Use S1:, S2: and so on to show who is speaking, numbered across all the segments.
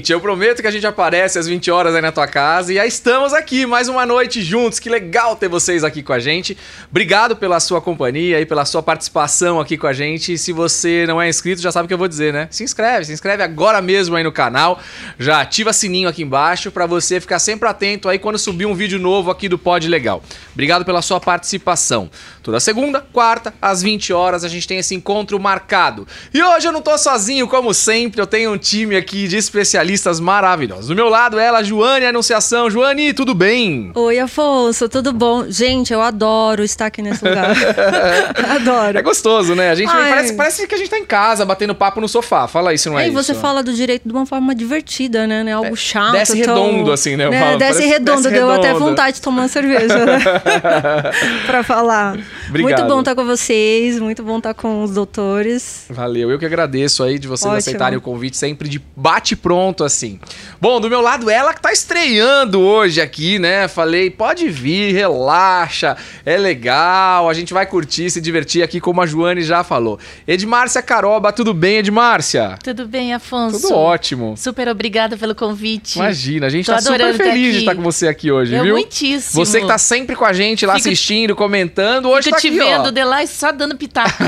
S1: pontualmente. Eu prometo que a gente aparece às 20 horas aí na tua casa e já estamos aqui mais uma noite juntos. Que legal ter vocês aqui com a gente. Obrigado pela sua companhia e pela sua participação aqui com a gente. Se você não é inscrito, já sabe o que eu vou dizer, né? Se inscreve, se inscreve agora mesmo aí no canal. Já ativa sininho aqui embaixo para você ficar sempre atento aí quando subir um vídeo novo aqui do Pod Legal. Obrigado pela sua participação. Toda segunda, quarta, às 20 horas a gente tem esse encontro marcado. E hoje eu não tô sozinho, como sempre, eu tenho um time aqui de especialistas maravilhosos. Do meu lado, ela, Joane Anunciação. Joane, tudo bem?
S2: Oi, Afonso, tudo bom? Gente, eu adoro estar aqui nesse lugar. adoro.
S1: É gostoso, né? A gente parece, parece, que a gente tá em casa, batendo papo no sofá. Fala isso, não é,
S2: é
S1: isso?
S2: E você fala do direito de uma forma divertida, né? É algo chato.
S1: Desce redondo, assim, né?
S2: né? Desce redondo, desce deu redondo. até vontade de tomar uma cerveja, né? pra falar. Obrigado. Muito bom estar com vocês, muito bom estar com os doutores.
S1: Valeu, eu que agradeço aí de vocês Ótimo. aceitarem o convite sempre de bate pronto assim. Bom, do meu lado, ela que tá estreando hoje aqui, né? Falei, pode vir, relaxa, é legal, a gente vai curtir, se divertir aqui, como a Joane já falou. Edmárcia Caroba, tudo bem, Edmárcia?
S3: Tudo bem, Afonso.
S1: Tudo ótimo.
S3: Super obrigada pelo convite.
S1: Imagina, a gente Tô tá super feliz de estar com você aqui hoje,
S3: eu
S1: viu?
S3: Muitíssimo.
S1: Você que tá sempre com a gente lá Fico, assistindo, comentando, hoje
S3: Fico
S1: tá
S3: te
S1: aqui,
S3: vendo
S1: ó.
S3: de lá e só dando pitaco.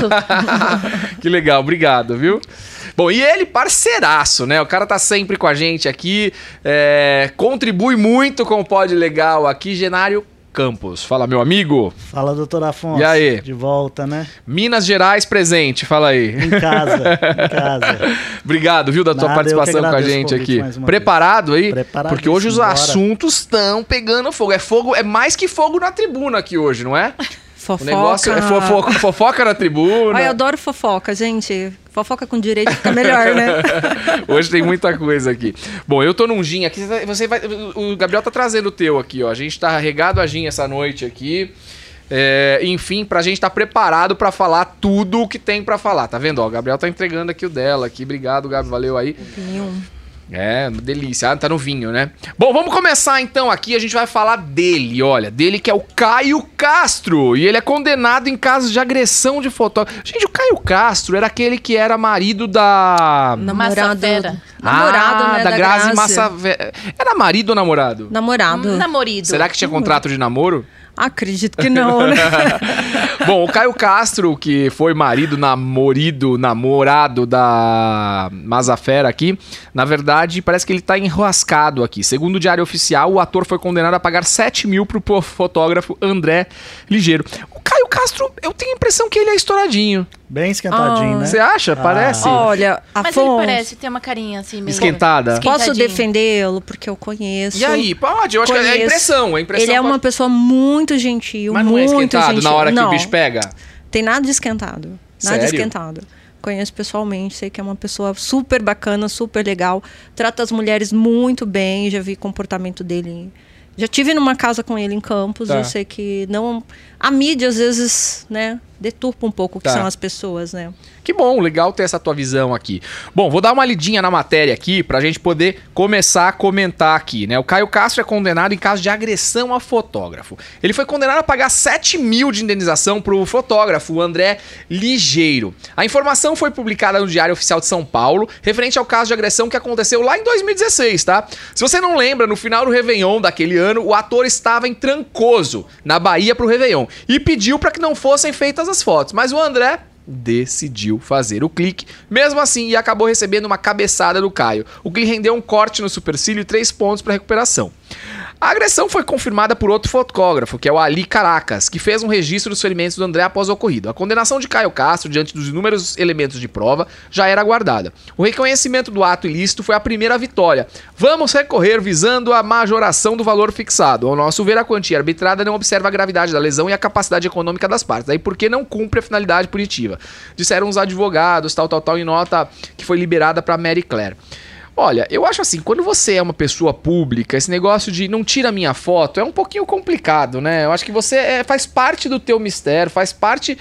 S1: que legal, obrigado, viu? Bom, e ele, parceiraço, né? O cara tá sempre com a gente aqui, é, contribui muito com o Pod Legal aqui, Genário Campos. Fala, meu amigo.
S4: Fala, doutor Afonso.
S1: E aí?
S4: De volta, né?
S1: Minas Gerais presente, fala aí.
S4: Em casa, em casa.
S1: Obrigado, viu, da tua Nada, participação com a gente aqui. Preparado aí? Porque hoje os bora. assuntos estão pegando fogo. É fogo, é mais que fogo na tribuna aqui hoje, não é?
S2: Fofoca.
S1: O negócio é fofoca, fofoca na tribuna.
S2: Ai, eu adoro fofoca, gente. Fofoca com direito fica melhor, né?
S1: Hoje tem muita coisa aqui. Bom, eu tô num gin aqui. Você vai, o Gabriel tá trazendo o teu aqui, ó. A gente tá regado a gin essa noite aqui. É, enfim, pra gente estar tá preparado para falar tudo o que tem para falar. Tá vendo? Ó, o Gabriel tá entregando aqui o dela aqui. Obrigado, Gabi. Valeu aí.
S2: Vinho.
S1: É, delícia. Ah, tá no vinho, né? Bom, vamos começar então aqui. A gente vai falar dele, olha. Dele que é o Caio Castro. E ele é condenado em casos de agressão de fotógrafo. Gente, o Caio Castro era aquele que era marido da.
S3: Namorado.
S2: Namorado,
S1: ah,
S2: né?
S1: Da,
S2: da
S1: Grazi Massa. Era marido ou namorado?
S2: Namorado.
S3: Namorido.
S1: Será que tinha contrato de namoro?
S2: Acredito que não, né?
S1: Bom, o Caio Castro, que foi marido, namorido, namorado da Mazafera aqui, na verdade, parece que ele tá enroscado aqui. Segundo o Diário Oficial, o ator foi condenado a pagar 7 mil pro fotógrafo André Ligeiro. O Castro, eu tenho a impressão que ele é estouradinho.
S4: Bem esquentadinho,
S2: Ah.
S4: né?
S1: Você acha?
S4: Ah.
S1: Parece?
S2: Olha,
S3: Mas
S2: Afonso,
S3: ele parece ter uma carinha assim meio...
S1: Esquentada?
S2: posso defendê-lo porque eu conheço.
S1: E aí? Pode, eu acho que é a
S2: Conheço.
S1: impressão. A impressão
S2: Ele é
S1: pode-
S2: uma pessoa muito gentil,
S1: Mas não é
S2: muito
S1: esquentado
S2: gentil.
S1: na hora que
S2: não,
S1: o bicho pega?
S2: Tem nada de esquentado. Nada
S1: Sério?
S2: de esquentado. Conheço pessoalmente, sei que é uma pessoa super bacana, super legal. Trata as mulheres muito bem, já vi comportamento dele. Já tive numa casa com ele em Campos,
S1: Tá.
S2: eu sei que não. A mídia às vezes, né, deturpa um pouco o que
S1: Tá.
S2: são as pessoas, né?
S1: Que bom, legal ter essa tua visão aqui. Bom, vou dar uma lidinha na matéria aqui pra gente poder começar a comentar aqui, né? O Caio Castro é condenado em caso de agressão a fotógrafo. Ele foi condenado a pagar 7 mil de indenização pro fotógrafo, o André Ligeiro. A informação foi publicada no Diário Oficial de São Paulo, referente ao caso de agressão que aconteceu lá em 2016, tá? Se você não lembra, no final do Réveillon daquele ano, o ator estava em Trancoso, na Bahia pro Réveillon, e pediu para que não fossem feitas as fotos. Mas o André decidiu fazer o clique, mesmo assim, e acabou recebendo uma cabeçada do Caio, o que rendeu um corte no supercílio e três pontos para recuperação. A agressão foi confirmada por outro fotógrafo, que é o Ali Caracas, que fez um registro dos ferimentos do André após o ocorrido. A condenação de Caio Castro, diante dos inúmeros elementos de prova, já era aguardada. O reconhecimento do ato ilícito foi a primeira vitória. Vamos recorrer visando a majoração do valor fixado. Ao nosso ver, a quantia arbitrada não observa a gravidade da lesão e a capacidade econômica das partes, daí porque não cumpre a finalidade punitiva. Disseram os advogados, tal, tal, tal, em nota que foi liberada para Mary Claire. Olha, eu acho assim, quando você é uma pessoa pública, esse negócio de não tira minha foto é um pouquinho complicado, né? Eu acho que você é, faz parte do teu mistério, faz parte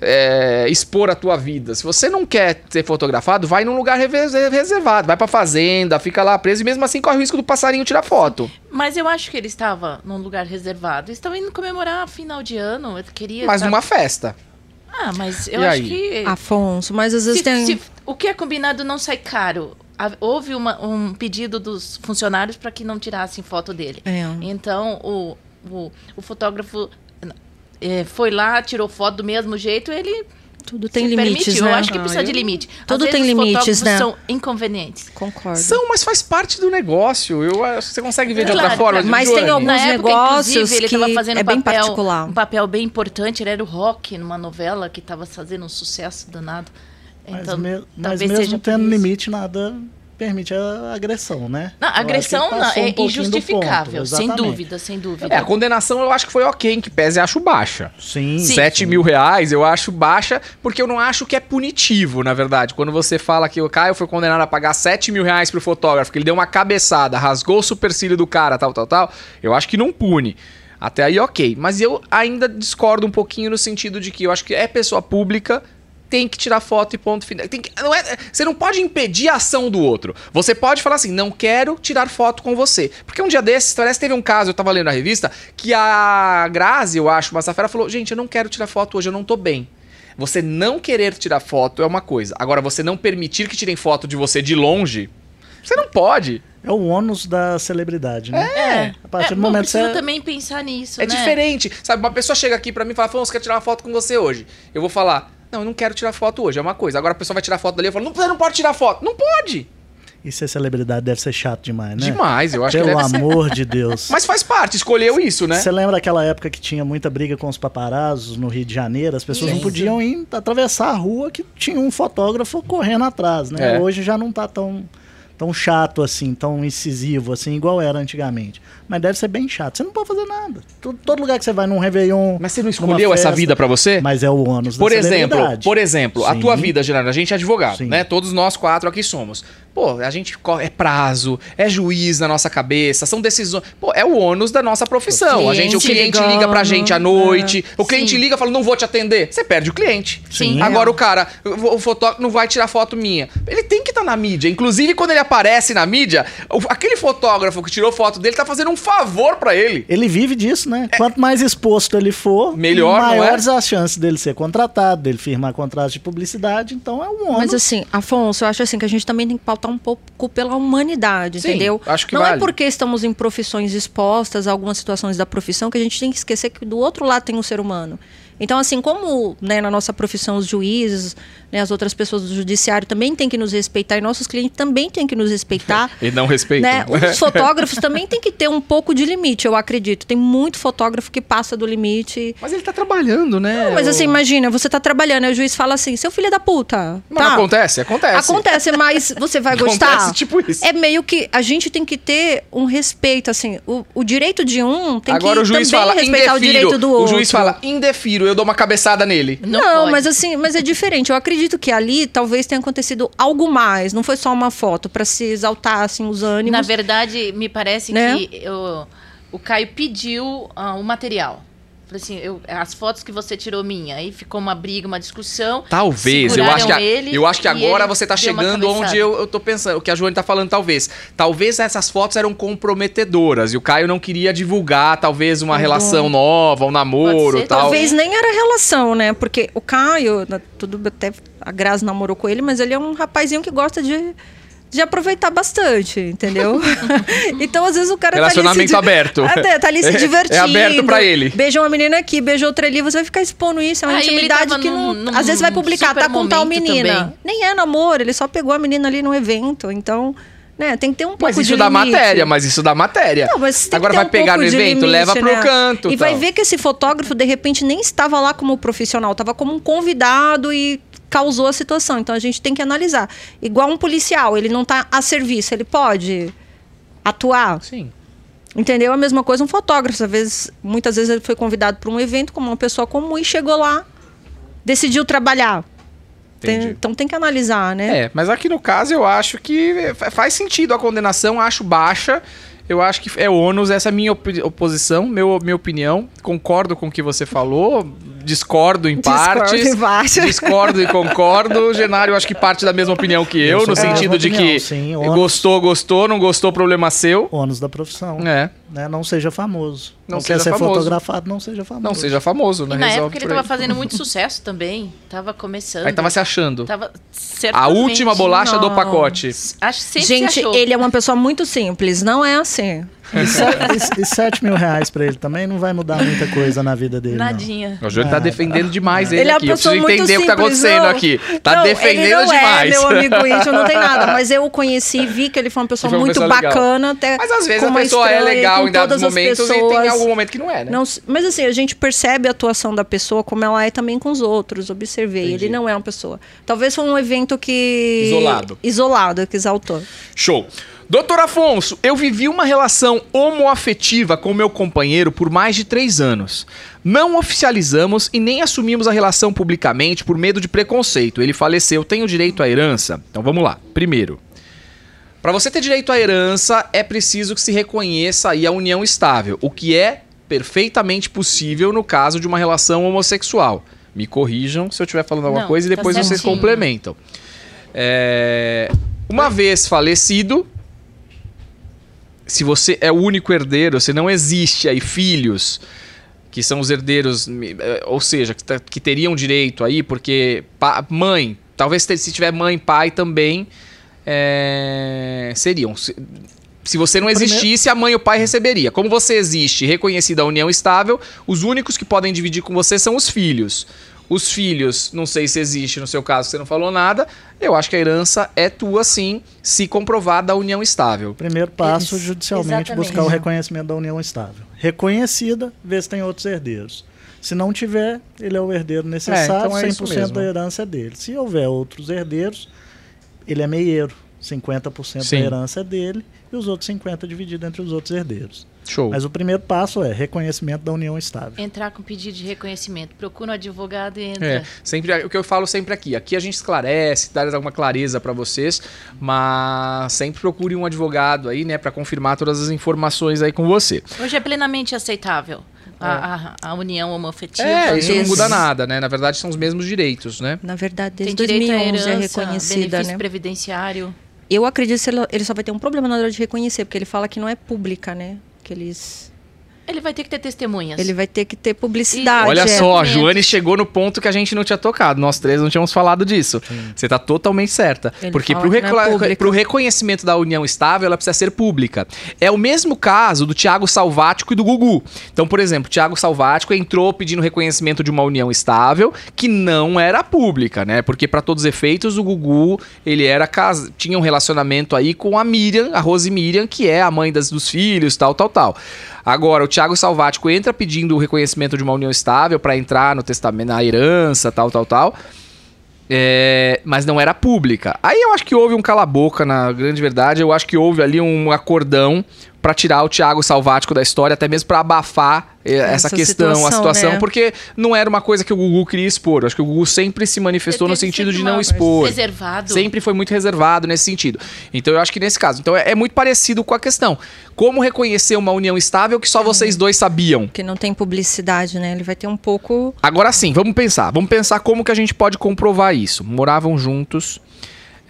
S1: é, expor a tua vida. Se você não quer ser fotografado, vai num lugar reservado, vai pra fazenda, fica lá preso e mesmo assim corre o risco do passarinho tirar foto.
S3: Mas eu acho que ele estava num lugar reservado. Eles estavam indo comemorar final de ano. Eu queria.
S1: Mas
S3: estar-
S1: numa festa.
S3: Ah, mas eu
S1: E
S3: acho
S1: aí?
S3: que.
S2: Afonso, mas às vezes
S3: se-
S2: tem.
S3: se o que é combinado não sai caro. Houve uma- um pedido dos funcionários para que não tirassem foto dele.
S2: É.
S3: Então, o, o, o fotógrafo eh, foi lá, tirou foto do mesmo jeito, ele
S2: Tudo tem
S3: se
S2: limites,
S3: permitiu.
S2: né?
S3: Eu acho que
S1: Ah,
S3: precisa de
S1: eu-
S3: limite. Às
S2: Tudo
S3: vezes
S2: tem
S3: os
S2: limites, né?
S3: são inconvenientes.
S2: Concordo.
S1: São, mas faz parte do negócio. Eu acho que você consegue ver de outra
S3: Claro,
S1: forma.
S3: claro.
S2: Mas tem algum-
S3: Na
S2: Alguns
S3: época,
S2: negócios
S3: inclusive, ele estava
S2: que
S3: fazendo
S2: é
S3: um
S2: bem
S3: papel,
S2: particular.
S3: um papel bem importante. Ele era o Rock numa novela que estava fazendo um sucesso danado.
S4: Mas,
S3: Então,
S4: me- mas mesmo tendo limite, nada permite a agressão, né?
S3: Não,
S4: que
S3: agressão não, é
S4: um
S3: injustificável,
S4: ponto,
S3: sem dúvida, sem dúvida.
S1: É, a condenação eu acho que foi ok, que pese acho baixa.
S4: Sim,
S3: Sim.
S1: 7 mil reais eu acho baixa, porque eu não acho que é punitivo, na verdade. Quando você fala que o Caio foi condenado a pagar 7 mil reais pro fotógrafo, que ele deu uma cabeçada, rasgou o supercílio do cara, tal, tal, tal, eu acho que não pune. Até aí, ok. Mas eu ainda discordo um pouquinho no sentido de que eu acho que é pessoa pública, tem que tirar foto e ponto final. Tem que- não é- você não pode impedir a ação do outro. Você pode falar assim, não quero tirar foto com você. Porque um dia desses, parece que teve um caso, eu tava lendo na revista, que a Grazi, eu acho, Massafera, falou, gente, eu não quero tirar foto hoje, eu não tô bem. Você não querer tirar foto é uma coisa. Agora, você não permitir que tirem foto de você de longe, você não pode.
S4: É o ônus da celebridade, né?
S3: É,
S4: A partir
S3: é,
S4: do momento que você...
S3: também pensar nisso,
S1: É
S3: né?
S1: diferente. Sabe, uma pessoa chega aqui pra mim e fala, Afonso, quero tirar uma foto com você hoje. Eu vou falar, não, eu não quero tirar foto hoje, é uma coisa. Agora a pessoa vai tirar foto dali, eu falo, não, não pode tirar foto. Não pode.
S4: E ser celebridade deve ser chato demais, né?
S1: Demais, eu acho que
S4: Pelo
S1: deve ser.
S4: amor de Deus.
S1: Mas faz parte, escolheu isso, né?
S4: Você lembra aquela época que tinha muita briga com os paparazos no Rio de Janeiro? As pessoas não podiam ir atravessar a rua que tinha um fotógrafo correndo atrás, né?
S1: É.
S4: Hoje já não tá tão, tão chato assim, tão incisivo assim, igual era antigamente. Mas deve ser bem chato. Você não pode fazer nada. Todo, todo lugar que você vai num Réveillon...
S1: Mas você não escolheu essa
S4: festa,
S1: vida pra você?
S4: Mas é o ônus
S1: Por
S4: da
S1: exemplo, por exemplo, a
S4: Sim.
S1: tua vida, Gerardo, a gente é advogado,
S4: Sim.
S1: né? Todos nós quatro aqui somos. Pô, a gente é prazo, é juiz na nossa cabeça, são decisões. Pô, é o ônus da nossa profissão. A gente, o
S2: Cliente
S1: cliente liga pra
S2: ligando,
S1: gente à noite, o
S3: Sim.
S1: cliente liga e fala, não vou te atender. Você perde o cliente.
S3: Sim.
S1: Agora o cara, o o fotógrafo não vai tirar foto minha. Ele tem que estar na mídia. Inclusive, quando ele aparece na mídia, aquele fotógrafo que tirou foto dele tá fazendo um favor pra ele.
S4: Ele vive disso, né? Quanto mais exposto ele for,
S1: Melhor, não é?
S4: maiores as chances dele ser contratado, dele firmar contratos de publicidade. Então é um ônus.
S2: Mas assim, Afonso, eu acho assim que a gente também tem que pautar um pouco pela humanidade,
S1: Sim,
S2: entendeu?
S1: acho que
S2: Não
S1: vale.
S2: é porque estamos em profissões expostas a algumas situações da profissão que a gente tem que esquecer que do outro lado tem um ser humano. Então, assim, como né, na nossa profissão os juízes, né, as outras pessoas do judiciário também têm que nos respeitar e nossos clientes também têm que nos respeitar.
S1: E não respeita.
S2: né? Os fotógrafos também têm que ter um pouco de limite, eu acredito. Tem muito fotógrafo que passa do limite.
S1: Mas ele tá trabalhando, né?
S2: Não, mas assim, imagina, você tá trabalhando, aí o juiz fala assim, seu filho é da puta.
S1: Mas
S2: tá?
S1: acontece, acontece.
S2: Acontece, mas você vai
S1: Acontece
S2: gostar.
S1: tipo isso.
S2: É meio que a gente tem que ter um respeito, assim. O, o direito de um tem
S1: Agora
S2: que
S1: o juiz
S2: também
S1: fala
S2: respeitar
S1: indefiro.
S2: o direito do outro.
S1: O juiz fala indefiro, eu dou uma cabeçada nele.
S2: Não,
S3: pode.
S2: mas assim, mas é diferente. Eu acredito que ali talvez tenha acontecido algo mais. Não foi só uma foto pra se exaltar assim os ânimos.
S3: Na verdade, me parece
S2: Né?
S3: que eu- o Caio pediu ah, o material. Falei assim, eu- as fotos que você tirou minha. Aí ficou uma briga, uma discussão.
S1: Talvez, eu acho que, a-
S3: ele
S1: eu acho que agora você tá chegando onde eu, eu tô pensando, o que a Joane tá falando, talvez. Talvez essas fotos eram comprometedoras e o Caio não queria divulgar, talvez, uma relação nova, um namoro
S3: ser,
S1: tal.
S2: Talvez nem era relação, né? Porque o Caio, na- tudo até a Grazi namorou com ele, mas ele é um rapazinho que gosta de, de aproveitar bastante, entendeu? então, às vezes, o cara
S1: Relacionamento
S2: tá ali se,
S1: aberto.
S2: Até, tá ali se
S1: É- é
S2: divertindo.
S1: aberto pra ele.
S2: Beija uma menina aqui, beija outra ali, você vai ficar expondo isso. É uma
S3: Aí
S2: intimidade que
S3: num-
S2: não.
S3: num
S2: às vezes vai publicar, tá com tal menina.
S3: também.
S2: Nem é namoro, ele só pegou a menina ali no evento. Então, né, tem que ter um pouco
S1: Mas
S2: de
S1: isso dá
S2: limite.
S1: matéria, mas isso dá matéria.
S2: Não, mas tem
S1: Agora
S2: que ter
S1: vai
S2: um
S1: pegar no
S2: pouco de
S1: evento,
S2: limite,
S1: leva pro
S2: né?
S1: canto.
S2: E vai
S1: tal.
S2: ver que esse fotógrafo, de repente, nem estava lá como profissional, estava como um convidado e causou a situação. Então a gente tem que analisar. Igual um policial, ele não está a serviço, ele pode atuar.
S1: Sim.
S2: Entendeu? A mesma coisa um fotógrafo. Às vezes, muitas vezes ele foi convidado para um evento como uma pessoa comum e chegou lá, decidiu trabalhar. Tem- então tem que analisar, né?
S1: É, mas aqui no caso eu acho que fa- faz sentido a condenação, acho baixa. Eu acho que é ônus, essa é a minha opi- oposição, meu, minha opinião. Concordo com o que você falou, discordo em
S2: Discordo
S1: partes.
S2: em partes.
S1: Discordo e concordo. Genário, eu acho que parte da mesma opinião que eu,
S4: Eu
S1: no sentido de
S4: opinião,
S1: que
S4: sim, ônus.
S1: gostou, gostou, não gostou, problema seu.
S4: Ônus da profissão.
S1: É,
S4: né? Não seja famoso.
S1: Não
S4: Não,
S1: seja
S4: quer ser
S1: famoso.
S4: fotografado, não seja famoso.
S1: Não seja famoso, né?
S3: E na
S1: Resolve
S3: época ele
S1: por
S3: tava
S1: aí.
S3: fazendo muito sucesso também. Tava começando.
S1: Aí tava se achando.
S3: Tava
S1: A última bolacha do
S2: Não.
S1: pacote.
S3: Acho sempre
S2: Gente,
S3: se achou.
S2: ele é uma pessoa muito simples, não é assim.
S4: E, se- e- e 7 mil reais pra ele também não vai mudar muita coisa na vida dele. não.
S3: Nadinha.
S1: O Júlio tá
S4: Ah,
S1: defendendo demais ele,
S2: Ele é uma
S1: aqui. Eu preciso
S2: pessoa muito
S1: entender o que tá
S2: simples,
S1: acontecendo
S2: não.
S1: aqui. Tá
S2: Não,
S1: defendendo
S2: ele não
S1: demais.
S2: É meu amigo íntimo, não tem nada. Mas eu o conheci, vi que ele foi uma pessoa
S1: foi uma
S2: muito
S1: pessoa
S2: bacana. Até
S1: Mas às vezes a pessoa é legal
S2: com
S1: em dados
S2: todas as
S1: momentos e tem
S2: pessoas.
S1: algum momento que não é, né?
S2: Não, mas assim, a gente percebe a atuação da pessoa como ela é também com os outros. Observei.
S1: Entendi.
S2: Ele não é uma pessoa. Talvez foi um evento que.
S1: Isolado.
S2: Isolado, que exaltou.
S1: Show. Doutor Afonso, eu vivi uma relação homoafetiva com meu companheiro por mais de três anos. Não oficializamos e nem assumimos a relação publicamente por medo de preconceito. Ele faleceu, tenho direito à herança? Então vamos lá. Primeiro, para você ter direito à herança, é preciso que se reconheça aí a união estável, o que é perfeitamente possível no caso de uma relação homossexual. Me corrijam se eu estiver falando alguma
S3: Não,
S1: coisa e
S3: tá
S1: depois vocês
S3: certinho.
S1: complementam. É, Uma vez falecido, se você é o único herdeiro, se não existe aí filhos que são os herdeiros, eh, ou seja, que, tá- que teriam direito aí, porque mãe, talvez se tiver mãe, pai também eh, seriam. Se, se você não existisse, a mãe e o pai receberia. Como você existe, reconhecida a união estável, os únicos que podem dividir com você são os filhos. Os filhos, não sei se existe no seu caso, você não falou nada. Eu acho que a herança é tua sim, se comprovada a união estável.
S4: Primeiro passo, judicialmente,
S3: exatamente.
S4: buscar o reconhecimento da união estável. Reconhecida, vê se tem outros herdeiros. Se não tiver, ele é o herdeiro necessário,
S1: então é isso
S4: 100%
S1: mesmo.
S4: da herança é dele. Se houver outros herdeiros, ele é meieiro. 50%
S1: Sim.
S4: da herança é dele e os outros 50% dividido entre os outros herdeiros.
S1: Show.
S4: Mas o primeiro passo é reconhecimento da união estável.
S3: Entrar com pedido de reconhecimento. Procura um advogado e entra.
S1: É, sempre o que eu falo sempre aqui. Aqui a gente esclarece, dá alguma clareza pra vocês, mas sempre procure um advogado aí, né, Pra confirmar todas as informações aí com você.
S3: Hoje é plenamente aceitável a, a, a união homoafetiva.
S1: É, isso não muda nada, né? Na verdade são os mesmos direitos, né?
S2: Na verdade,
S3: Tem
S2: desde
S3: direito à
S2: 2011
S3: herança,
S2: é reconhecida,
S3: benefício
S2: né?
S3: previdenciário.
S2: Eu acredito que ele- ele só vai ter um problema na hora de reconhecer, porque ele fala que não é pública, né? Que eles.
S3: Ele vai ter que ter testemunhas.
S2: Ele vai ter que ter publicidade.
S1: Olha
S2: é.
S1: só, a. Joane chegou no ponto que a gente não tinha tocado. Nós três não tínhamos falado disso. Você tá totalmente certa.
S2: Ele
S1: Porque
S2: que não é
S1: reconhecimento da união estável, ela precisa ser pública. É o mesmo caso do Tiago Salvático e do Gugu. Então, por exemplo, o Tiago Salvático entrou pedindo reconhecimento de uma união estável que não era pública, né? Porque para todos os efeitos, o Gugu, ele era cas... tinha um relacionamento aí com a Miriam, a Rose Miriam, que é a mãe das, dos filhos, tal, tal, tal. Agora, o Tiago Salvático entra pedindo o reconhecimento de uma união estável para entrar no testamento, na herança, tal, tal, tal. É, mas não era pública. Aí eu acho que houve um cala-boca, na grande verdade. Eu acho que houve ali um acordão pra tirar o Thiago Salvático da história, até mesmo pra abafar eh, essa,
S2: Essa
S1: questão, a
S2: situação,
S1: situação,
S2: né?
S1: porque não era uma coisa que o Gugu queria expor. Eu acho que o Gugu sempre se manifestou no sentido de
S3: sempre
S1: não expor.
S3: Reservado.
S1: Sempre foi muito reservado nesse sentido. Então eu acho que nesse caso. Então é, é muito parecido com a questão. Como reconhecer uma união estável que só vocês dois sabiam?
S2: Que não tem publicidade, né? Ele vai ter um pouco.
S1: Agora sim, vamos pensar. Vamos pensar como que a gente pode comprovar isso. Moravam juntos.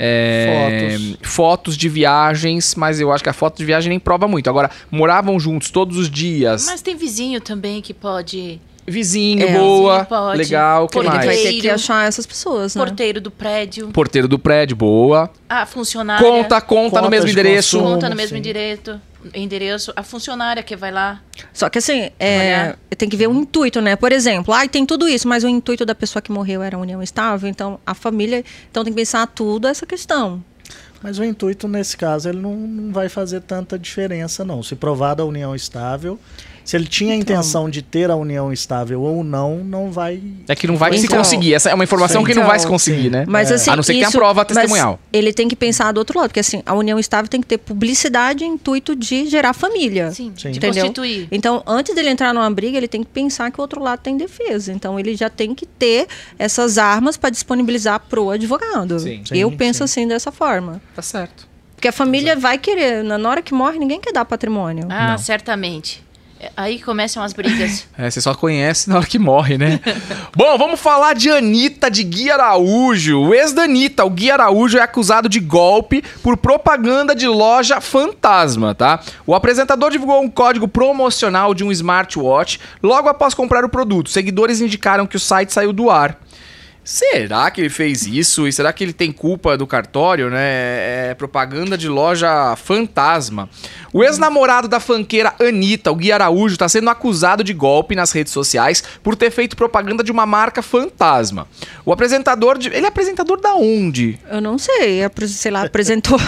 S1: É,
S4: Fotos.
S1: fotos de viagens, mas eu acho que a foto de viagem nem prova muito. Agora, moravam juntos todos os dias.
S3: Mas tem vizinho também que pode.
S1: Vizinho,
S2: É.
S1: boa,
S3: Vizinho
S1: legal, que
S3: Ele
S1: mais?
S2: vai ter
S3: Porteiro.
S2: que achar essas pessoas, né?
S3: Porteiro do prédio.
S1: Porteiro do prédio, boa.
S3: A funcionária.
S1: Conta, conta, no
S4: Contas
S1: mesmo
S4: de
S1: endereço.
S4: consumo.
S3: Conta no mesmo
S4: sim.
S3: endereço. Endereço. A funcionária que vai lá.
S2: Só que assim, é, tem que ver o intuito, né? Por exemplo, ai, tem tudo isso, mas o intuito da pessoa que morreu era a união estável, então a família. Então tem que pensar tudo essa questão.
S4: Mas o intuito, nesse caso, ele não, não vai fazer tanta diferença, não. Se provada a união estável, se ele tinha a
S2: Então.
S4: intenção de ter a união estável ou não, não vai.
S1: É que não vai se
S2: Então-
S1: conseguir. Essa é uma informação
S4: Sim.
S1: que não vai se
S2: Então,
S1: conseguir,
S4: sim.
S1: né?
S2: Mas
S4: É.
S2: assim,
S1: A não ser que tenha prova
S2: mas
S1: testemunhal.
S2: Ele tem que pensar do outro lado, porque assim, a união estável tem que ter publicidade e intuito de gerar família.
S3: Sim,
S4: Sim.
S3: de constituir.
S2: Então, antes dele entrar numa briga, ele tem que pensar que o outro lado tem defesa. Então, ele já tem que ter essas armas para disponibilizar pro advogado.
S1: Sim.
S2: Eu
S4: Sim,
S2: penso
S4: sim.
S2: assim dessa forma.
S1: Tá certo.
S2: Porque a família vai querer, na na hora que morre, ninguém quer dar patrimônio.
S3: Ah,
S1: Não.
S3: certamente. Aí começam as brigas.
S1: É, você só conhece na hora que morre, né? Bom, vamos falar de Anitta de Gui Araújo. O ex da Anitta, o Gui Araújo, é acusado de golpe por propaganda de loja fantasma, tá? O apresentador divulgou um código promocional de um smartwatch logo após comprar o produto. Seguidores indicaram que o site saiu do ar. Será que ele fez isso? E será que ele tem culpa do cartório, né? É propaganda de loja fantasma. O ex-namorado da fanqueira Anitta, o Gui Araújo, está sendo acusado de golpe nas redes sociais por ter feito propaganda de uma marca fantasma. O apresentador de... Ele é apresentador da onde?
S2: Eu não sei, sei lá, apresentou.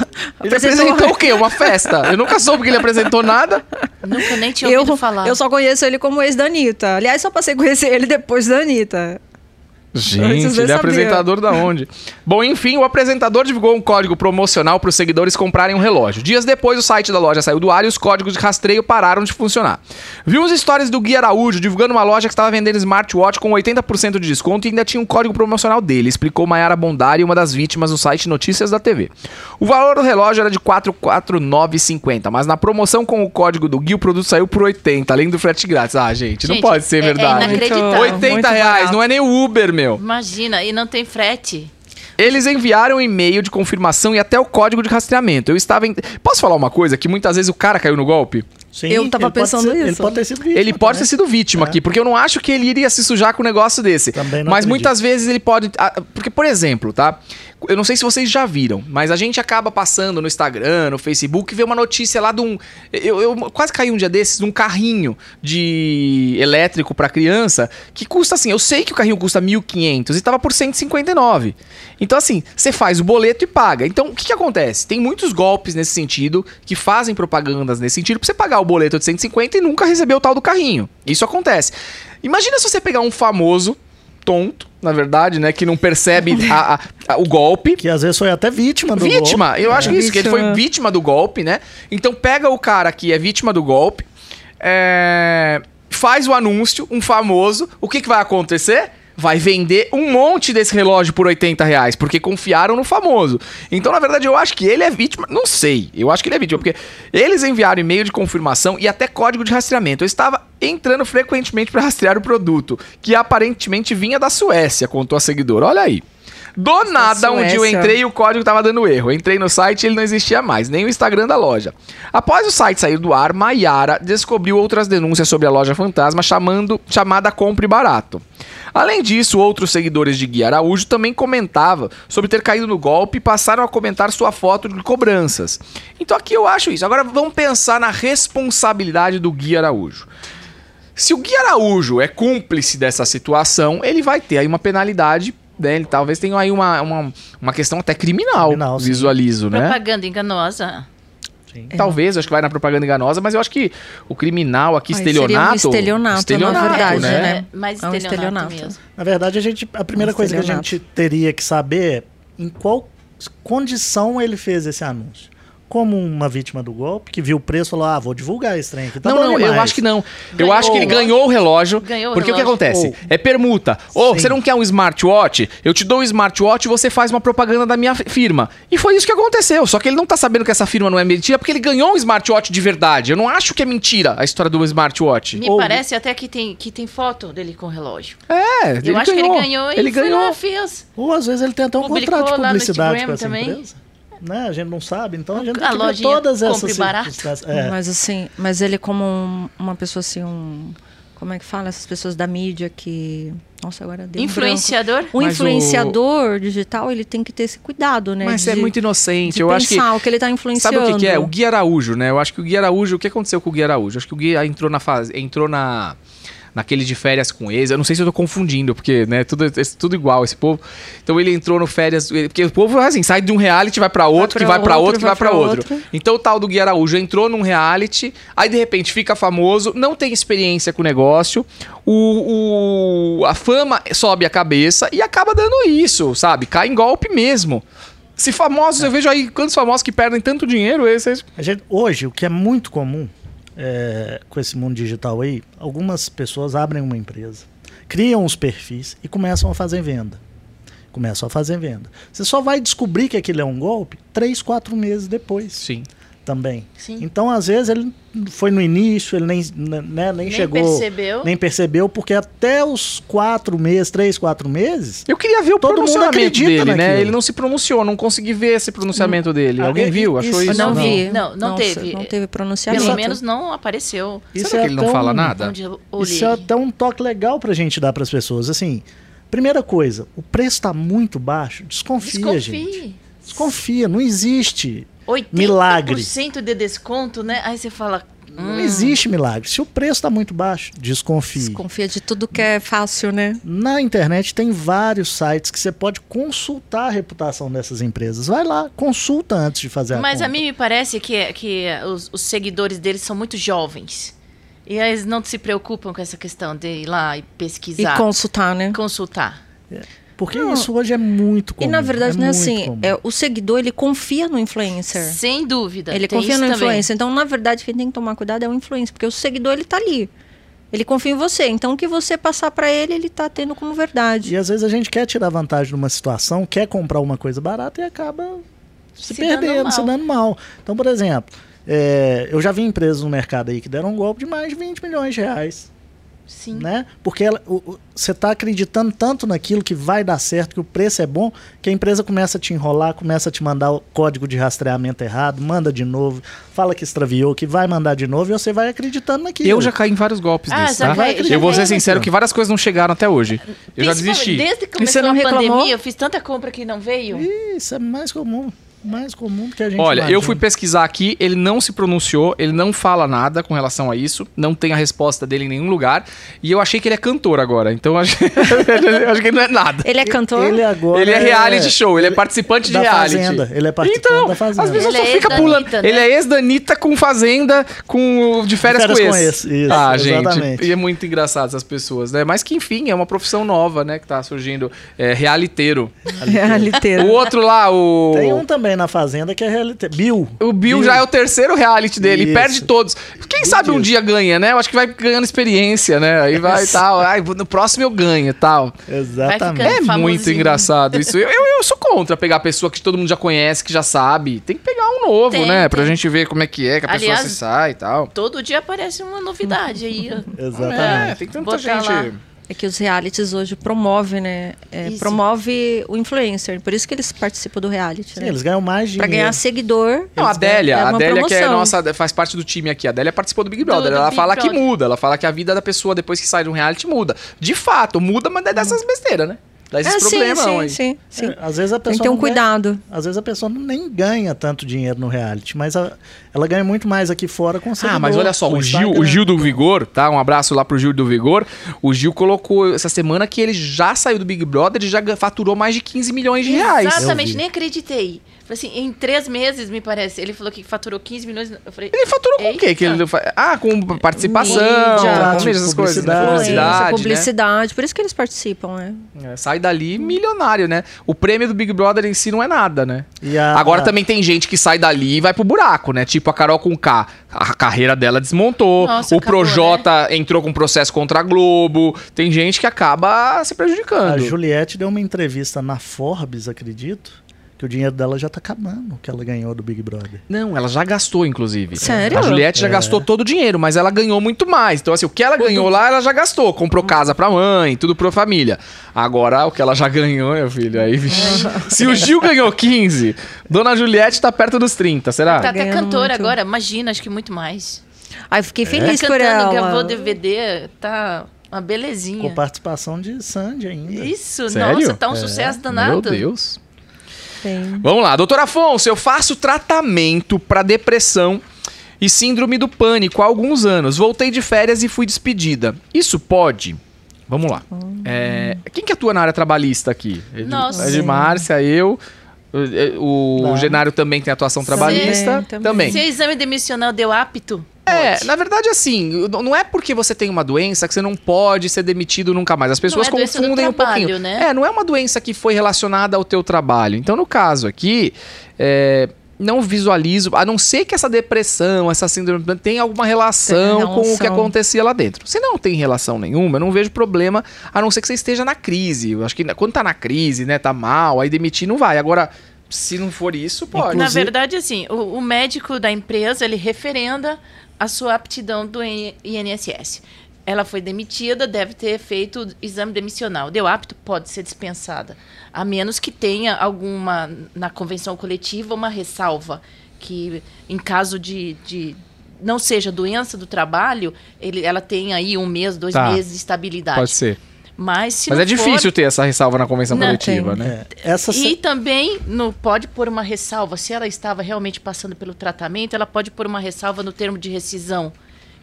S1: Ele apresentou o quê? Uma festa? Eu nunca soube que ele apresentou nada.
S3: Nunca nem tinha
S2: Eu,
S3: ouvido falar.
S2: eu só conheço ele como ex da Anitta. Aliás, só passei a conhecer ele depois da Anitta.
S1: Gente, ele é apresentador da onde? Bom, enfim, o apresentador divulgou um código promocional para os seguidores comprarem um relógio. Dias depois, o site da loja saiu do ar e os códigos de rastreio pararam de funcionar. Vi uns stories do Gui Araújo divulgando uma loja que estava vendendo smartwatch com 80% de desconto e ainda tinha um código promocional dele, explicou Mayara Bondari, uma das vítimas do site Notícias da TV. O valor do relógio era de 449,50, mas na promoção com o código do Gui, o produto saiu por 80, além do frete grátis. Ah, gente, não
S3: Gente,
S1: pode ser
S3: é- é
S1: verdade.
S3: inacreditável.
S1: 80
S2: Muito
S1: reais,
S2: barato.
S1: não é nem o Uber, meu.
S3: Imagina, e não tem frete.
S1: Eles enviaram um e-mail de confirmação e até o código de rastreamento. Eu estava. Em... Posso falar uma coisa? Que muitas vezes o cara caiu no golpe?
S4: Sim,
S2: Eu tava
S4: ele
S2: pensando
S4: ser- Ele
S2: isso.
S4: pode ter sido vítima.
S1: ele pode ter sido vítima
S4: É.
S1: aqui, porque eu não acho que ele iria se sujar com um negócio desse.
S4: Também não
S1: mas
S4: acredito.
S1: muitas vezes ele pode. ah, Porque, por exemplo, tá? Eu não sei se vocês já viram, mas a gente acaba passando no Instagram, no Facebook, e vê uma notícia lá de um. Eu, eu quase caí um dia desses num carrinho de elétrico pra criança que custa assim. Eu sei que o carrinho custa 1.500 e tava por 159. Então, assim, você faz o boleto e paga. Então, o que, que acontece? Tem muitos golpes nesse sentido que fazem propagandas nesse sentido pra você pagar o boleto de 150 e nunca receber o tal do carrinho. Isso acontece. Imagina se você pegar um famoso, tonto, na verdade, né, que não percebe a- a- a- o golpe.
S4: Que às vezes foi até vítima do
S1: Vítima,
S4: golpe.
S1: eu acho que isso, que ele foi
S2: Vítima.
S1: vítima do golpe, né? Então pega o cara que é vítima do golpe, é, faz o anúncio, um famoso, o que, que vai acontecer? Vai vender um monte desse relógio por 80 reais, porque confiaram no famoso. Então, na verdade, eu acho que ele é vítima. Não sei, eu acho que ele é vítima, porque eles enviaram e-mail de confirmação e até código de rastreamento. Eu estava entrando frequentemente para rastrear o produto, que aparentemente vinha da Suécia, contou a seguidora. Olha aí. Do nada, um dia eu entrei e o código tava dando erro. Eu entrei no site e ele não existia mais, nem o Instagram da loja. Após o site sair do ar, Maiara descobriu outras denúncias sobre a loja fantasma chamando, chamada Compre Barato. Além disso, outros seguidores de Gui Araújo também comentavam sobre ter caído no golpe e passaram a comentar sua foto de cobranças. Então aqui eu acho isso. Agora vamos pensar na responsabilidade do Gui Araújo. Se o Gui Araújo é cúmplice dessa situação, ele vai ter aí uma penalidade, né? Ele talvez tenha aí uma, uma, uma questão até criminal,
S4: Criminal, sim.
S1: visualizo, né?
S3: Propaganda enganosa.
S4: Sim.
S1: Talvez, acho que vai na propaganda enganosa, mas eu acho que o criminal aqui,
S2: Ai, seria um
S1: estelionato...
S2: estelionato, na verdade,
S1: né?
S2: né?
S3: mais
S2: É um
S3: estelionato,
S2: estelionato.
S3: mesmo.
S4: Na verdade, a, gente, a primeira
S2: Um
S4: coisa que a
S2: estelionato.
S4: gente teria que saber é em qual condição ele fez esse anúncio. Como uma vítima do golpe, que viu o preço e falou: Ah, vou divulgar esse trem aqui. Tá
S1: não, não, eu
S4: demais.
S1: acho que não. eu
S3: Ganhou
S1: acho que ele ganhou o relógio.
S3: Ganhou o
S1: porque o que
S3: relógio.
S1: acontece?
S4: Ou-
S1: É permuta. Ô,
S4: Sim.
S1: você não quer um smartwatch? Eu te dou um smartwatch e você faz uma propaganda da minha fi- firma. E foi isso que aconteceu. Só que ele não tá sabendo que essa firma não é mentira porque ele ganhou um smartwatch de verdade. Eu não acho que é mentira a história do smartwatch.
S3: Me
S4: Ou-
S3: parece até que tem, que tem foto dele com o relógio.
S1: É,
S3: Eu acho que ele ganhou e
S1: Ele
S3: foi
S1: ganhou.
S3: lá, fez.
S4: Ou às vezes ele tem até um
S3: Publicou
S4: contrato de publicidade com essa
S3: também.
S4: empresa. Né? A gente não sabe, então a gente
S3: A
S4: tem todas essas
S3: barato.
S4: circunstâncias. É.
S2: Mas assim, mas ele como um- uma pessoa assim, um. Como é que fala? Essas pessoas da mídia que. Nossa, agora deu um
S3: Influenciador?
S2: branco. O influenciador digital, ele tem que ter esse cuidado, né?
S1: Mas é
S2: de-
S1: muito inocente.
S2: de
S1: Eu acho que.
S2: o que ele tá
S1: Sabe
S2: influenciando.
S1: o que, que é? O Gui Araújo, né? Eu acho que o Gui Araújo. O que aconteceu com o Gui Araújo? Eu acho que o Gui entrou na fase. Entrou na. Naquele de férias com ex. Eu não sei se eu tô confundindo, porque, né, tudo, é tudo igual esse povo. Então ele entrou no férias. Porque o povo, assim, sai de um reality, vai pra outro, que vai pra
S2: outro,
S1: que vai pra outro.
S2: outro.
S1: Então o tal do Gui Araújo entrou num reality, aí de repente fica famoso, não tem experiência com o negócio, o, o- a fama sobe a cabeça e acaba dando isso, sabe? Cai em golpe mesmo. Se famosos, eu vejo aí quantos famosos que perdem tanto dinheiro, esses.
S4: Gente- hoje, o que é muito comum é, com esse mundo digital aí, algumas pessoas abrem uma empresa, criam os perfis e começam a fazer venda. Começam a fazer venda. Você só vai descobrir que aquilo é um golpe três, quatro meses depois.
S1: Sim.
S4: Também.
S3: Sim.
S4: Então, às vezes, ele foi no início, ele nem, né, nem,
S3: Nem
S4: chegou.
S3: percebeu.
S4: Nem percebeu, porque até os quatro meses, três, quatro meses,
S1: Eu queria ver o
S4: Todo mundo
S1: pronunciamento
S4: acredita
S1: dele, né?
S4: naquilo.
S1: Ele não se pronunciou, não consegui ver esse pronunciamento dele.
S4: Ah,
S1: Alguém
S4: e-
S1: viu? Achou
S4: isso-
S1: isso?
S2: Não,
S4: Não.
S2: vi.
S3: Não, não
S2: Nossa,
S3: teve.
S2: Não teve pronunciamento.
S3: Pelo menos não apareceu.
S4: isso
S1: Será
S4: é
S1: que ele não fala
S4: um-
S1: nada?
S4: Isso é até um toque legal pra gente dar pras pessoas. Assim, primeira coisa, o preço tá muito baixo, desconfia, gente.
S3: Desconfie.
S4: Desconfia, não existe.
S3: 80%
S4: Milagre.
S3: de desconto, né? Aí você fala.
S4: Não
S3: hum,
S4: existe milagre. Se o preço tá muito baixo, desconfie.
S2: Desconfia de tudo que é fácil, né?
S4: Na internet tem vários sites que você pode consultar a reputação dessas empresas. Vai lá, consulta antes de fazer a
S3: Mas a mim me parece que, que os, os seguidores deles são muito jovens. E aí eles não se preocupam com essa questão de ir lá e
S2: E
S3: pesquisar,
S2: consultar, né?
S3: consultar.
S4: Porque
S2: Não.
S4: isso hoje é muito comum.
S2: E na verdade,
S4: é
S2: não é
S4: muito
S2: assim. É, o seguidor, ele confia no influencer.
S3: Sem dúvida.
S2: Ele confia no
S3: também.
S2: influencer. Então, na verdade, quem tem que tomar cuidado é o influencer, porque o seguidor ele tá ali. Ele confia em você. Então, o que você passar pra ele, ele tá tendo como verdade.
S4: E às vezes a gente quer tirar vantagem de uma situação, quer comprar uma coisa barata e acaba se,
S3: Se dando
S4: perdendo,
S3: mal.
S4: se dando mal. Então, por exemplo, é, eu já vi empresas no mercado aí que deram um golpe de mais de 20 milhões de reais.
S3: Sim.
S4: Né? Porque ela- o- o- você está acreditando tanto naquilo que vai dar certo, que o preço é bom, que a empresa começa a te enrolar, começa a te mandar o código de rastreamento errado, manda de novo, fala que extraviou, que vai mandar de novo, e você vai acreditando naquilo.
S1: Eu já caí em vários golpes
S3: Ah,
S1: desses,
S3: já
S1: tá?
S3: vai-
S1: eu vou ser sincero que várias coisas não chegaram até hoje. Eu já desisti.
S3: Desde que
S2: você
S3: começou
S2: não
S3: a
S2: reclamou?
S3: pandemia, eu fiz tanta compra que não veio.
S4: Isso é mais comum. Mais comum que a gente
S1: Olha, eu
S4: imagina.
S1: fui pesquisar aqui, ele não se pronunciou, ele não fala nada com relação a isso, não tem a resposta dele em nenhum lugar, e eu achei que ele é cantor agora, então eu achei, eu acho que ele não é nada.
S2: Ele é cantor?
S4: Ele agora
S1: ele é reality show, ele é participante de reality.
S4: Fazenda. Ele é participante
S1: Então,
S4: da Fazenda.
S1: as pessoas
S3: Ele
S1: só
S3: é
S1: ficam pulando.
S3: Né?
S1: Ele é ex da Anitta com Fazenda, com de férias,
S4: férias
S1: com
S4: com
S1: esse.
S4: esse, isso,
S1: ah,
S4: exatamente.
S1: gente, e é muito engraçado essas pessoas, né? Mas que enfim, é uma profissão nova, né, que tá surgindo, é realiteiro.
S2: Realiteiro.
S1: O outro lá, o
S4: Tem um também na Fazenda que é reality. Bill.
S1: O Bill, já é o terceiro reality dele, e
S4: Isso.
S1: perde todos. Quem
S4: Bill
S1: sabe um dia ganha, né? Eu acho que vai ganhando experiência, né? Aí vai e tal. Ai, no próximo eu ganho e tal.
S4: Exatamente.
S1: É
S3: ficando
S1: muito
S3: famosinho.
S1: engraçado isso. Eu, eu, eu sou contra pegar pessoa que todo mundo já conhece, que já sabe. Tem que pegar um novo,
S3: Tem,
S1: né? Pra
S3: tem.
S1: gente ver como é que é, que a
S3: Aliás,
S1: pessoa se sai e tal.
S3: Todo dia aparece uma novidade aí. ó.
S4: Exatamente.
S1: É, tem tanta
S3: Botar
S1: gente.
S3: lá.
S2: É que os realities hoje promovem, né? É, promove o influencer. Por isso que eles participam do reality,
S4: Sim,
S2: né?
S4: eles ganham mais
S2: Pra
S4: dinheiro.
S2: ganhar seguidor.
S1: Não, a Adélia,
S2: é
S1: a Adélia que é nossa, faz parte do time aqui. A Adélia participou do Big Brother.
S3: Do- do
S1: ela
S3: Big
S1: fala que
S3: Brother.
S1: muda, ela fala que a vida da pessoa depois que sai de um reality muda. De fato, muda, mas é dessas besteiras, né? Dá esses
S2: É, sim,
S1: problemão
S2: sim,
S1: aí.
S2: sim, sim.
S4: É, Às vezes a pessoa
S2: Tem que ter um
S4: não ganha-
S2: cuidado.
S4: Às vezes a pessoa nem ganha tanto dinheiro no reality, mas a- ela ganha muito mais aqui fora com
S1: Ah, mas olha só, o Gil, o. Gil do Vigor, tá? Um abraço lá pro Gil do Vigor. O Gil colocou essa semana que ele já saiu do Big Brother e já faturou mais de 15 milhões de reais.
S3: Exatamente, nem acreditei. Falei assim, em três meses, me parece. Ele falou que faturou 15 milhões. Eu falei,
S1: Ele faturou com o quê? Que ele Ah, com participação,
S2: Mídia,
S1: com essas coisas, né?
S4: publicidade.
S1: Publicidade,
S2: publicidade. Por isso que eles participam, né?
S1: né? É, sai dali milionário, né? O prêmio do Big Brother em si não é nada, né?
S4: E a-
S1: Agora
S4: a-
S1: também tem gente que sai dali e vai pro buraco, né? Tipo a Carol com K. A carreira dela desmontou.
S3: Nossa,
S1: o
S3: acabou,
S1: Projota entrou com processo contra a Globo. Tem gente que acaba se
S4: A
S1: prejudicando.
S4: Juliette deu uma entrevista na Forbes, acredito, que o dinheiro dela já tá acabando, que ela ganhou do Big Brother.
S1: Não, ela já gastou, inclusive.
S2: Sério?
S1: A Juliette já
S4: É.
S1: gastou todo o dinheiro, mas ela ganhou muito mais. Então, assim, o que ela ganhou lá, ela já gastou. Comprou casa pra mãe, tudo pra família. Agora, o que ela já ganhou, meu filho, aí, vixe. Se o Gil ganhou 15, Dona Juliette tá perto dos 30, será?
S3: tá até cantora
S2: muito.
S3: agora, imagina, acho que muito mais.
S2: Aí eu fiquei feliz
S3: tá
S2: por
S3: cantando, gravou
S2: ela.
S3: DVD, tá uma belezinha.
S4: Com participação de Sandy ainda.
S3: Isso,
S1: Sério?
S3: nossa, tá um
S4: É.
S3: sucesso
S1: Meu
S3: danado.
S1: Deus.
S2: Sim.
S1: Vamos lá, doutor Afonso, eu faço tratamento pra depressão e síndrome do pânico há alguns anos. Voltei de férias e fui despedida. Isso pode? Vamos lá. É, quem que atua na área trabalhista aqui?
S3: Nossa.
S1: Ed Márcia, eu. O, o
S4: Tá.
S1: Genário também tem atuação trabalhista.
S2: Também,
S1: Também.
S3: Se o exame demissional deu apto,
S1: É, na verdade, assim, não é porque você tem uma doença que você não pode ser demitido nunca mais. As pessoas
S3: é
S1: confundem um
S3: trabalho,
S1: pouquinho.
S3: né?
S1: É, não é uma doença que foi relacionada ao teu trabalho. Então, no caso aqui, é, não visualizo, a não ser que essa depressão, essa síndrome tenha alguma relação,
S2: Tem
S1: com o que acontecia lá dentro. Se não tem relação nenhuma, eu não vejo problema, a não ser que você esteja na crise. Eu acho que quando tá na crise, né, tá mal, aí demitir não vai. Agora, Se não for isso, pode.
S3: Na verdade, assim, o, o médico da empresa, ele referenda a sua aptidão do INSS. Ela foi demitida, deve ter feito o exame demissional. Deu apto, pode ser dispensada. A menos que tenha alguma, na convenção coletiva, uma ressalva. Que em caso de, de não seja doença do trabalho, ele, ela tem aí um mês, dois
S1: Tá.
S3: meses de estabilidade.
S1: Pode ser.
S3: Mas se
S1: Mas
S3: não
S1: é difícil
S3: for,
S1: ter essa ressalva na convenção
S3: Não,
S1: coletiva,
S2: tem.
S1: né?
S4: É, essa se-
S3: e também no, pode pôr uma ressalva, se ela estava realmente passando pelo tratamento, ela pode pôr uma ressalva no termo de rescisão,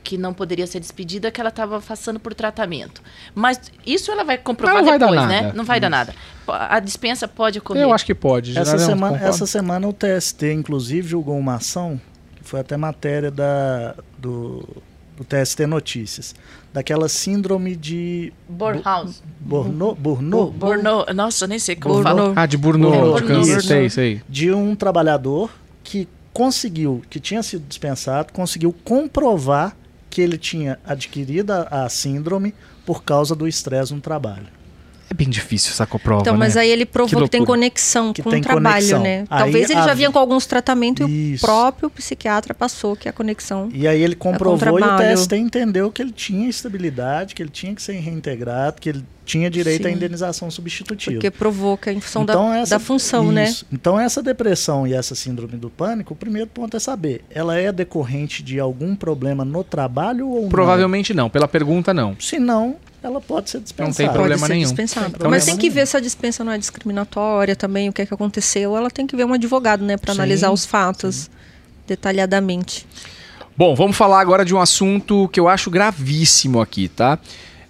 S3: que não poderia ser despedida, que ela estava passando por tratamento. Mas isso ela vai comprovar
S1: Não vai dar
S3: depois,
S1: nada.
S3: né? Não vai dar nada. A dispensa pode ocorrer.
S1: Eu acho que pode.
S4: Essa semana, essa semana o TST, inclusive, julgou uma ação, que foi até matéria da, do, do TST Notícias, daquela síndrome de
S3: Borhaus.
S4: Burnout, Burnout,
S3: Borno, nossa, nem sei como
S2: Burnout.
S3: fala.
S1: Ah, de Burnout. De
S3: Burnout.
S1: câncer, sei, sei.
S4: de um trabalhador que conseguiu, que tinha sido dispensado, conseguiu comprovar que ele tinha adquirido a, a síndrome por causa do estresse no trabalho.
S1: É bem difícil essa prova,
S2: Então, mas
S1: né?
S2: aí ele
S1: Que
S2: provou que, tem
S1: loucura.
S2: conexão
S4: Que
S2: com
S4: tem
S2: o trabalho,
S4: conexão.
S2: né?
S4: Aí
S2: Talvez ele já
S4: a-
S2: vinha com alguns tratamentos e o próprio psiquiatra passou que a conexão.
S4: E aí ele comprovou e o. TST entendeu que ele tinha estabilidade, que ele tinha que ser reintegrado, que ele tinha direito à
S2: Sim.
S4: indenização substitutiva.
S2: Porque provoca em função
S4: Então,
S2: da,
S4: essa-
S2: da função, né?
S4: Isso. Então essa depressão e essa síndrome do pânico, o primeiro ponto é saber, ela é decorrente de algum problema no trabalho ou
S1: Provavelmente não. Pela pergunta, não.
S4: não? Se não, ela pode ser dispensada.
S1: tem problema
S2: Pode ser
S1: nenhum.
S4: problema
S2: Mas tem que
S4: nenhum.
S2: ver se a dispensa não é discriminatória também, o que é que aconteceu. Ela tem que ver um advogado, né, para
S4: Sim,
S2: analisar os fatos detalhadamente.
S1: Bom, vamos falar agora de um assunto que eu acho gravíssimo aqui, tá?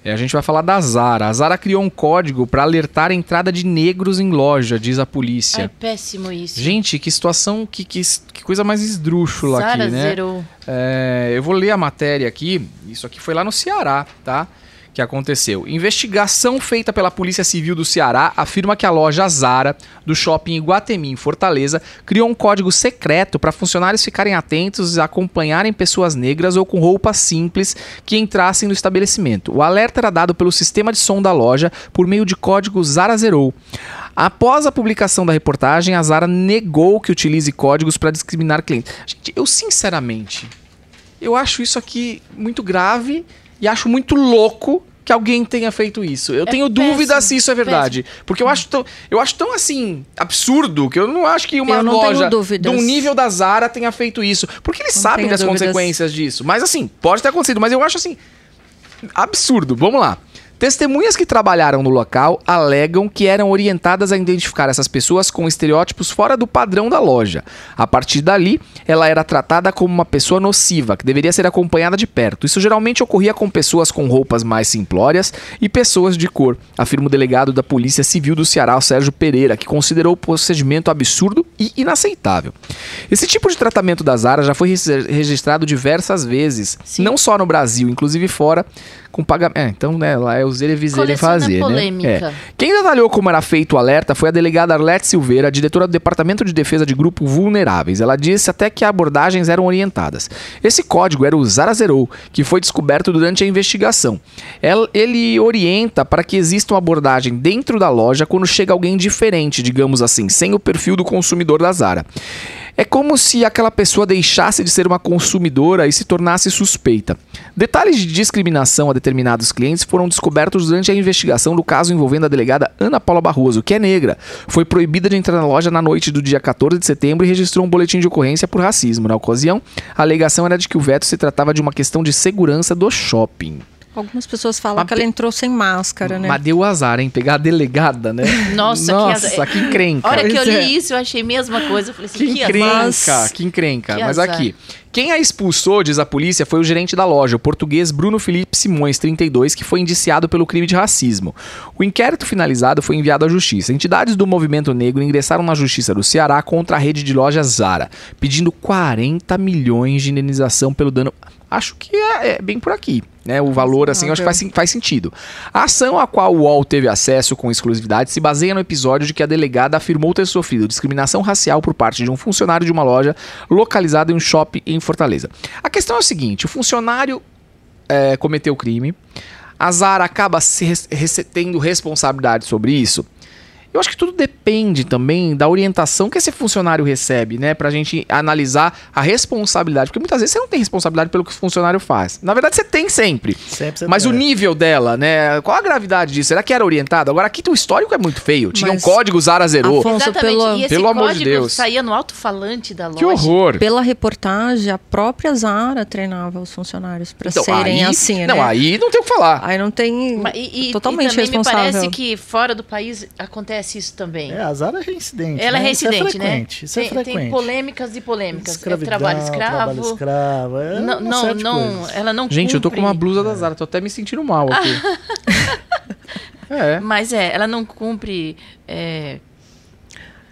S1: É, a gente vai falar da Zara. A Zara criou um código para alertar a entrada de negros em loja, diz a
S3: É
S1: polícia.
S3: péssimo isso.
S1: Gente, que situação, que, que, que coisa mais esdrúxula
S3: Sara
S1: aqui, né?
S3: zerou.
S1: É, eu vou ler a matéria aqui. Isso aqui foi lá no Ceará, tá? Que aconteceu. Investigação feita pela Polícia Civil do Ceará afirma que a loja Zara, do shopping Iguatemi, em Fortaleza, criou um código secreto para funcionários ficarem atentos e acompanharem pessoas negras ou com roupas simples que entrassem no estabelecimento. O alerta era dado pelo sistema de som da loja por meio de código Zara Zerou. Após a publicação da reportagem, a Zara negou que utilize códigos para discriminar clientes. Gente, eu sinceramente, eu acho isso aqui muito grave e acho muito louco que alguém tenha feito isso. Eu
S3: É
S1: tenho
S3: péssimo,
S1: dúvida se isso é verdade. Porque eu acho, tão, eu acho tão assim, absurdo, que eu não acho que uma loja
S2: dúvidas.
S1: de um nível da Zara tenha feito isso. Porque eles
S2: Não
S1: sabem das
S2: dúvidas.
S1: consequências disso. Mas assim, pode ter acontecido, mas eu acho assim, absurdo. Vamos lá. Testemunhas que trabalharam no local alegam que eram orientadas a identificar essas pessoas com estereótipos fora do padrão da loja. A partir dali, ela era tratada como uma pessoa nociva, que deveria ser acompanhada de perto. Isso geralmente ocorria com pessoas com roupas mais simplórias e pessoas de cor, afirma o delegado da Polícia Civil do Ceará, Sérgio Pereira, que considerou o procedimento absurdo e inaceitável. Esse tipo de tratamento da Zara já foi registrado diversas vezes,
S3: Sim.
S1: não só no Brasil, inclusive fora, com pagamento. É, então, né, lá é o Zerevizere
S3: Coleciona
S1: fazer,
S3: polêmica.
S1: né? É. Quem detalhou como era feito o alerta foi a delegada Arlete Silveira, diretora do Departamento de Defesa de Grupo Vulneráveis. Ela disse até que abordagens eram orientadas. Esse código era o Zara Zerou, que foi descoberto durante a investigação. El- Ele orienta para que exista uma abordagem dentro da loja quando chega alguém diferente, digamos assim, sem o perfil do consumidor da Zara. É como se aquela pessoa deixasse de ser uma consumidora e se tornasse suspeita. Detalhes de discriminação a determinados clientes foram descobertos durante a investigação do caso envolvendo a delegada Ana Paula Barroso, que é negra. Foi proibida de entrar na loja na noite do dia 14 de setembro e registrou um boletim de ocorrência por racismo. Na ocasião, a alegação era de que o veto se tratava de uma questão de segurança do shopping.
S2: Algumas pessoas falam
S1: Mas
S2: que ela entrou sem máscara, né?
S1: Mas deu azar, hein? Pegar a delegada, né?
S3: Nossa,
S1: Nossa
S3: que azar.
S1: que encrenca.
S3: A hora que eu
S2: é.
S3: li isso, eu achei a mesma coisa. Eu falei assim,
S1: Que
S3: que,
S1: encrenca,
S3: azar.
S1: que encrenca.
S3: Que
S1: Mas
S3: azar.
S1: aqui, quem a expulsou, diz a polícia, foi o gerente da loja, o português Bruno Felipe Simões, 32, que foi indiciado pelo crime de racismo. O inquérito finalizado foi enviado à justiça. Entidades do movimento negro ingressaram na justiça do Ceará contra a rede de lojas Zara, pedindo 40 milhões de indenização pelo dano. Acho que é, é bem por aqui, né? O valor, assim, eu acho que faz, faz sentido. A ação a qual o UOL teve acesso com exclusividade se baseia no episódio de que a delegada afirmou ter sofrido discriminação racial por parte de um funcionário de uma loja localizada em um shopping em Fortaleza. A questão é o seguinte: o funcionário é, cometeu o crime, a Zara acaba se tendo responsabilidade sobre isso. Eu acho que tudo depende também da orientação que esse funcionário recebe, né? Pra gente analisar a responsabilidade. Porque muitas vezes você não tem responsabilidade pelo que o funcionário faz. Na verdade, você tem sempre.
S4: Sempre você
S1: Mas
S4: tem.
S1: o nível dela, né? Qual a gravidade disso? Será que era orientado? Agora, aqui o histórico é muito feio. Tinha um
S2: Mas-
S1: código Zara zerou.
S2: Afonso,
S3: Exatamente.
S2: pelo-
S3: e esse
S1: pelo amor de
S3: código
S1: Deus.
S3: saía no alto-falante da loja.
S1: Que horror.
S2: Pela reportagem, a própria Zara treinava os funcionários para
S1: Então,
S2: serem
S1: aí-
S2: assim,
S1: Não,
S2: né?
S1: aí não tem o que falar.
S2: Aí não tem
S3: Ma- E, e-
S2: totalmente
S3: e também
S2: responsável.
S3: me parece que fora do país acontece isso também.
S4: É, a Zara é reincidente.
S3: Ela é
S4: né? Isso
S3: reincidente, né?
S4: frequente, Isso é
S3: tem,
S4: frequente.
S3: tem polêmicas e polêmicas. É
S4: Escravidão,
S3: trabalho escravo.
S4: trabalho escravo, é
S3: não, não, não, ela não
S1: Gente, eu tô
S3: cumpre,
S1: com uma blusa da Zara, tô até me sentindo mal aqui. é.
S3: Mas é, ela não cumpre. é,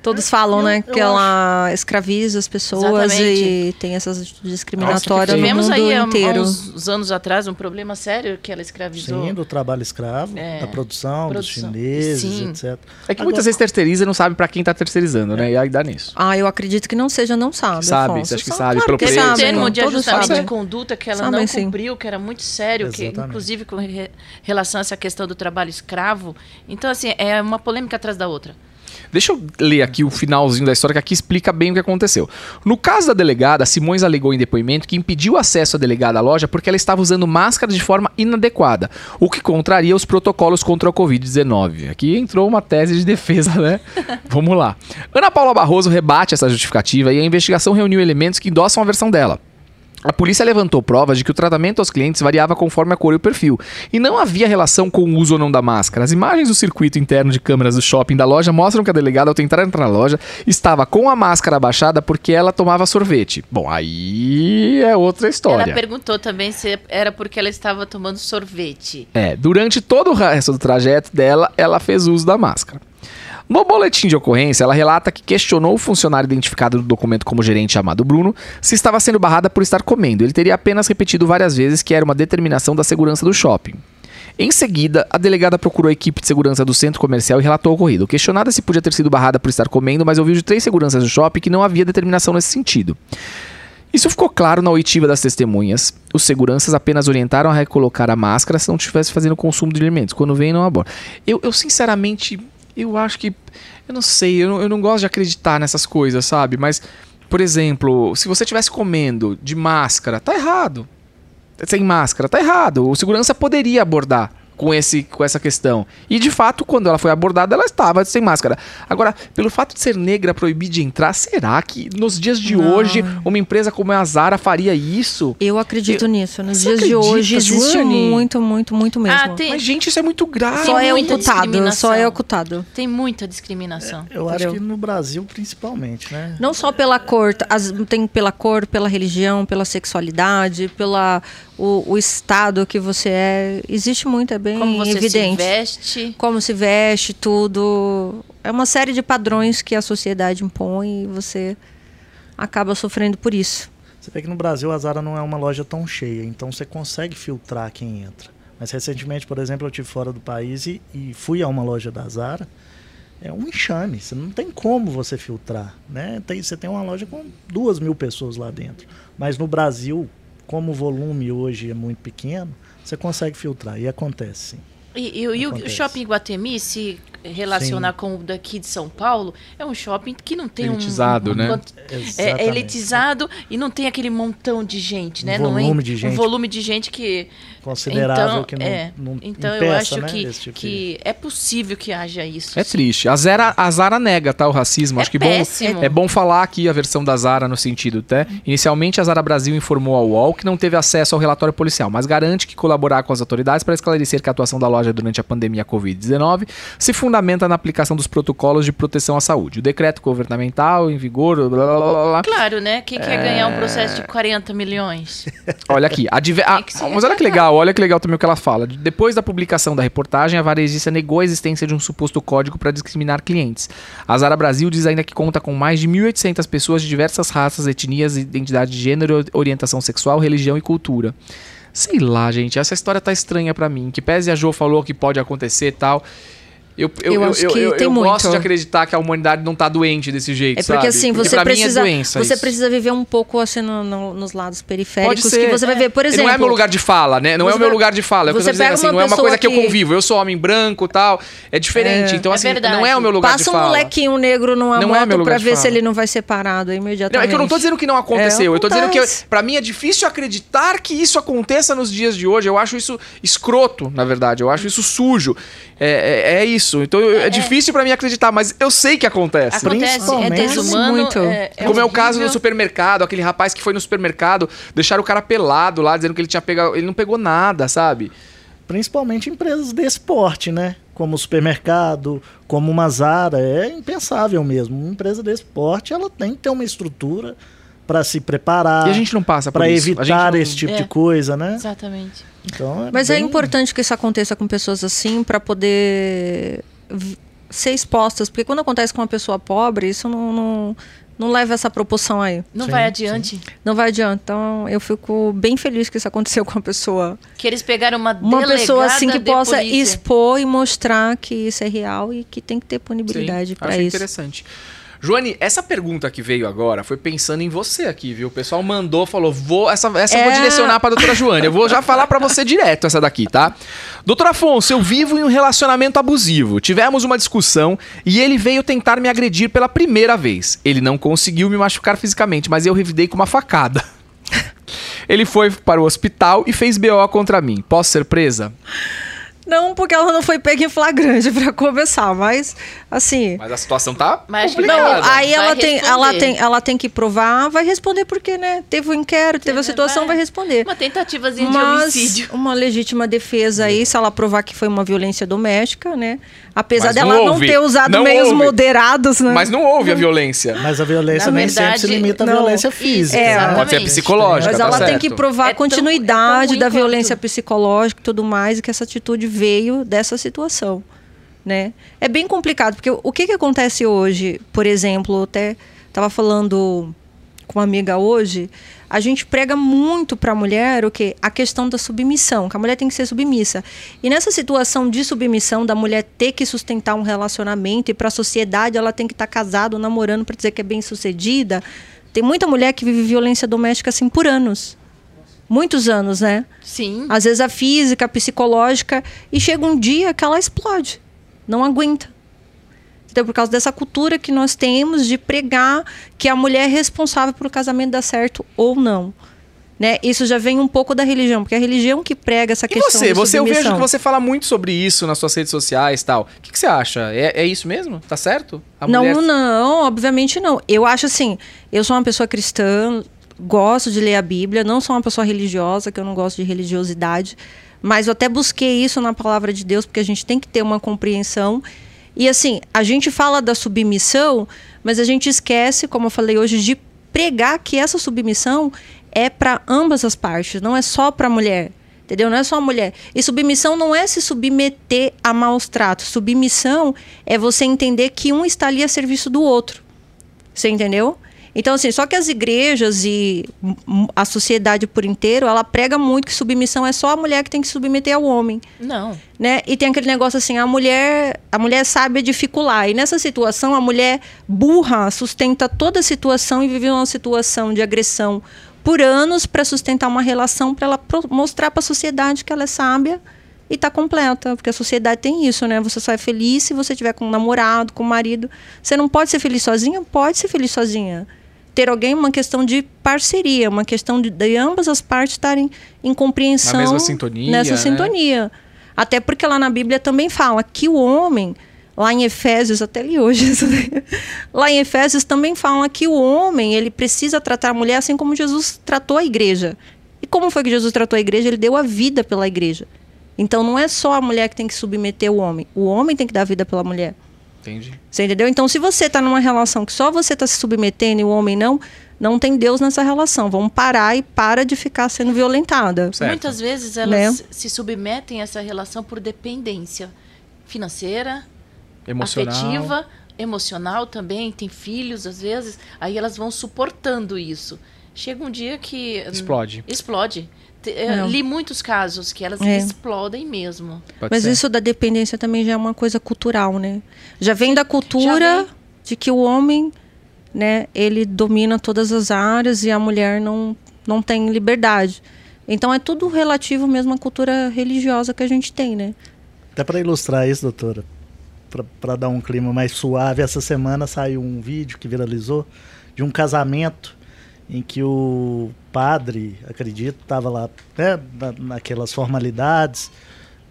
S2: Todos falam,
S4: Eu-
S2: né,
S4: eu
S2: que ela escraviza as pessoas
S3: Exatamente.
S2: e tem essas discriminatórias no
S3: tivemos
S2: mundo
S3: aí
S2: inteiro.
S3: uns anos atrás um problema sério que ela escravizou.
S4: Sim, do trabalho escravo,
S3: É,
S4: da produção,
S3: produção.
S4: dos chineses,
S3: Sim.
S4: etc.
S1: É que muitas vezes terceiriza e não sabe pra quem tá terceirizando, né? E aí dá nisso.
S2: Ah, eu acredito que não seja, não sabe.
S1: Sabe,
S2: Afonso.
S1: você acha que sabe,
S2: claro
S1: pelo
S2: que
S3: um
S2: sabem,
S3: termo de ajustamento
S2: sabem.
S3: de conduta que ela
S2: Sabem,
S3: não
S2: sim.
S3: cumpriu, que era muito sério, que, inclusive com re- relação a essa questão do trabalho escravo. Então, assim, é uma polêmica atrás da outra.
S1: Deixa eu ler aqui o finalzinho da história que aqui explica bem o que aconteceu. No caso da delegada, Simões alegou em depoimento que impediu acesso à delegada à loja porque ela estava usando máscara de forma inadequada, o que contraria os protocolos contra a Covid-19. Aqui entrou uma tese de defesa, né? Vamos lá. Ana Paula Barroso rebate essa justificativa e a investigação reuniu elementos que endossam a versão dela. A polícia levantou provas de que o tratamento aos clientes variava conforme a cor e o perfil, e não havia relação com o uso ou não da máscara. As imagens do circuito interno de câmeras do shopping da loja mostram que a delegada, ao tentar entrar na loja, estava com a máscara abaixada porque ela tomava sorvete. Bom, aí é outra história.
S3: Ela perguntou também se era porque ela estava tomando sorvete.
S1: É, durante todo o resto do trajeto dela, ela fez uso da máscara. No boletim de ocorrência, ela relata que questionou o funcionário identificado no documento como gerente chamado Bruno se estava sendo barrada por estar comendo. Ele teria apenas repetido várias vezes que era uma determinação da segurança do shopping. Em seguida, a delegada procurou a equipe de segurança do centro comercial e relatou o ocorrido. Questionada se podia ter sido barrada por estar comendo, mas ouviu de três seguranças do shopping que não havia determinação nesse sentido. Isso ficou claro na oitiva das testemunhas. Os seguranças apenas orientaram a recolocar a máscara se não estivesse fazendo consumo de alimentos. Quando vem, não aborda. Eu, eu, sinceramente, eu acho que. Eu não sei, eu não, eu não gosto de acreditar nessas coisas, sabe? Mas, por exemplo, se você estivesse comendo de máscara, tá errado. Sem máscara, tá errado. O segurança poderia abordar com, esse, com essa questão. E de fato, quando ela foi abordada, ela estava sem máscara. Agora, pelo fato de ser negra, proibir de entrar, será que nos dias de
S2: Não.
S1: hoje uma empresa como a Zara faria isso?
S2: Eu acredito nisso. Nos dias de
S1: acredita,
S2: hoje existe
S1: Joane?
S2: muito, muito, muito mesmo.
S3: Ah, tem,
S1: Mas, gente, isso é muito grave.
S2: Só é ocultado, só é ocultado.
S3: tem muita discriminação.
S4: Eu acho que no Brasil, principalmente, né?
S2: Não só pela cor, as- tem pela cor, pela religião, pela sexualidade, pela o, o estado que você é. Existe muito, é bem
S3: Como você
S2: evidente.
S3: se veste.
S2: Como se veste, tudo. É uma série de padrões que a sociedade impõe e você acaba sofrendo por isso.
S4: Você vê que no Brasil a Zara não é uma loja tão cheia, então você consegue filtrar quem entra. Mas recentemente, por exemplo, eu estive fora do país e, e fui a uma loja da Zara. É um enxame, você não tem como você filtrar. Né? Tem, você tem uma loja com duas mil pessoas lá dentro. Mas no Brasil, como o volume hoje é muito pequeno, você consegue filtrar. E acontece, sim.
S3: E, e- e o shopping Guatemi, se relacionar com o daqui de São Paulo, é um shopping que não tem um-
S1: Elitizado,
S3: um,
S1: né?
S3: quant- É, é elitizado e não tem aquele montão de gente, né?
S4: Um
S3: não é
S4: volume de gente.
S3: Um volume de gente que.
S4: Considerável
S3: então,
S4: que não,
S3: é,
S4: não
S3: então eu
S4: impeça,
S3: acho
S4: né,
S3: que,
S4: tipo de-
S3: que é possível que haja isso.
S1: É
S3: sim.
S1: triste. A Zara, a Zara nega, tá? O racismo.
S3: É
S1: Acho que bom,
S3: péssimo.
S1: é bom falar aqui a versão da Zara no sentido, tá? Inicialmente, a Zara Brasil informou ao UOL que não teve acesso ao relatório policial, mas garante que colaborar com as autoridades para esclarecer que a atuação da loja durante a pandemia Covid-19 se fundamenta na aplicação dos protocolos de proteção à saúde. O decreto governamental em vigor. Blá, blá, blá, blá.
S3: Claro, né? Quem quer ganhar um processo
S1: É.
S3: de 40 milhões?
S1: Olha aqui. ah,
S3: Tem que se
S1: mas olha que legal, olha que legal também o que ela fala. Depois da publicação da reportagem, a varejista negou a existência de um suposto código para discriminar clientes. A Zara Brasil diz ainda que conta com mais de 1.800 pessoas de diversas raças, etnias, identidade de gênero, orientação sexual, religião e cultura. Sei lá, gente, essa história tá estranha pra mim. Que pese a Jo falou que pode acontecer e tal. Eu, eu,
S2: Eu
S1: eu,
S2: acho
S1: eu,
S2: que
S1: eu-
S2: tem
S1: eu
S2: muito.
S1: gosto de acreditar que a humanidade não tá doente desse jeito,
S2: É porque
S1: sabe?
S2: assim,
S1: Porque
S2: você
S1: pra
S2: precisa,
S1: mim é doença
S2: você
S1: isso.
S2: precisa viver um pouco assim no- no- nos lados periféricos
S1: Pode ser.
S2: que você vai ver, por
S1: E
S2: exemplo.
S1: não é meu lugar de fala, né? Não é o meu
S2: vai-
S1: lugar de fala. É o que eu
S2: você pega
S1: assim,
S2: uma
S1: não é uma coisa que eu
S2: que-
S1: convivo. Eu sou homem branco e tal. É diferente.
S2: É.
S1: Então,
S3: É
S1: assim,
S3: verdade.
S1: não é o meu lugar
S2: Passa
S1: de
S2: um
S1: fala.
S2: molequinho negro numa
S1: Não é meu
S2: moto pra ver
S1: fala.
S2: se ele não vai ser parado imediatamente.
S1: Não, é que eu não tô dizendo que não aconteceu.
S2: É,
S1: eu tô dizendo que, eu, pra mim, é difícil acreditar que isso aconteça nos dias de hoje. Eu acho isso escroto, na verdade. Eu acho isso sujo. É, é, é isso. Então, eu- é, difícil pra mim acreditar, mas eu sei que acontece.
S3: Acontece, é
S4: Principalmente-
S3: desumano.
S2: Muito.
S3: É,
S1: Como é o caso do supermercado, aquele rapaz que foi no supermercado, deixaram o cara pelado lá, dizendo que ele tinha pegado. Ele não pegou nada, sabe?
S4: Principalmente empresas desse porte, né? Como o supermercado, como uma Zara. É impensável mesmo. Uma empresa desse porte, ela tem que ter uma estrutura para se preparar,
S1: E a gente não passa
S4: para.
S1: A
S4: evitar
S1: não-
S4: esse tipo
S3: É.
S4: de coisa, né?
S3: Exatamente.
S4: Então, é
S2: Mas é
S4: bem-
S2: importante que isso aconteça com pessoas assim pra poder ser expostas, porque quando acontece com uma pessoa pobre, isso não, não, não leva essa proporção aí.
S3: Não
S4: Sim,
S3: vai adiante.
S2: Não vai adianta. Então eu fico bem feliz que isso aconteceu com uma pessoa.
S3: Que eles pegaram uma
S2: Uma pessoa assim que possa
S3: polícia.
S2: expor e mostrar que isso é real e que tem que ter
S1: Sim,
S2: punibilidade
S1: acho
S2: isso.
S1: interessante. Joane, essa pergunta que veio agora foi pensando em você aqui, viu? O pessoal mandou, falou, vou, essa, essa eu vou
S2: É.
S1: direcionar pra doutora Joane. Eu vou já falar pra você direto essa daqui, tá? Doutor Afonso, eu vivo em um relacionamento abusivo. Tivemos uma discussão e ele veio tentar me agredir pela primeira vez. Ele não conseguiu me machucar fisicamente, mas eu revidei com uma facada. Ele foi para o hospital e fez BO contra mim. Posso ser presa?
S2: Não, porque ela não foi pega em flagrante pra começar, mas assim,
S1: Mas a situação tá
S3: Mas
S1: complicada.
S3: não,
S2: Aí
S3: Vai
S2: ela tem, ela, tem, ela tem que provar, vai responder porque, né? Teve o inquérito, teve a situação, vai responder.
S3: Uma tentativazinha de
S2: Mas
S3: homicídio.
S2: uma legítima defesa aí, se ela provar que foi uma violência doméstica, né? Apesar
S1: Mas não
S2: dela não
S1: houve.
S2: ter usado
S1: Não
S2: meios
S1: houve.
S2: moderados, né?
S1: Mas não houve a violência.
S4: Mas a violência
S3: Na
S4: nem
S3: verdade,
S4: sempre se limita à
S2: não.
S4: violência física.
S2: É,
S4: né?
S1: Pode ser psicológica,
S2: Mas
S1: tá
S2: ela tem
S1: certo.
S2: que provar
S3: É
S2: a
S3: tão- é tão
S2: continuidade da
S3: quanto-
S2: violência psicológica e tudo mais, e que essa atitude veio dessa situação, né? É bem complicado, porque o que que acontece hoje, por exemplo, eu até estava falando com uma amiga hoje, a gente prega muito para a mulher o que a questão da submissão, que a mulher tem que ser submissa. E nessa situação de submissão da mulher ter que sustentar um relacionamento e para a sociedade ela tem que estar casada ou namorando para dizer que é bem-sucedida, tem muita mulher que vive violência doméstica assim por anos. Muitos anos, né?
S3: Sim.
S2: Às vezes a física, a psicológica, e chega um dia que ela explode. Não aguenta. Então, por causa dessa cultura que nós temos de pregar que a mulher é responsável por o casamento dar certo ou não. Né? Isso já vem um pouco da religião, porque é a religião que prega essa
S1: E
S2: questão
S1: você?
S2: de
S1: Você eu vejo que você fala muito sobre isso nas suas redes sociais e tal. O que, que você acha? É, é isso mesmo? Tá certo? A
S2: não,
S1: mulher-
S2: não, obviamente não. Eu acho assim, eu sou uma pessoa cristã, gosto de ler a Bíblia, não sou uma pessoa religiosa, que eu não gosto de religiosidade, mas eu até busquei isso na palavra de Deus, porque a gente tem que ter uma compreensão. E assim, a gente fala da submissão, mas a gente esquece, como eu falei hoje, de pregar que essa submissão é para ambas as partes, não é só para a mulher. Entendeu? Não é só a mulher. E submissão não é se submeter a maus tratos. Submissão é você entender que um está ali a serviço do outro. Você entendeu? Então, assim, só que as igrejas e a sociedade por inteiro, ela prega muito que submissão é só a mulher que tem que submeter ao homem
S3: Não.
S2: né? E tem aquele negócio assim, a mulher, a mulher sabe dificular. E nessa situação, a mulher burra sustenta toda a situação e vive uma situação de agressão por anos para sustentar uma relação para ela mostrar para a sociedade que ela é sábia e tá completa, porque a sociedade tem isso, né? Você só é feliz se você tiver com um namorado, com um marido. Você não pode ser feliz sozinha? Pode ser feliz sozinha. Ter alguém é uma questão de parceria, uma questão de, de ambas as partes estarem em compreensão
S1: Na mesma sintonia,
S2: nessa
S1: né?
S2: sintonia. Até porque lá na Bíblia também fala que o homem, lá em Efésios, até li hoje isso lá em Efésios também fala que o homem, ele precisa tratar a mulher assim como Jesus tratou a igreja. E como foi que Jesus tratou a igreja? Ele deu a vida pela igreja. Então não é só a mulher que tem que submeter o homem, o homem tem que dar a vida pela mulher.
S1: Entendi.
S2: Você entendeu? Então, se você está numa relação que só você está se submetendo e o homem não, não tem Deus nessa relação. Vamos parar e para de ficar sendo violentada.
S1: Certo.
S3: Muitas vezes
S2: Né?
S3: elas se submetem a essa relação por dependência financeira,
S1: Emocional.
S3: afetiva, emocional também, tem filhos às vezes, aí elas vão suportando isso. chega um dia que
S1: Explode.
S3: explode. Eh,
S2: É.
S3: Li muitos casos que elas
S2: É.
S3: explodem mesmo.
S1: Pode
S2: Mas
S1: ser.
S2: isso da dependência também já é uma coisa cultural, né? Já vem da cultura
S3: vem.
S2: de que o homem, né, ele domina todas as áreas e a mulher não, não tem liberdade. Então é tudo relativo mesmo à cultura religiosa que a gente tem, né?
S4: Até para ilustrar isso, doutora, para dar um clima mais suave, essa semana saiu um vídeo que viralizou de um casamento em que o padre, acredito, estava lá né, na- naquelas formalidades,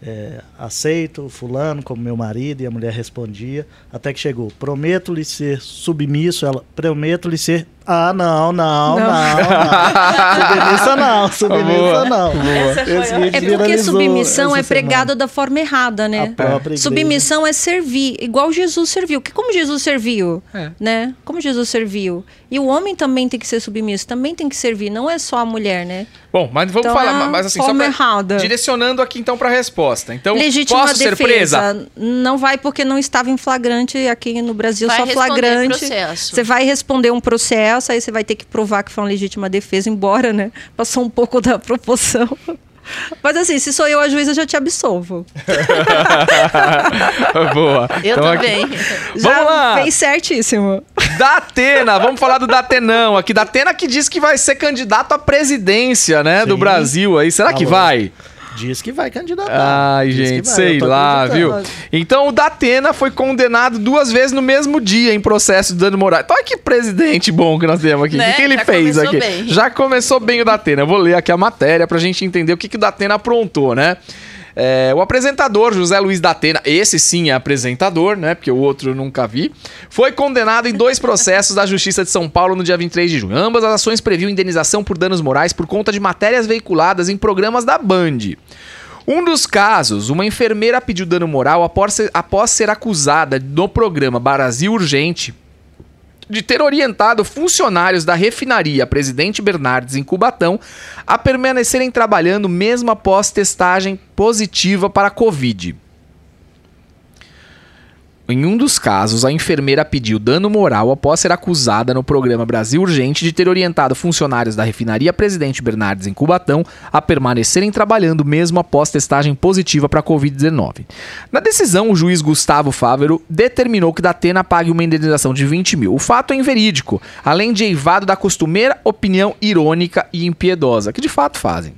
S4: é, aceito fulano como meu marido, e a mulher respondia, até que chegou, prometo-lhe ser submisso, ela, prometo-lhe ser, ah, não, não, não, não, submissa não, submissa
S1: Boa,
S4: não.
S3: Essa foi
S4: Esse
S3: a-
S4: vídeo
S2: É porque submissão é pregada
S4: semana.
S2: da forma errada,
S4: A
S2: né?
S4: própria igreja.
S2: Submissão é servir, igual Jesus serviu. Que como Jesus serviu,
S1: É.
S2: né? Como Jesus serviu. E o homem também tem que ser submisso, também tem que servir, não é só a mulher, né?
S1: Bom, mas vamos
S2: Então,
S1: falar,
S2: é a
S1: mas assim, só
S2: forma
S1: pra,
S2: errada.
S1: direcionando aqui então pra resposta. Então,
S2: Legítima
S1: posso ser
S2: defesa.
S1: presa?
S2: Não vai porque não estava em flagrante aqui no Brasil,
S3: Vai
S2: só flagrante.
S3: processo.
S2: Você vai responder um processo, aí você vai ter que provar que foi uma legítima defesa, embora, né? Passou um pouco da proporção. Mas assim, se sou eu a juíza, eu já te absolvo.
S1: Boa.
S3: Eu
S1: Então, aqui-
S3: também.
S1: Vamos
S2: já
S1: lá.
S2: fez certíssimo.
S1: Datena, vamos falar do Datenão aqui. Datena que diz que vai ser candidato à presidência, né, do
S4: Sim.
S1: Brasil aí. Será que vai?
S4: Diz que vai candidatar.
S1: Ai,
S4: Diz
S1: gente, sei lá, viu? Então o Datena foi condenado duas vezes no mesmo dia em processo de dano moral. Então olha que presidente bom que nós temos aqui. O
S3: Né?
S1: que, que ele
S3: Já
S1: fez aqui?
S3: bem.
S1: Já começou bem o Datena. Eu vou ler aqui a matéria pra gente entender o que, que o Datena aprontou, né? É, o apresentador José Luiz Datena, esse sim é apresentador, né? Porque o outro eu nunca vi, foi condenado em dois processos da Justiça de São Paulo no dia 23 de junho. Ambas as ações previam indenização por danos morais por conta de matérias veiculadas em programas da Band. Um dos casos, uma enfermeira pediu dano moral após ser, após ser acusada no programa Brasil Urgente de ter orientado funcionários da refinaria Presidente Bernardes em Cubatão a permanecerem trabalhando mesmo após testagem positiva para a Covid. Em um dos casos, a enfermeira pediu dano moral após ser acusada no programa Brasil Urgente de ter orientado funcionários da refinaria Presidente Bernardes em Cubatão a permanecerem trabalhando mesmo após testagem positiva para a Covid-19. Na decisão, o juiz Gustavo Fávero determinou que Datena pague uma indenização de 20 mil. O fato é inverídico, além de eivado da costumeira opinião irônica e impiedosa, que de fato fazem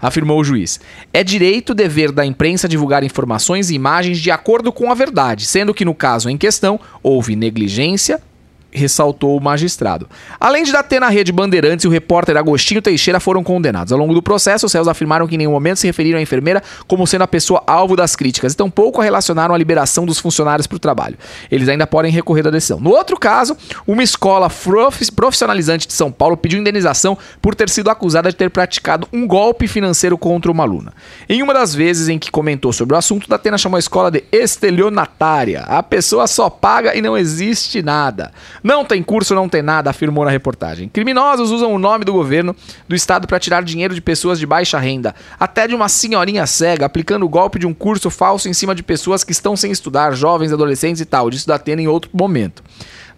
S1: afirmou o juiz. É direito dever da imprensa divulgar informações e imagens de acordo com a verdade, sendo que no caso em questão houve negligência, ressaltou o magistrado. Além de Datena, a Rede Bandeirantes e o repórter Agostinho Teixeira foram condenados. Ao longo do processo, os réus afirmaram que em nenhum momento se referiram à enfermeira como sendo a pessoa alvo das críticas e tampouco a relacionaram a liberação dos funcionários para o trabalho. Eles ainda podem recorrer da decisão. No outro caso, uma escola profi- profissionalizante de São Paulo pediu indenização por ter sido acusada de ter praticado um golpe financeiro contra uma aluna. Em uma das vezes em que comentou sobre o assunto, Datena chamou a escola de estelionatária. A pessoa só paga e não existe nada. Não tem curso, não tem nada, afirmou na reportagem. Criminosos usam o nome do governo do estado para tirar dinheiro de pessoas de baixa renda, até de uma senhorinha cega, aplicando o golpe de um curso falso em cima de pessoas que estão sem estudar, jovens, adolescentes e tal. Disse Datena em outro momento.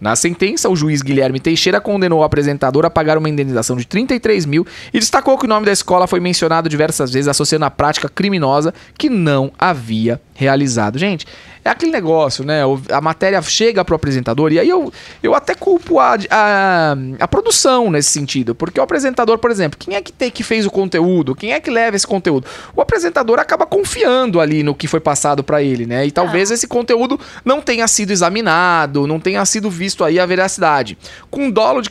S1: Na sentença, o juiz Guilherme Teixeira condenou o apresentador a pagar uma indenização de 33 mil e destacou que o nome da escola foi mencionado diversas vezes associando a prática criminosa que não havia realizado. Gente, é aquele negócio, né? O- A matéria chega pro apresentador e aí eu, eu até culpo a, a, a produção nesse sentido. Porque o apresentador, por exemplo, quem é que, tem, que fez o conteúdo? Quem é que leva esse conteúdo? O apresentador acaba confiando ali no que foi passado para ele, né? E talvez esse conteúdo não tenha sido examinado, não tenha sido visto aí a veracidade. Com dolo de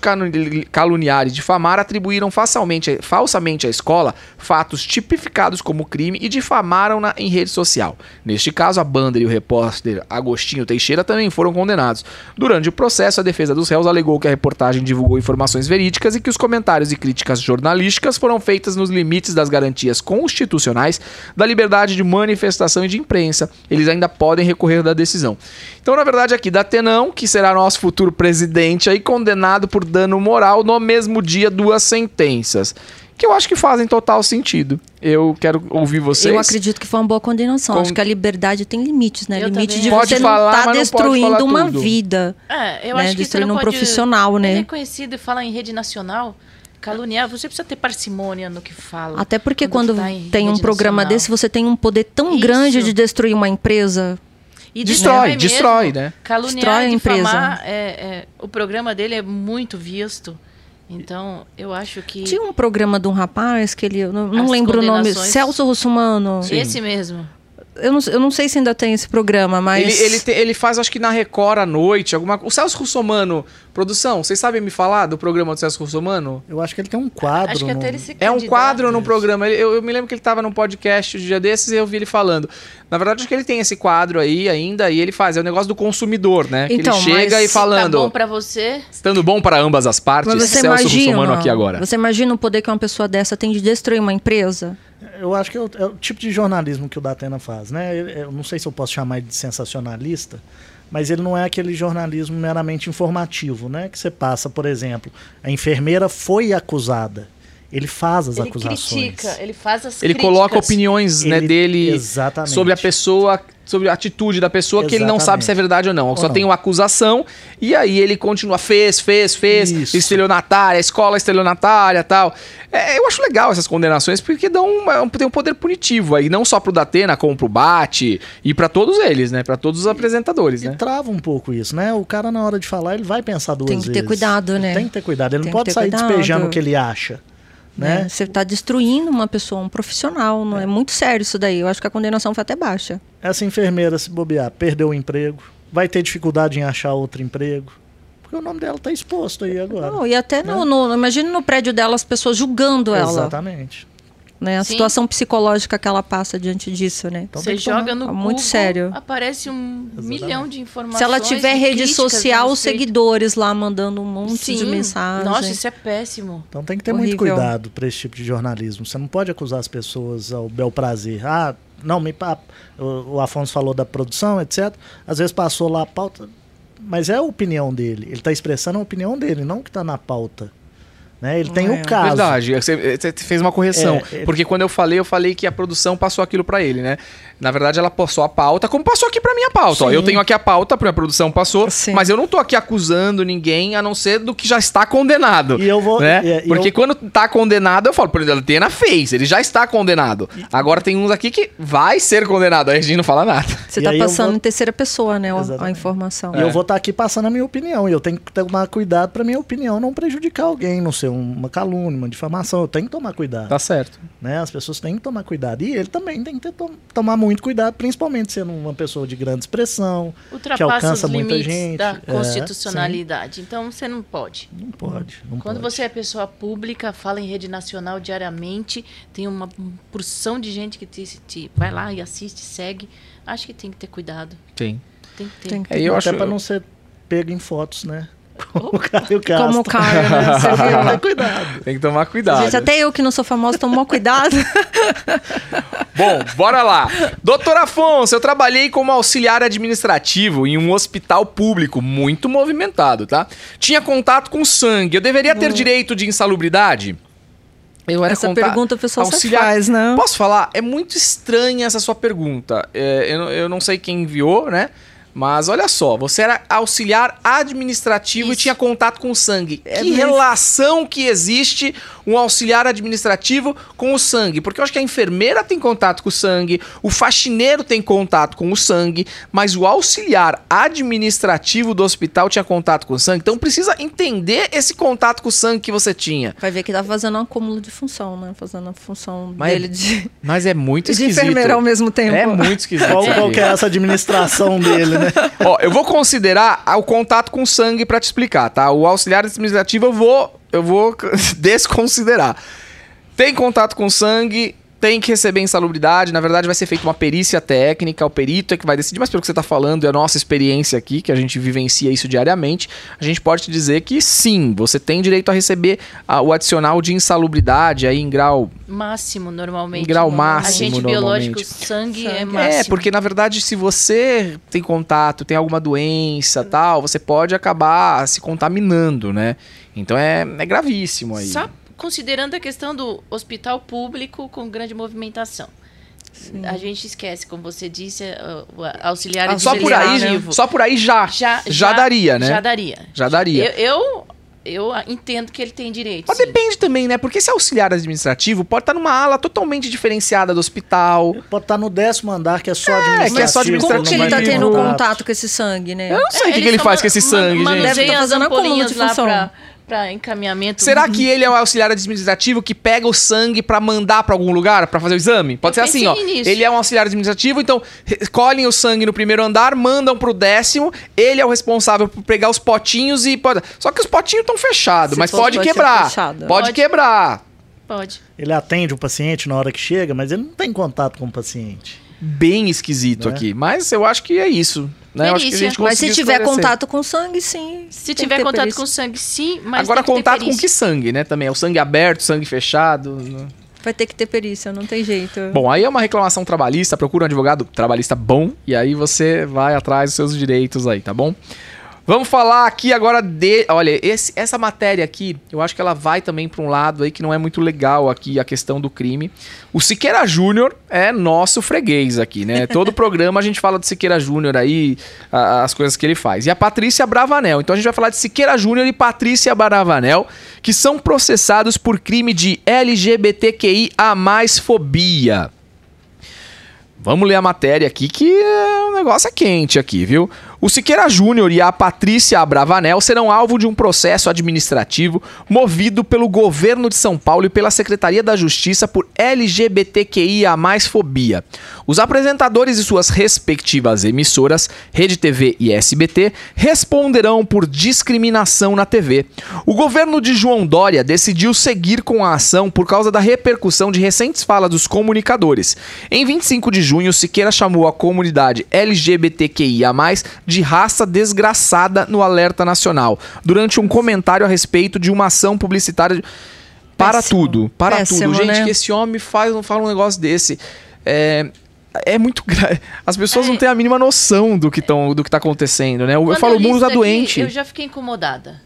S1: caluniar e difamar, atribuíram facilmente, falsamente à escola fatos tipificados como crime e difamaram-na em rede social. Neste caso, a banda e o repórter Agostinho Teixeira também foram condenados. Durante o processo, a defesa dos réus alegou que a reportagem divulgou informações verídicas e que os comentários e críticas jornalísticas foram feitas nos limites das garantias constitucionais da liberdade de manifestação e de imprensa. Eles ainda podem recorrer da decisão. Então, na verdade, aqui, Datenão, que será nosso futuro presidente, aí condenado por dano moral no mesmo dia, duas sentenças. Que eu acho que fazem total sentido. Eu quero ouvir vocês.
S2: Eu acredito que foi uma boa condenação.
S1: Com-
S2: Acho que a liberdade tem limites, né?
S3: Eu
S2: Limite
S3: também
S2: de
S1: Pode
S2: você
S1: falar, mas
S2: não
S1: pode
S2: destruindo
S1: falar
S2: uma
S1: tudo.
S2: vida.
S3: É, eu
S2: Né,
S3: acho que
S2: destruindo
S3: você não
S2: um
S3: pode...
S2: profissional, né?
S3: É conhecido e fala em rede nacional. caluniar, você precisa ter parcimônia no que fala.
S2: Até porque quando,
S3: tá em
S2: tem um programa
S3: nacional.
S2: desse, você tem um poder tão
S3: Isso.
S2: grande de destruir uma empresa.
S3: E
S1: Destrói, destrói, né?
S3: Caluniar
S2: Destrói a empresa.
S3: difamar, é, é, o programa dele é muito visto. Então, eu acho que
S2: Tinha um programa de um rapaz que ele. eu Não, não lembro o nome. Celso Russumano.
S3: esse mesmo.
S2: Eu não, eu não sei se ainda tem esse programa, mas.
S1: Ele, ele, te- ele faz, acho que na Record à noite, alguma O Celso Russomano, produção, vocês sabem me falar do programa do Celso Russomano?
S4: Eu acho que ele tem um quadro.
S3: Acho que
S4: no-
S3: até ele se
S1: É um quadro no programa. Eu, eu me lembro que ele tava num podcast um dia desses e eu vi ele falando. Na verdade, acho que ele tem esse quadro aí ainda e ele faz. É o negócio do consumidor, né? Que
S2: Então,
S1: ele chega
S2: mas
S1: e
S3: Tá
S1: falando.
S3: bom pra você?
S1: Estando bom para ambas as partes,
S2: Mas você
S1: Celso
S2: imagina,
S1: aqui agora.
S2: você imagina o poder que uma pessoa dessa tem de destruir uma empresa?
S4: Eu acho que é o, é o tipo de jornalismo que o Datena faz, né? Ele- Eu não sei se eu posso chamar ele de sensacionalista, mas ele não é aquele jornalismo meramente informativo, né? Que você passa, por exemplo, a enfermeira foi acusada. Ele faz as
S3: Ele
S4: acusações.
S3: critica, ele faz as
S1: Ele
S3: críticas.
S1: coloca opiniões né,
S4: Ele-
S1: dele
S4: Exatamente.
S1: sobre a pessoa, sobre a atitude da pessoa que ele não sabe
S4: Exatamente.
S1: se é verdade ou não.
S4: Ou
S1: Só
S4: não.
S1: tem uma acusação e aí ele continua, fez, fez, fez,
S4: Isso.
S1: estelionatária, escola estelionatária tal. É, eu acho legal essas condenações porque dão uma- um, tem um poder punitivo aí, não só pro Datena, como pro Bate e pra todos eles, né? Pra todos os apresentadores,
S4: E
S1: né?
S4: trava um pouco isso, né? O cara, na hora de falar, ele vai pensar duas
S2: Tem
S4: vezes.
S2: que ter cuidado, né?
S4: Tem que ter cuidado. Ele
S2: Tem
S4: não pode sair
S2: cuidado.
S4: despejando o que ele acha. Né?
S2: né? Você está destruindo uma pessoa, um profissional. Não é. muito sério isso daí. Eu acho que a condenação foi até baixa.
S4: Essa enfermeira, se bobear, perdeu o emprego, vai ter dificuldade em achar outro emprego. Porque o nome dela está exposto aí agora.
S2: Não, e até no, no, imagine no prédio dela as pessoas julgando ela.
S4: Exatamente.
S2: Né? A
S3: Sim.
S2: situação psicológica que ela passa diante disso, né?
S4: Então
S3: Você joga no
S2: Tá
S3: Google,
S2: muito sério.
S3: aparece um milhão de informações.
S2: Se ela tiver
S3: de
S2: rede social, os seguidores lá mandando um monte
S3: Sim.
S2: de mensagem.
S3: Nossa, isso é péssimo.
S4: Então tem que ter muito
S2: Horrível.
S4: cuidado para esse tipo de jornalismo. Você não pode acusar as pessoas ao bel prazer. Ah, não, me, o, o Afonso falou da produção, etc. Às vezes passou lá a pauta, mas é a opinião dele. Ele está expressando a opinião dele, não o que está na pauta. Né? Ele tem
S2: É.
S4: o caso.
S1: Verdade, você, você fez uma correção.
S4: É, é-
S1: Porque quando eu falei, eu falei que a produção passou aquilo pra ele, né? Na verdade, ela passou a pauta, como passou aqui pra minha pauta. Ó, eu tenho aqui a pauta, a produção passou,
S2: Sim.
S1: mas eu não tô aqui acusando ninguém, a não ser do que já está condenado.
S4: E eu vou-
S1: Né?
S4: e- e
S1: porque
S4: eu-
S1: quando tá condenado, eu falo, por exemplo, a Atena fez, ele já está condenado. Agora tem uns aqui que vai ser condenado, aí a gente não fala nada.
S2: Você
S4: E eu
S2: passando
S4: vou-
S2: em terceira pessoa, né? a- informação.
S4: E eu vou estar aqui passando a minha opinião. E eu tenho que tomar cuidado para minha opinião não prejudicar alguém, não ser uma calúnia, uma difamação. Eu tenho que tomar cuidado.
S1: Tá certo.
S4: Né? As pessoas têm que tomar cuidado. E ele também tem que ter- tom- tomar muito cuidado, principalmente sendo uma pessoa de grande expressão, que
S3: Ultrapassa
S4: alcança
S3: os
S4: muita
S3: limites
S4: gente.
S3: da
S4: É,
S3: constitucionalidade. então você não pode.
S4: Não pode. Não
S3: Quando
S4: pode.
S3: você é pessoa pública, fala em rede nacional diariamente, tem uma porção de gente que te, te vai lá e assiste, segue. Acho que tem que ter cuidado.
S1: Tem.
S3: Tem que ter.
S2: Tem que
S1: É, eu
S4: Até
S1: acho.
S4: para não ser pego em fotos, né? Como o Caio Castro.
S2: Como o Caio, né? Você viu?
S4: Tem cuidado.
S1: Tem que tomar cuidado.
S2: Gente, até eu que não sou famosa, tomou cuidado.
S1: Bom, bora lá. Doutor Afonso, eu trabalhei como auxiliar administrativo em um hospital público muito movimentado, tá? Tinha contato com sangue. Eu deveria ter direito de insalubridade? Eu
S2: Essa
S1: conta-
S2: pergunta o pessoal
S1: auxiliar-
S2: faz, né?
S1: Posso falar? É muito estranha essa sua pergunta. É, eu, não- eu não sei quem enviou, né? Mas olha só, você era auxiliar administrativo e
S3: Isso.
S1: tinha contato com o sangue.
S2: É
S1: que relação que existe um auxiliar administrativo com o sangue? Porque eu acho que a enfermeira tem contato com o sangue, o faxineiro tem contato com o sangue, mas o auxiliar administrativo do hospital tinha contato com o sangue. Então precisa entender esse contato com o sangue que você tinha.
S2: Vai ver que tá fazendo um acúmulo de função, né? Fazendo a função
S1: Mas-
S2: dele de,
S1: Mas é muito
S2: de
S1: esquisito.
S2: enfermeira ao mesmo tempo.
S1: É muito esquisito.
S4: Qual, qual que é essa administração dele, né?
S1: Ó, eu vou considerar o contato com sangue pra te explicar, tá? O auxiliar administrativo eu vou, eu vou desconsiderar. Tem contato com sangue, tem que receber insalubridade. Na verdade, vai ser feita uma perícia técnica, o perito é que vai decidir, mas pelo que você tá falando, é a nossa experiência aqui, que a gente vivencia isso diariamente. A gente pode te dizer que sim, você tem direito a receber ah, o adicional de insalubridade aí em grau
S3: Máximo, normalmente.
S1: Em grau máximo,
S3: Agente biológico, sangue, é
S2: Sangue.
S3: máximo.
S1: É, porque na verdade, se você tem contato, tem alguma doença tal, você pode acabar se contaminando, né? Então é, é gravíssimo aí.
S3: Só considerando a questão do hospital público com grande movimentação. A gente esquece, como você disse, o auxiliar
S1: Ah, só por aí,
S3: administrativo.
S1: só por aí já, já,
S3: já,
S1: daria, né?
S3: Já daria.
S1: Já daria.
S3: Eu, eu eu entendo que ele tem direito.
S1: Mas
S3: sim.
S1: depende também, né? Porque esse auxiliar administrativo pode estar numa ala totalmente diferenciada do hospital.
S4: Pode estar no décimo andar, que é só
S1: É,
S4: administrativo.
S1: que é só
S2: Como
S1: administrativo.
S2: que ele tá tendo
S1: contato.
S2: com esse sangue, né?
S1: Eu não sei o que,
S3: eles
S1: que ele faz com esse sangue, gente.
S2: Deve
S3: Manuseiam
S2: tá fazendo acúmulo
S3: ampolinhas
S2: de função.
S3: pra, pra encaminhamento.
S1: Será que ele é o auxiliar administrativo que pega o sangue pra mandar pra algum lugar pra fazer o exame? Pode
S3: Eu
S1: ser assim, ó.
S3: nisso.
S1: Ele é um auxiliar administrativo, então colhem o sangue no primeiro andar, mandam pro décimo. Ele é o responsável por pegar os potinhos e pode. Só que os potinhos estão fechados, mas pode
S2: ser
S1: quebrar.
S2: fechado.
S1: Pode,
S3: Pode.
S1: quebrar.
S3: Pode.
S4: Ele atende o paciente na hora que chega, mas ele não tem contato com o paciente.
S1: Bem esquisito
S4: Né?
S1: aqui. Mas eu acho que é isso. Né? Eu acho que a
S3: Delícia.
S1: gente
S2: Mas se tiver
S1: esclarecer.
S2: contato com sangue, sim.
S3: Se tiver contato
S2: perícia.
S3: com sangue, sim, mas
S1: Agora, contato com que sangue, né? Também. É o sangue aberto, sangue fechado. né?
S2: Vai ter que ter perícia, não tem jeito.
S1: Bom, aí é uma reclamação trabalhista, procura um advogado trabalhista bom e aí você vai atrás dos seus direitos aí, tá bom? Vamos falar aqui agora de. Olha, esse- essa matéria aqui, eu acho que ela vai também para um lado aí que não é muito legal aqui, a questão do crime. O Siqueira Júnior é nosso freguês aqui, né? Todo programa a gente fala do Siqueira Júnior aí, a- as coisas que ele faz. E a Patrícia Bravanel. Então a gente vai falar de Siqueira Júnior e Patrícia Bravanel, que são processados por crime de LGBTQI a mais fobia. Vamos ler a matéria aqui que é, o negócio é quente aqui, viu? O Siqueira Júnior e a Patrícia Abravanel serão alvo de um processo administrativo movido pelo governo de São Paulo e pela Secretaria da Justiça por LGBTQIA fobia. Os apresentadores e suas respectivas emissoras, Rede TV e SBT, responderão por discriminação na TV. O governo de João Dória decidiu seguir com a ação por causa da repercussão de recentes falas dos comunicadores. Em 25 de junho, Siqueira chamou a comunidade LGBTQIA+, de raça desgraçada no Alerta Nacional, durante um comentário a respeito de uma ação publicitária... de- Para
S2: Péssimo.
S1: tudo, para
S2: Péssimo,
S1: tudo. Gente,
S2: né?
S1: que esse homem faz, fala um negócio desse. É, é muito grave. As pessoas não
S3: É.
S1: têm a mínima noção do que, tão, do que tá acontecendo, né? Eu,
S3: Quando
S1: falo, o mundo tá doente.
S3: Eu já fiquei incomodada.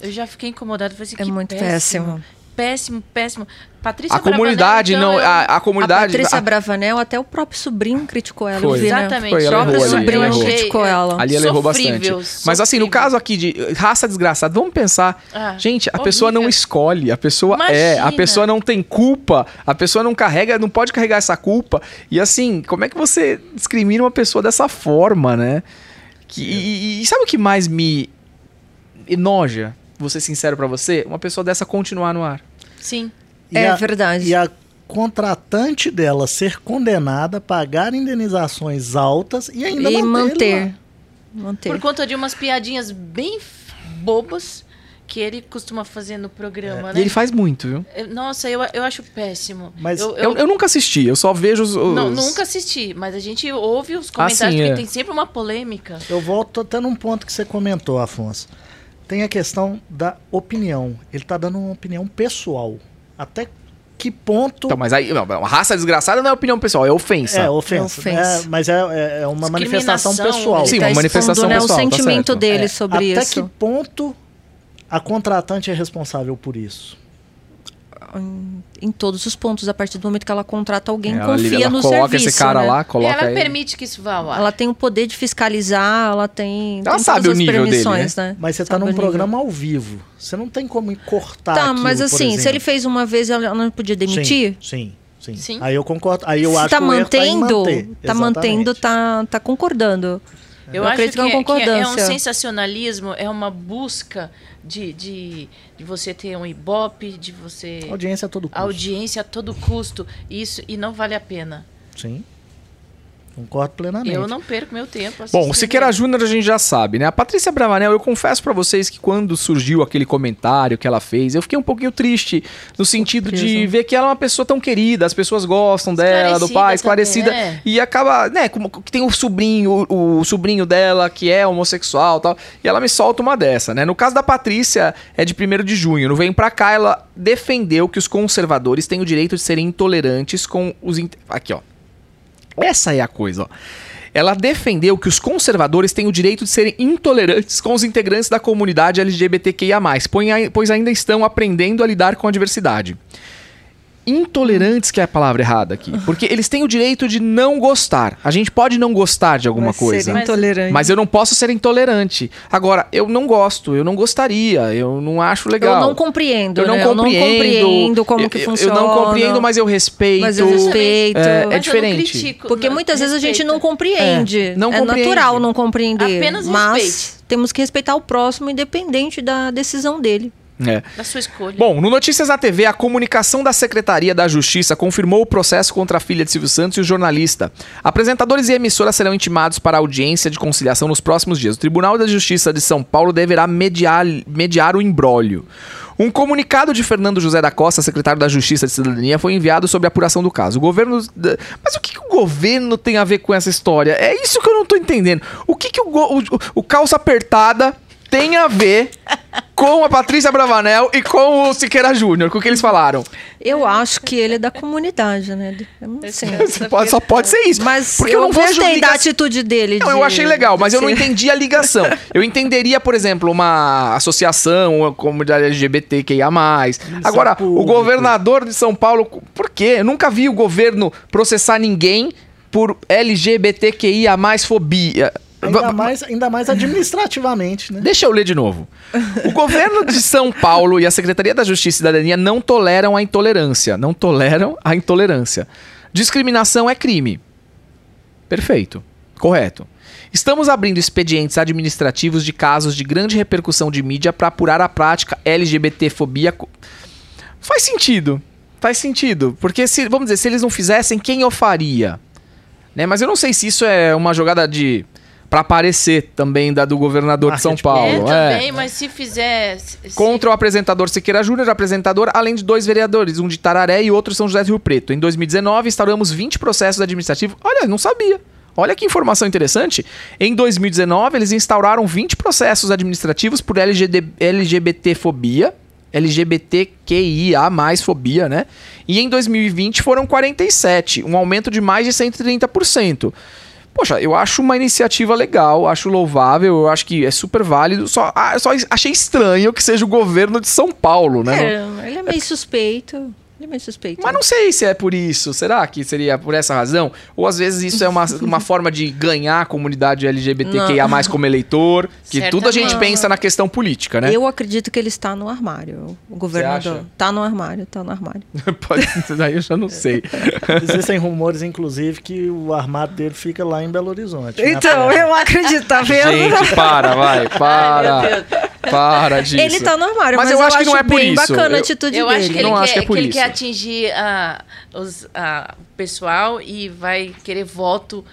S3: Eu já fiquei incomodada. Falei assim,
S2: É
S3: que
S2: muito péssimo.
S3: Péssimo, péssimo. Patrícia
S1: A comunidade,
S3: Bravanel,
S1: não,
S3: então,
S1: a, a
S2: A
S1: comunidade...
S2: Patrícia
S1: a-
S2: Bravanel, até o próprio sobrinho criticou ela.
S1: Foi.
S2: Vi, né?
S3: Exatamente.
S1: Foi,
S2: O
S1: ela
S2: próprio
S1: errou ali,
S2: sobrinho
S1: ela errou.
S2: criticou ela.
S1: Ali ela errou bastante.
S3: Sofrível,
S1: Mas assim, no
S3: sofrível.
S1: caso aqui de raça desgraçada, vamos pensar.
S3: Ah,
S1: gente, a
S3: horrível.
S1: pessoa não escolhe, a pessoa é, a
S3: Imagina.
S1: pessoa não tem culpa, a pessoa não carrega, não pode carregar essa culpa. E assim, como é que você discrimina uma pessoa dessa forma, né? Que, e, e sabe o que mais me enoja? Vou ser sincero pra você, uma pessoa dessa continuar no ar.
S3: Sim.
S4: E
S2: É
S4: a-
S2: verdade.
S4: E a contratante dela ser condenada a pagar indenizações altas e ainda
S2: E
S4: manter.
S2: manter.
S3: Por conta de umas piadinhas bem bobas que ele costuma fazer no programa,
S1: E
S3: né?
S1: ele faz muito, viu?
S3: Eu- Nossa, eu, eu acho péssimo.
S4: Mas
S3: eu,
S1: Eu, eu nunca assisti, eu só vejo os. os-
S3: não, nunca assisti, mas a gente ouve os
S1: Ah,
S3: comentários,
S1: sim,
S3: porque
S1: é.
S3: tem sempre uma polêmica.
S4: Eu volto até num ponto que você comentou, Afonso. Tem a questão da opinião. Ele tá dando uma opinião pessoal. Até que ponto
S1: Então, mas aí, não, uma raça desgraçada não é opinião pessoal, é ofensa.
S4: é ofensa.
S2: É ofensa.
S4: É, mas é, é- é uma manifestação
S3: Discriminação,
S4: pessoal.
S1: Sim, uma
S2: tá
S1: manifestação
S2: expondo, né,
S1: pessoal,
S2: o
S1: tá
S2: sentimento
S1: certo.
S2: dele
S4: É,
S2: sobre
S4: até
S2: isso.
S4: que ponto a contratante é responsável por isso?
S2: Em, em todos os pontos, a partir do momento que ela contrata alguém,
S1: Ela,
S2: confia
S1: ela
S2: no
S1: coloca
S2: serviço.
S1: esse cara
S2: né?
S1: lá, coloca
S3: ela
S1: ele.
S3: permite que isso vá ao ar.
S2: Ela tem o poder de fiscalizar, ela tem.
S1: Ela
S2: tem
S1: sabe
S2: todas
S1: o
S2: as
S1: nível dele,
S2: permissões, né?
S4: Mas você tá
S2: o
S4: num
S2: nível.
S4: programa ao vivo. Você não tem como cortar
S2: Tá,
S4: aquilo,
S2: mas
S4: por
S2: assim, se ele fez uma vez, ela não podia demitir?
S4: Sim, sim, sim.
S3: Sim.
S4: Aí eu concordo. Aí eu
S2: se
S4: acho
S2: tá
S4: que o erro tá em
S2: mantendo,
S4: manter.
S2: tá mantendo, tá, tá concordando.
S3: Eu,
S2: Eu
S3: acho
S2: acredito
S3: que,
S2: que é
S3: é, que é- é um sensacionalismo, é uma busca de, de, de você ter um ibope, de você...
S4: Audiência a todo custo.
S3: audiência a todo custo. Isso, e não vale a pena.
S4: Sim. Concordo plenamente.
S3: Eu não perco meu tempo
S1: Bom, o Siqueira. Júnior a gente já sabe, né? A Patrícia Bravanel, eu confesso pra vocês que quando surgiu aquele comentário que ela fez, eu fiquei um pouquinho triste no sentido de
S2: Surpresa.
S1: ver que ela é uma pessoa tão querida, as pessoas gostam dela, do pai, esclarecida,
S3: também, é.
S1: e acaba, né, como que tem o sobrinho, o, o sobrinho dela que é homossexual, e tal, e ela me solta uma dessa, né? No caso da Patrícia, é de 1 de junho, no Vem Pra Cá, ela defendeu que os conservadores têm o direito de serem intolerantes com os... Aqui, ó. Essa é a coisa, ó. Ela defendeu que os conservadores têm o direito de serem intolerantes com os integrantes da comunidade LGBTQIA+, pois ai- pois ainda estão aprendendo a lidar com a diversidade. Intolerantes que é a palavra errada aqui. Porque eles têm o direito de não gostar. A gente pode não gostar de alguma
S2: Mas
S1: coisa.
S2: Ser
S3: Mas-
S2: intolerante.
S1: Mas eu não posso ser intolerante. Agora, eu não gosto, eu não gostaria, eu não acho legal.
S2: Eu não compreendo,
S1: Eu não
S2: né?
S1: compreendo.
S2: Eu não compreendo como
S1: eu-
S2: que funciona.
S1: Eu não compreendo, mas eu respeito.
S2: Mas eu respeito.
S1: É, é
S3: Mas eu não
S1: diferente.
S3: critico,
S2: Porque
S3: não,
S2: muitas vezes a gente não compreende.
S1: É, não
S2: é
S1: compreende.
S2: natural não compreender.
S3: Apenas
S2: mas
S3: respeite.
S2: temos que respeitar o próximo, independente da decisão dele.
S1: É.
S3: Da sua escolha.
S1: Bom, no Notícias na TV, a comunicação da Secretaria da Justiça confirmou o processo contra a filha de Silvio Santos e o jornalista. Apresentadores e emissoras serão intimados para audiência de conciliação nos próximos dias. O Tribunal da Justiça de São Paulo deverá mediar, mediar o imbróglio. Um comunicado de Fernando José da Costa, secretário da Justiça de Cidadania, foi enviado sobre a apuração do caso. O governo. Mas o que, que o governo tem a ver com essa história? É isso que eu não tô entendendo. O que, que o, o, o calça apertada tem a ver com a Patrícia Bravanel e com o Siqueira Júnior, com o que eles falaram.
S2: Eu acho que ele é da comunidade, né? Eu não sei.
S1: Pode- só pode ser isso.
S2: Mas
S1: porque
S2: eu,
S1: eu não vejo
S2: gostei
S1: liga-
S2: da atitude dele.
S1: Não,
S2: de-
S1: eu achei legal, mas eu não entendi a ligação. Eu entenderia, por exemplo, uma associação, uma comunidade LGBTQIA+. Agora, o
S4: público.
S1: governador de São Paulo, por quê? Eu nunca vi o governo processar ninguém por LGBTQIA+, fobia.
S4: Ainda mais, ainda mais administrativamente, né?
S1: Deixa eu ler de novo. O governo de São Paulo e a Secretaria da Justiça e Cidadania não toleram a intolerância. Não toleram a intolerância. Discriminação é crime. Perfeito. Correto. Estamos abrindo expedientes administrativos de casos de grande repercussão de mídia para apurar a prática LGBTfobia. Faz sentido. Faz sentido. Porque, se, vamos dizer, se eles não fizessem, quem eu faria? Né? Mas eu não sei se isso é uma jogada de. Pra aparecer também da do governador de São. Paulo.
S3: É,
S1: é.
S3: também, mas se fizer... se-
S1: Contra o apresentador Siqueira Júnior, apresentador, além de dois vereadores, um de Tararé e outro de São José do Rio Preto. Em 2019, instauramos 20 processos administrativos. Olha, não sabia. Olha que informação interessante. Em 2019, eles instauraram 20 processos administrativos por LGD LGBTfobia, LGBTQIA+, fobia, né? E em 2020 foram 47, um aumento de mais de 130%. Poxa, eu acho uma iniciativa legal, acho louvável, eu acho que é super válido. Só, ah, só achei estranho que seja o governo de São Paulo, né?
S2: É, ele é meio suspeito. Ele é meio suspeito.
S1: Mas não sei se é por isso. Será que seria por essa razão? Ou às vezes isso é uma, uma forma de ganhar a comunidade LGBTQIA como eleitor. Que tudo a gente
S3: Certamente.
S1: pensa na questão política, né?
S2: Eu acredito que ele está no armário, o governador.
S1: acha?
S2: Tá no armário, tá no armário.
S1: Pode, daí eu já não sei.
S4: Existem rumores, inclusive, que o armado dele fica lá em Belo Horizonte. né?
S2: Então, eu acredito, tá vendo?
S1: Gente, para, vai, para.
S3: Ai, meu Deus.
S1: Para disso.
S2: Ele tá no armário,
S1: Mas
S2: mas,
S1: eu acho que não é por
S2: bem
S1: isso.
S2: bacana
S1: Eu-
S2: a atitude
S3: Eu
S2: dele.
S3: acho que ele,
S1: Não
S3: quer,
S1: acho que é por
S3: que ele
S1: isso.
S3: quer atingir ah, os, ah, o pessoal e vai querer voto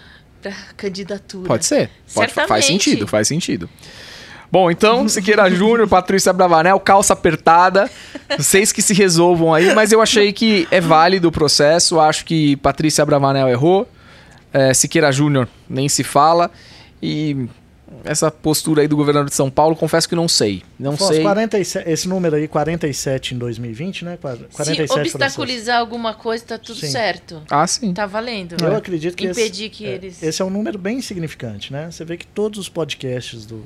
S3: pra candidatura.
S1: Pode ser. Pode, faz sentido, faz sentido. Bom, então, Siqueira Júnior, Patrícia Bravanel, calça apertada. Vocês que se resolvam aí, mas eu achei que é válido o processo. Acho que Patrícia Bravanel errou. É, Siqueira Júnior nem se fala. E essa postura aí do governador de São Paulo, confesso que não sei. Não sei.
S4: 47, esse número aí, 47 em 2020, né? Qua- 47
S3: Se obstaculizar alguma coisa, tá tudo
S4: Sim.
S3: certo.
S1: Ah, sim.
S3: Tá valendo.
S4: Eu acredito que
S3: Impedir
S4: esse,
S3: que
S4: é,
S3: eles-
S4: esse é um número bem significante, né? Você vê que todos os podcasts do,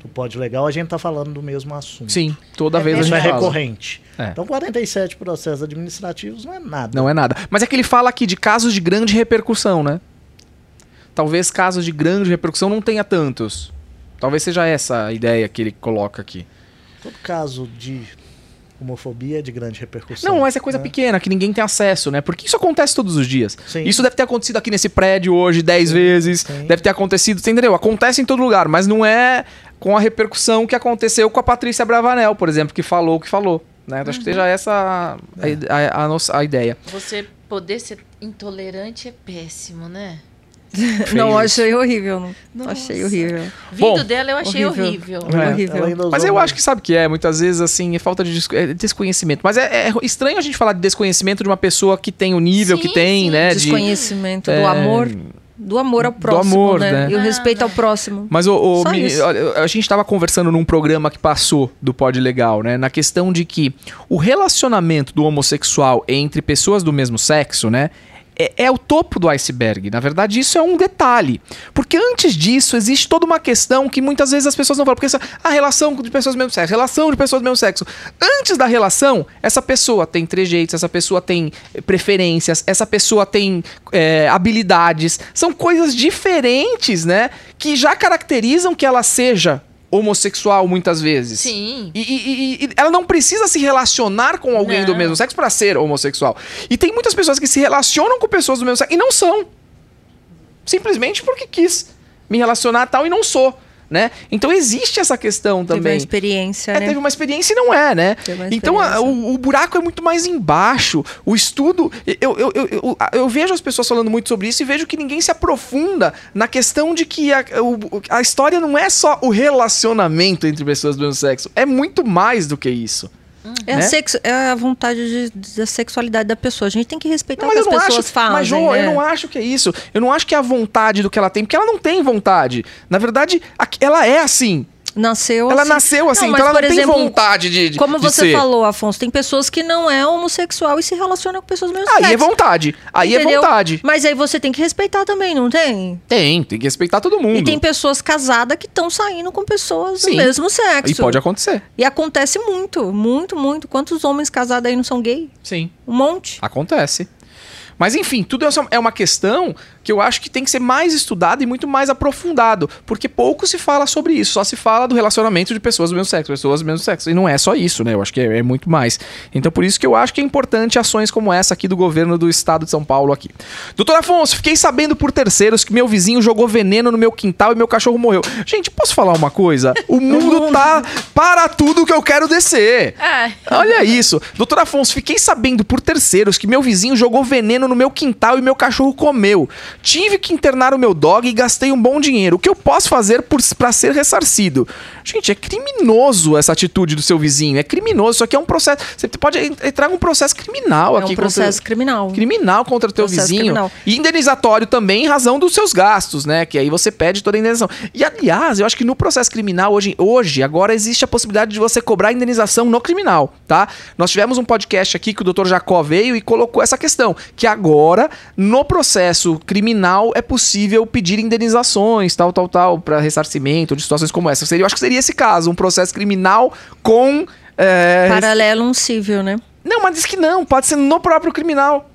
S4: do Pod Legal, a gente tá falando do mesmo assunto.
S1: Sim, toda
S3: É
S1: vez a gente
S4: é
S1: fala.
S4: recorrente.
S1: É.
S4: Então, 47 processos administrativos não é nada.
S1: Não é nada. Mas é que ele fala aqui de casos de grande repercussão, né? Talvez casos de grande repercussão não tenha tantos. Talvez seja essa a ideia que ele coloca aqui.
S4: Todo caso de homofobia é de grande repercussão.
S1: Não, mas é coisa
S4: né?
S1: pequena, que ninguém tem acesso, né? Porque isso acontece todos os dias.
S4: Sim.
S1: Isso deve ter acontecido aqui nesse prédio hoje 10 vezes.
S4: sim.
S1: Deve ter acontecido, você entendeu? Acontece em todo lugar, mas não é com a repercussão que aconteceu com a Patrícia Bravanel, por exemplo, que falou o que falou. Né? Então, Acho que seja essa a, a- a nossa, a ideia.
S3: Você poder ser intolerante é péssimo, né?
S2: Não, achei horrível. Não. Achei horrível.
S3: Vindo
S1: Bom,
S3: dela eu achei
S2: horrível.
S3: horrível.
S1: É.
S2: horrível.
S1: Mas eu acho que sabe o que é, muitas vezes, assim, é falta de é desconhecimento. Mas é, é estranho a gente falar de desconhecimento de uma pessoa que tem o nível que
S3: Sim,
S1: tem,
S3: sim.
S1: né? de-
S2: Desconhecimento
S1: é,
S2: do amor. Do amor ao próximo,
S1: amor,
S2: né?
S1: né?
S2: E o respeito ao próximo.
S1: Mas o, o me- a gente estava conversando num programa que passou do Pod Legal, né? Na questão de que o relacionamento do homossexual entre pessoas do mesmo sexo, né? É, é o topo do iceberg. Na verdade, isso é um detalhe. Porque antes disso, existe toda uma questão que muitas vezes as pessoas não falam. Porque essa, a relação de pessoas do mesmo sexo, relação de pessoas do mesmo sexo. Antes da relação, essa pessoa tem trejeitos, essa pessoa tem eh, preferências, essa pessoa tem é, habilidades. São coisas diferentes, né? Que já caracterizam que ela seja homossexual muitas vezes.
S3: Sim.
S1: E, e- e- ela não precisa se relacionar com alguém do
S3: Não.
S1: mesmo sexo para ser homossexual. E tem muitas pessoas que se relacionam com pessoas do mesmo sexo e não são. Simplesmente porque quis me relacionar tal e não sou, né? Então existe essa questão
S2: Teve uma
S1: também.
S2: experiência,
S1: É,
S2: né?
S1: teve uma experiência e não é, né? Então a- o, o buraco é muito mais embaixo. O estudo. Eu, eu, eu, eu, vejo as pessoas falando muito sobre isso e vejo que ninguém se aprofunda na questão de que a, a história não é só o relacionamento entre pessoas do mesmo sexo. É muito mais do que isso.
S2: É, a
S1: né?
S2: sexo- é a vontade de- da sexualidade da pessoa. A gente tem que respeitar
S1: Mas
S2: o que
S1: não
S2: as pessoas
S1: acho,
S2: fazem.
S1: mas Jô,
S2: né?
S1: eu não acho que é isso. Eu não acho que é a vontade do que ela tem, porque ela não tem vontade. Na verdade, ela é assim.
S2: Nasceu
S1: Ela
S2: assim.
S1: nasceu assim,
S2: Não,
S1: então ela não
S2: por
S1: tem
S2: exemplo,
S1: vontade de, de
S2: Como
S1: de
S2: você
S1: ser.
S2: falou, Afonso, tem pessoas que não é homossexual e se relacionam com pessoas do mesmo
S1: Aí é
S2: sexo.
S1: vontade. Aí é
S2: entendeu?
S1: vontade.
S2: Mas aí você tem que respeitar também, não tem?
S1: Tem, tem que respeitar todo mundo.
S2: E tem pessoas casadas que estão saindo com pessoas
S1: Sim.
S2: do mesmo sexo.
S1: E pode acontecer.
S2: E acontece muito, muito, muito. Quantos homens casados aí não são gay?
S1: Sim.
S2: Um monte.
S1: Acontece. Mas enfim, tudo é uma questão que eu acho que tem que ser mais estudado e muito mais aprofundado, porque pouco se fala sobre isso, só se fala do relacionamento de pessoas do mesmo sexo, pessoas do mesmo sexo, e não é só isso, né? Eu acho que é, é muito mais. Então por isso que eu acho que é importante ações como essa aqui do governo do estado de São Paulo aqui. Doutor Afonso, fiquei sabendo por terceiros que meu vizinho jogou veneno no meu quintal e meu cachorro morreu. Gente, posso falar uma coisa? O mundo tá para tudo que eu quero descer.
S3: Ah,
S1: Olha isso. Doutor Afonso, fiquei sabendo por terceiros que meu vizinho jogou veneno no meu quintal e meu cachorro comeu. Tive que internar o meu dog e gastei um bom dinheiro. O que eu posso fazer por, pra ser ressarcido? Gente, é criminoso essa atitude do seu vizinho. É criminoso. Isso aqui é um processo. Você pode en- entrar um processo criminal
S2: É
S1: aqui
S2: um processo criminal.
S1: criminal contra o teu
S2: Processo
S1: vizinho.
S2: criminal.
S1: E indenizatório também em razão dos seus gastos, né? Que aí você pede toda a indenização. E aliás, eu acho que no processo criminal hoje, hoje agora existe a possibilidade de você cobrar indenização no criminal, tá? Nós tivemos um podcast aqui que o Dr. Jacó veio e colocou essa questão, que agora no processo criminal é possível pedir indenizações, tal, tal, tal, para ressarcimento de situações como essa. Seria, eu acho que seria esse caso, um processo criminal com é,
S2: Paralelo um civil, né?
S1: não, mas diz que não, pode ser no próprio criminal.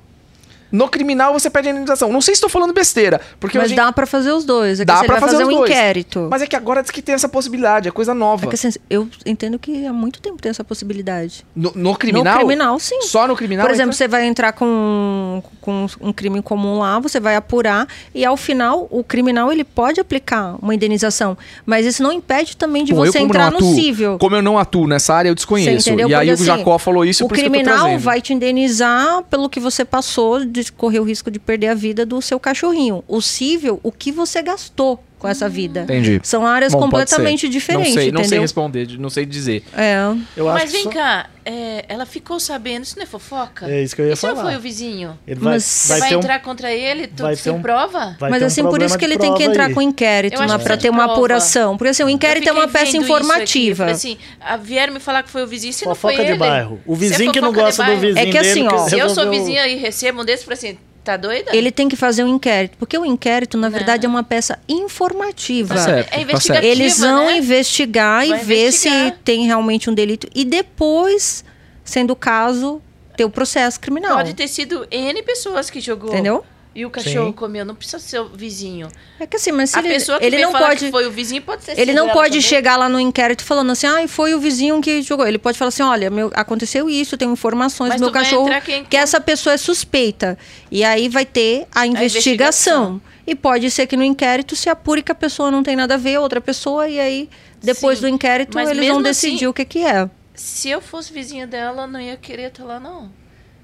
S1: No criminal você pede a indenização. Não sei se estou falando besteira, porque
S2: Mas
S1: hoje
S2: dá pra fazer os dois. É
S1: Dá
S2: vai
S1: fazer
S2: fazer um
S1: dois.
S2: inquérito.
S1: Mas é que agora diz que tem essa possibilidade, é coisa nova.
S2: É que, assim, eu entendo que há muito tempo tem essa possibilidade.
S1: No, no criminal?
S2: No criminal, sim.
S1: Só no criminal?
S2: Por exemplo,
S1: entra?
S2: você vai entrar com, com um crime comum lá, você vai apurar e ao final o criminal ele pode aplicar uma indenização, mas isso não impede também de
S1: Bom,
S2: você entrar
S1: não
S2: no
S1: atuo,
S2: civil.
S1: Como eu não atuo nessa área, eu desconheço. E aí o
S2: assim,
S1: Jacó falou isso,
S2: o criminal vai te indenizar pelo que você passou de correr o risco de perder a vida do seu cachorrinho. O civil, o que você gastou com essa vida.
S1: Entendi.
S2: São áreas
S1: Bom,
S2: completamente diferentes,
S1: Não sei, não sei responder, não sei dizer.
S2: É.
S4: Eu acho
S3: mas
S4: que
S3: vem
S4: só-
S3: cá, é, ela ficou sabendo, isso não é fofoca?
S4: É isso que eu ia
S3: e se não
S4: falar.
S3: foi o vizinho?
S4: Ele vai,
S2: Mas
S3: Você
S4: vai
S3: vai,
S4: um,
S3: entrar contra ele, tu
S4: vai
S3: se
S4: ter um-
S3: prova?
S4: vai
S2: Mas
S4: um
S2: assim, por isso que ele tem que entrar
S4: aí.
S2: com inquérito, né, pra ter uma
S3: prova.
S2: apuração. Porque assim, o inquérito é uma peça
S3: aqui,
S2: informativa.
S3: assim, ah, vieram me falar que foi o vizinho, se não
S4: Fofoca
S3: foi
S4: de
S3: ele.
S4: bairro. O
S3: é
S4: vizinho que não gosta do vizinho
S2: É que assim, ó,
S3: Se eu sou vizinha e recebo um desse, eu falei assim, tá doida?
S2: Ele tem que fazer um inquérito, porque o inquérito, na verdade, é uma peça informativa.
S1: Tá certo,
S3: É
S1: tá
S3: investigativa,
S2: Eles vão
S3: né?
S2: investigar e
S3: Vai
S2: ver
S3: investigar.
S2: se tem realmente um delito. E depois, sendo o caso, ter o processo criminal.
S3: Pode ter sido N pessoas que jogou.
S2: Entendeu?
S3: E o cachorro
S4: Sim.
S3: comeu, não precisa ser o vizinho.
S2: É que assim, mas se
S3: a
S2: ele,
S3: pessoa que
S2: ele não pode.
S3: que foi o vizinho pode ser
S2: Ele não pode
S3: também.
S2: chegar lá no inquérito falando assim, ah, foi o vizinho que jogou. Ele pode falar assim, olha, meu, aconteceu isso, tenho informações
S3: Mas
S2: do meu cachorro
S3: quem-
S2: que essa pessoa é suspeita. E aí vai ter a investigação.
S3: investigação.
S2: E pode ser que no inquérito se apure que a pessoa não tem nada a ver, outra pessoa, e aí, depois
S3: Sim,
S2: do inquérito,
S3: mas
S2: eles vão decidir
S3: assim-
S2: o que, que é.
S3: Se eu fosse vizinha dela, eu não ia querer estar lá, não.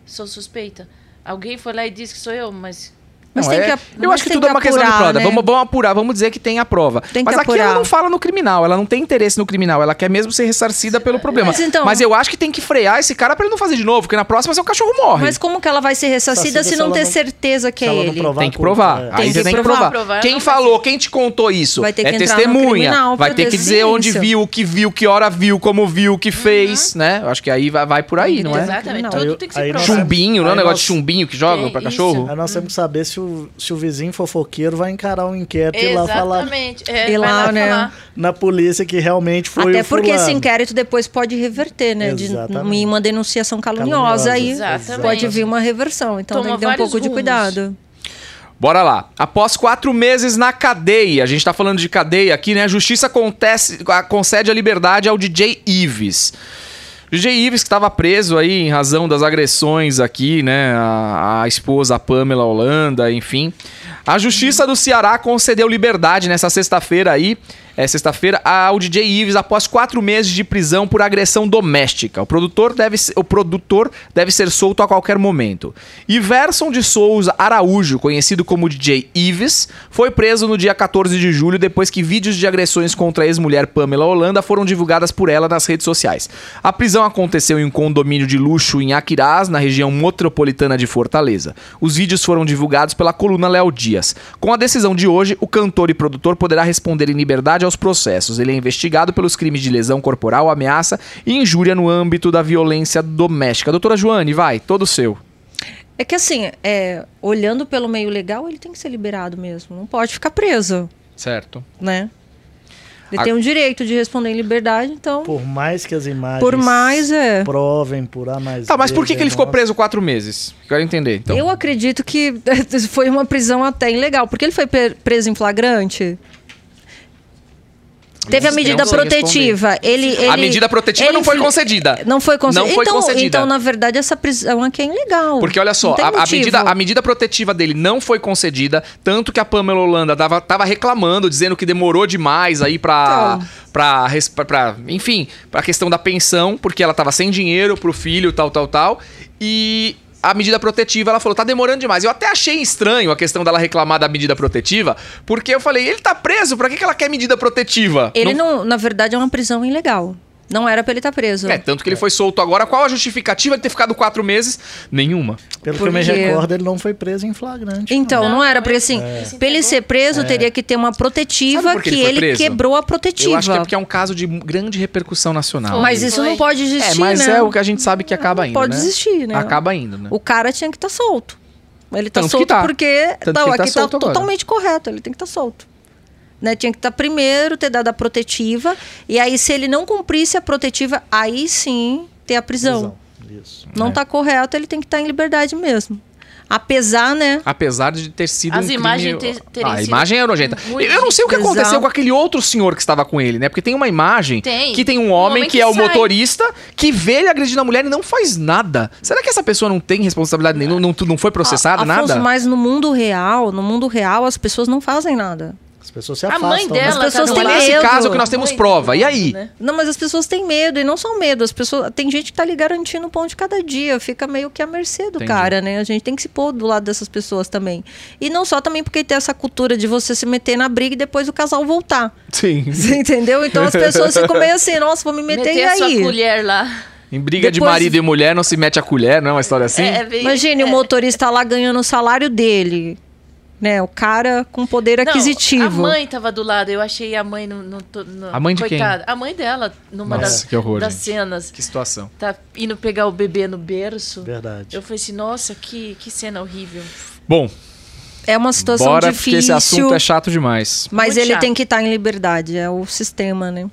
S3: Sou suspeita. Alguém foi lá e disse que sou eu, mas
S2: Mas
S1: Não,
S2: tem
S1: é-
S2: que
S1: eu acho que tudo é
S2: que
S1: uma questão de
S2: apurar,
S1: prova.
S2: né?
S1: Vamos, vamos apurar, vamos dizer que tem a prova.
S2: Tem que
S1: mas aqui
S2: apurar.
S1: ela não fala no criminal, ela não tem interesse no criminal, ela quer mesmo ser ressarcida pelo problema.
S2: Mas então-
S1: Mas eu acho que tem que frear esse cara pra ele não fazer de novo, porque na próxima seu cachorro morre.
S2: Mas como que ela vai ser ressarcida se
S4: se
S2: não ter
S4: não-
S2: certeza que
S4: se
S2: é ele?
S1: Tem que provar.
S4: é.
S1: Aí
S2: Tem
S1: você
S2: que
S1: tem que
S2: provar.
S1: provar. Quem falou, quem te contou isso?
S2: Vai ter que
S1: é
S2: entrar no
S1: testemunha.
S2: criminal
S1: vai ter que dizer onde viu, o que viu, que hora viu, como viu, o que fez, né? Eu acho que aí vai, vai por aí, não é?
S3: Exatamente. Tudo tem que ser provado.
S1: Chumbinho, não é um negócio de chumbinho que pra
S3: isso.
S1: cachorro?
S4: Aí nós temos que saber se o, se o vizinho fofoqueiro vai encarar um inquérito e ir lá falar
S3: Exatamente. É,
S2: E
S3: vai
S2: lá, né?
S3: falar.
S4: na polícia que realmente foi
S2: Até
S4: o
S2: porque esse
S4: fulano.
S2: inquérito depois pode reverter, né? De
S4: Exatamente.
S2: em uma denunciação caluniosa,
S4: Caluniosa,
S2: aí
S3: exatamente.
S2: pode vir uma reversão. Então
S3: Toma
S2: tem que ter um pouco de
S3: rumos.
S2: cuidado.
S1: Bora lá. Após quatro meses na cadeia, a gente tá falando de cadeia aqui, né? A justiça acontece, concede a liberdade ao DJ Ives. DJ Ives, que estava preso aí em razão das agressões aqui, né? A, a esposa Pamela Holanda, enfim. A Justiça do Ceará concedeu liberdade nessa sexta-feira aí, é sexta-feira, ao DJ Ives após quatro meses de prisão por agressão doméstica. O produtor deve, o produtor deve ser solto a qualquer momento. Iverson de Souza Araújo, conhecido como DJ Ives, foi preso no dia 14 de julho depois que vídeos de agressões contra a ex-mulher Pamela Holanda foram divulgadas por ela nas redes sociais. A prisão aconteceu em um condomínio de luxo em Aquirás, na região metropolitana de Fortaleza. Os vídeos foram divulgados pela coluna Léo Dias. Com a decisão de hoje, o cantor e produtor poderá responder em liberdade aos processos. Ele é investigado pelos crimes de lesão corporal, ameaça e injúria no âmbito da violência doméstica. Doutora Joane, vai, todo seu.
S2: É que assim, é, olhando pelo meio legal, ele tem que ser liberado mesmo. Não pode ficar preso,
S1: Certo.
S2: né? Ele
S1: A-
S2: tem o direito de responder em liberdade, então.
S4: Por mais que as imagens
S2: Por mais, é.
S4: provem por A mais
S1: Tá, mas por que, que ele ficou preso quatro meses? Quero entender, então.
S2: Eu acredito que foi uma prisão até ilegal, porque ele foi preso em flagrante. Teve a medida protetiva. Ele, ele,
S1: a medida protetiva não foi concedida.
S2: Não foi concedida.
S1: Não foi
S2: então,
S1: concedida.
S2: então, na verdade, essa prisão aqui é ilegal.
S1: Porque olha só, a, a medida, a medida protetiva dele não foi concedida, tanto que a Pamela Holanda tava, tava reclamando, dizendo que demorou demais aí pra.
S2: Então.
S1: Pra, pra- enfim, pra questão da pensão, porque ela tava sem dinheiro pro filho, tal, tal, tal. E a medida protetiva, ela falou, tá demorando demais. Eu até achei estranho a questão dela reclamar da medida protetiva, porque eu falei, ele tá preso, pra que, que ela quer medida protetiva?
S2: Ele não... na verdade, é uma prisão ilegal. Não era pra ele estar preso.
S1: É, tanto que ele foi solto agora. Qual a justificativa de ter ficado quatro meses? Nenhuma.
S4: Pelo que eu me
S2: Porque-
S4: recordo, ele não foi preso em flagrante.
S2: Então, não,
S3: Não,
S2: era, porque
S3: é-
S2: assim,
S3: É.
S2: pra ele ser preso, teria que ter uma protetiva
S1: que ele
S2: ele quebrou a protetiva.
S1: Eu acho que é porque é um caso de grande repercussão nacional.
S2: Mas isso
S3: Foi.
S2: não pode existir,
S1: É, mas
S2: né?
S1: é o que a gente sabe que acaba
S2: Não
S1: indo,
S2: pode
S1: né?
S2: existir, né?
S1: Acaba indo, né?
S2: O cara tinha que estar solto. Ele tá
S1: Tanto que
S2: solto
S1: tá.
S2: porque.
S1: Tanto ele tá
S2: aqui tá,
S1: agora.
S2: totalmente correto. Ele tem que estar solto. Né? Tinha que estar primeiro, ter dado a protetiva. E aí, se ele não cumprisse a protetiva, aí sim ter a prisão.
S4: Prisão. Isso.
S2: Não
S1: É.
S2: tá correto, ele tem que estar em liberdade mesmo. Apesar, né?
S1: Apesar de ter sido
S3: As
S1: um crime...
S3: imagens ter- terem
S1: Ah, a
S3: sido
S1: imagem é nojenta. Eu não sei o que
S2: Exato.
S1: aconteceu com aquele outro senhor que estava com ele, né? Porque tem uma imagem
S3: Tem.
S1: que tem um
S3: Um
S1: homem,
S3: homem
S1: que,
S3: que
S1: é o motorista que vê ele agredindo a mulher e não faz nada. Será que essa pessoa não tem responsabilidade nenhuma? Não, não foi processada,
S2: Afonso,
S1: nada?
S2: mas no mundo real, no mundo real, as pessoas não fazem nada.
S4: As pessoas se
S3: A
S4: afastam.
S3: mãe
S4: né?
S3: dela
S2: As pessoas
S3: tá
S2: têm
S3: no-
S1: Não é nesse
S2: medo.
S1: caso que nós temos
S3: Muito
S1: prova. E aí?
S3: né?
S2: Não, mas as pessoas têm medo, e não só medo. As pessoas. Tem gente que tá ali garantindo o pão de cada dia, fica meio que à mercê do
S1: Entendi.
S2: cara, né? A gente tem que se pôr do lado dessas pessoas também. E não só também porque tem essa cultura de você se meter na briga e depois o casal voltar.
S1: Sim.
S2: Você entendeu? Então as pessoas ficam meio assim, nossa, vou me meter,
S3: Meter
S2: e
S3: a sua
S2: aí?
S3: colher lá.
S1: Em briga de
S2: Depois-
S1: marido e mulher não se mete a colher, não? é Uma história assim?
S3: É, é bem-
S2: Imagine
S3: é.
S2: o motorista lá ganhando o salário dele. Né? O cara com poder
S3: Não,
S2: aquisitivo.
S3: A mãe tava do lado, eu achei a mãe no. no, no-
S1: A mãe de quem?
S3: coitada. A mãe dela, numa
S1: Nossa,
S3: das,
S1: que horror,
S3: das
S1: gente.
S3: cenas.
S1: Que situação.
S3: Tá indo pegar o bebê no berço.
S4: Verdade.
S3: Eu falei assim, nossa, que, que cena horrível.
S1: Bom,
S2: É uma situação
S1: bora
S2: difícil.
S1: porque esse assunto é chato demais.
S2: Mas
S3: Muito
S2: ele
S3: chato.
S2: tem que estar em liberdade. É o sistema, né?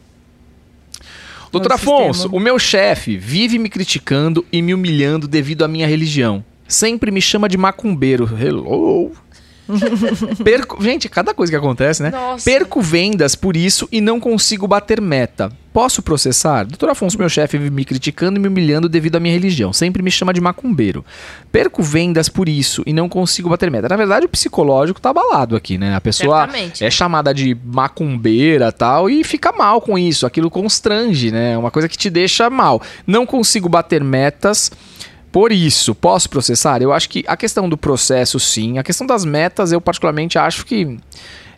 S1: Doutor
S2: no
S1: Afonso,
S2: sistema.
S1: o meu chefe vive me criticando e me humilhando devido à minha religião. Sempre me chama de macumbeiro. Hello. Perco, gente, cada coisa que acontece, né?
S3: Nossa.
S1: Perco vendas por isso e não consigo bater meta. Posso processar? Doutor Afonso, meu chefe, vive me criticando e me humilhando devido à minha religião. Sempre me chama de macumbeiro. Perco vendas por isso e não consigo bater meta. Na verdade, o psicológico tá abalado aqui, né? A pessoa
S3: Certamente.
S1: é chamada de macumbeira tal e fica mal com isso. Aquilo constrange, né? É uma coisa que te deixa mal. Não consigo bater metas por isso, posso processar? Eu acho que a questão do processo, sim. A questão das metas, eu particularmente acho que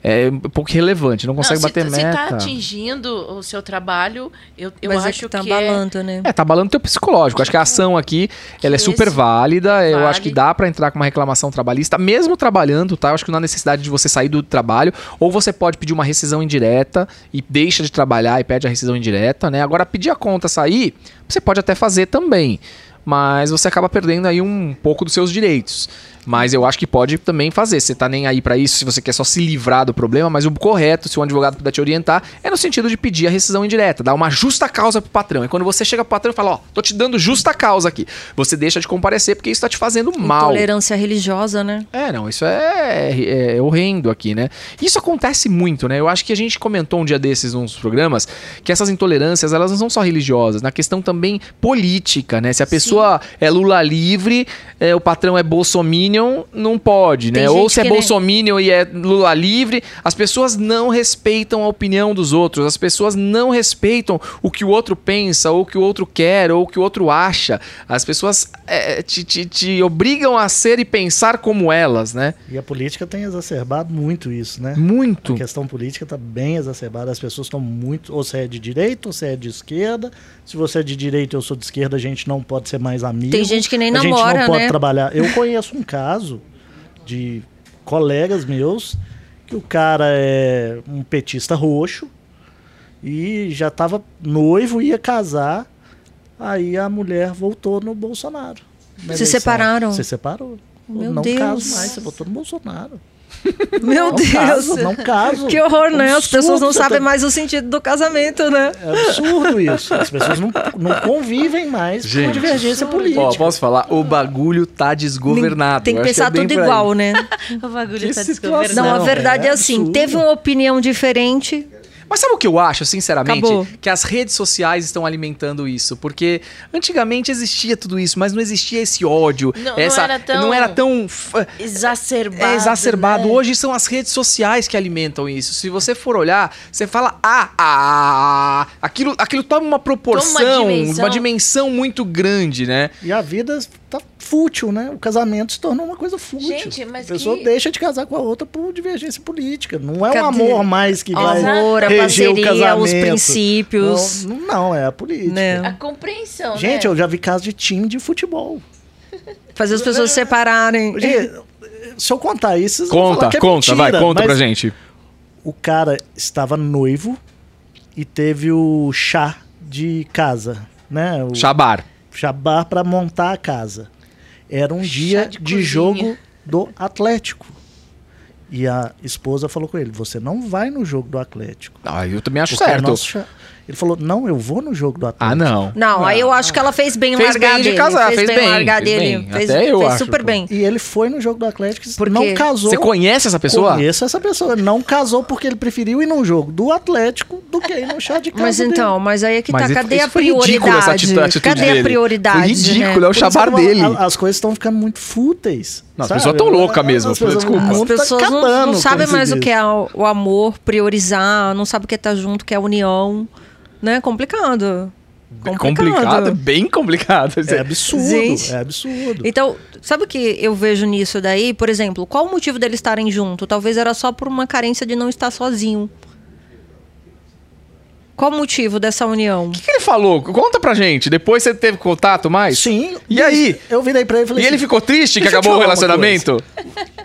S1: é um pouco relevante, não consegue
S3: se,
S1: bater
S3: se
S1: meta.
S3: tá atingindo o seu trabalho, eu, eu
S2: Mas é
S3: acho
S2: que tá
S3: que
S2: abalando, né?
S1: É, tá abalando teu psicológico. Acho que a ação aqui, ela é super válida. Eu
S3: vale.
S1: acho que dá pra entrar com uma reclamação trabalhista, mesmo trabalhando, tá? Eu acho que não há necessidade de você sair do trabalho, ou você pode pedir uma rescisão indireta e deixa de trabalhar e pede a rescisão indireta, né? Agora, pedir a conta sair, você pode até fazer também. Mas você acaba perdendo aí um pouco dos seus direitos. Mas eu acho que pode também fazer. Você tá nem aí pra isso, se você quer só se livrar do problema, mas o correto, se o advogado puder te orientar, é no sentido de pedir a rescisão indireta, dar uma justa causa pro patrão. E quando você chega pro patrão e fala, ó, tô te dando justa causa aqui, você deixa de comparecer porque isso tá te fazendo mal.
S2: Intolerância religiosa, né?
S1: É, não, isso é, é, é horrendo aqui, né? Isso acontece muito, né? Eu acho que a gente comentou um dia desses nos programas que essas intolerâncias, elas não são só religiosas, na questão também política, né? Se a pessoa é Lula livre, é, o patrão é bolsominion, não pode, né? Ou se é
S2: nem-
S1: bolsominion e é Lula livre, as pessoas não respeitam a opinião dos outros, as pessoas não respeitam o que o outro pensa, ou o que o outro quer, ou o que o outro acha. As pessoas é, te, te- te obrigam a ser e pensar como elas, né?
S4: E a política tem exacerbado muito isso, né?
S1: Muito.
S4: A questão política está bem exacerbada. As pessoas estão muito. Ou você é de direita, ou você é de esquerda. Se você é de direita e eu sou de esquerda, a gente não pode ser mais amigo.
S2: Tem gente que nem
S4: a gente
S2: namora,
S4: não pode
S2: né?
S4: trabalhar. Eu conheço um caso de colegas meus que o cara é um petista roxo e já estava noivo, ia casar. Aí a mulher voltou no Bolsonaro. na
S2: Se separaram?
S4: Se separou.
S2: Meu
S4: não
S2: Deus.
S4: caso mais, você votou no Bolsonaro.
S2: Meu
S4: Não
S2: Deus.
S4: caso, não caso.
S2: Que horror, né? As
S4: Absurdo,
S2: pessoas não sabem
S4: tá-
S2: mais o sentido do casamento, né?
S4: É absurdo isso. As pessoas não, não convivem mais com
S1: Gente.
S4: divergência política.
S1: Ó, posso falar? O bagulho tá desgovernado.
S2: Tem que pensar
S1: é bem
S2: tudo igual, né?
S3: o bagulho
S1: Que
S3: tá
S1: situação.
S3: desgovernado.
S2: Não, a verdade é,
S4: é
S2: assim,
S4: absurdo.
S2: teve uma opinião diferente.
S1: Mas sabe o que eu acho, sinceramente?
S2: Acabou.
S1: Que as redes sociais estão alimentando isso. Porque antigamente existia tudo isso, mas não existia esse ódio.
S3: Não- não
S1: essa,
S3: era tão-
S1: não era tão f-
S3: Exacerbado.
S1: é exacerbado.
S3: né?
S1: Hoje são as redes sociais que alimentam isso. Se você for olhar, você fala, ah, ah, aquilo, aquilo toma uma proporção,
S3: Toma
S1: uma
S3: uma
S1: dimensão.
S3: dimensão.
S1: muito grande, né?
S4: E a vida tá fútil, né? O casamento se tornou uma coisa fútil.
S3: Gente, mas
S4: a pessoa
S3: que-
S4: deixa de casar com a outra por divergência política. Não é
S2: Cadê?
S4: o amor mais que
S2: O
S4: vai
S2: amor, a
S4: reger o
S2: parceria,
S4: casamento.
S2: os princípios.
S4: Não, não, é a política.
S2: Né?
S3: A compreensão,
S4: Gente,
S3: né?
S4: eu já vi casos de time de futebol.
S2: Fazer as pessoas se separarem.
S4: Gente, se eu contar isso, vocês vão
S1: Conta,
S4: é
S1: conta, vai,
S4: mentira,
S1: conta
S4: mas
S1: pra gente.
S4: O cara estava noivo e teve o chá de casa, né? O
S1: Chabar.
S4: Chabar para montar a casa. Era um dia
S3: de
S4: de, jogo do Atlético. E a esposa falou com ele: Você não vai no jogo do Atlético.
S1: Ah, eu também acho
S4: é
S1: certo.
S4: nosso chá." Ele falou: Não, eu vou no jogo do Atlético.
S1: Ah, não.
S2: Não, aí eu acho que ela fez bem em
S1: Fez
S2: largar
S1: bem de
S2: dele.
S1: casar,
S2: fez,
S1: fez
S2: bem, em
S1: bem,
S2: largar
S1: fez
S2: dele.
S1: bem.
S2: Fez,
S1: Até eu
S2: fez
S1: acho,
S2: super
S1: pô.
S2: bem.
S4: E ele foi no jogo do Atlético e
S2: Por
S4: não casou.
S1: Você conhece essa pessoa?
S4: Conheço essa pessoa. Não casou porque ele preferiu ir num jogo do Atlético do que ir no chá de casa.
S2: Mas
S4: dele.
S2: então, mas aí é que
S1: Mas
S2: tá. Cadê
S1: isso
S2: a prioridade?
S1: atitu- atitude
S2: Cadê
S1: dele.
S2: a prioridade?
S1: Foi ridículo,
S2: né?
S1: é o chabar dele.
S4: a- As coisas estão ficando muito fúteis.
S1: Não, as pessoas tão loucas mesmo,
S4: As pessoas-
S1: desculpa.
S2: As
S4: mundo tá
S2: pessoas não, não sabem mais o que é o, amor, priorizar, não sabe o que é estar junto, o que é a união. Né? Complicado.
S1: Bem complicado, bem complicado.
S4: É absurdo,
S2: Gente.
S4: é absurdo.
S2: Então, sabe o que eu vejo nisso daí? Por exemplo, qual o motivo deles estarem junto? Talvez era só por uma carência de não estar sozinho. Qual o motivo dessa união?
S1: O que, que ele falou? Conta pra gente. Depois você teve contato mais?
S4: Sim.
S1: E aí?
S4: Eu virei pra ele e falei
S1: E ele
S4: assim,
S1: ficou triste que acabou o relacionamento?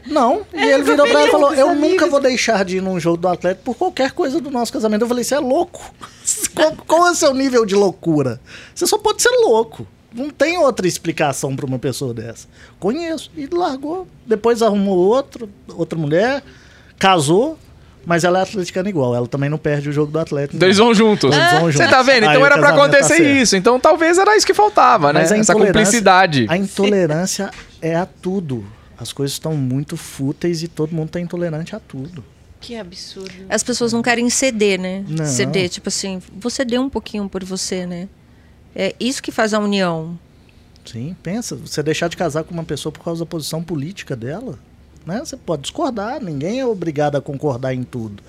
S4: Não. E ele virou pra ela e falou: Eu nunca vou deixar de ir num jogo do Atlético por qualquer coisa do nosso casamento. Eu falei: Você é louco? Qual, qual é o seu nível de loucura? Você só pode ser louco. Não tem outra explicação pra uma pessoa dessa. Conheço. E largou. Depois arrumou outro, outra mulher, casou. Mas ela é atleticana igual. Ela também não perde o jogo do Atlético.
S1: Então eles
S4: não.
S1: vão juntos.
S4: Eles vão
S1: Você
S4: juntos.
S1: tá vendo?
S4: Aí
S1: Então
S4: o
S1: era pra
S4: tá
S1: acontecer
S4: certo.
S1: isso. Então talvez era isso que faltava, né?
S4: Mas a
S1: Essa cumplicidade.
S4: A intolerância é a tudo. As coisas estão muito fúteis e todo mundo tá intolerante a tudo.
S3: Que absurdo.
S2: As pessoas não querem ceder, né?
S4: Não.
S2: Ceder, tipo assim, você deu um pouquinho por você, né? É isso que faz a união.
S4: Sim, pensa, você deixar de casar com uma pessoa por causa da posição política dela. Né? Você pode discordar, ninguém é obrigado a concordar em tudo.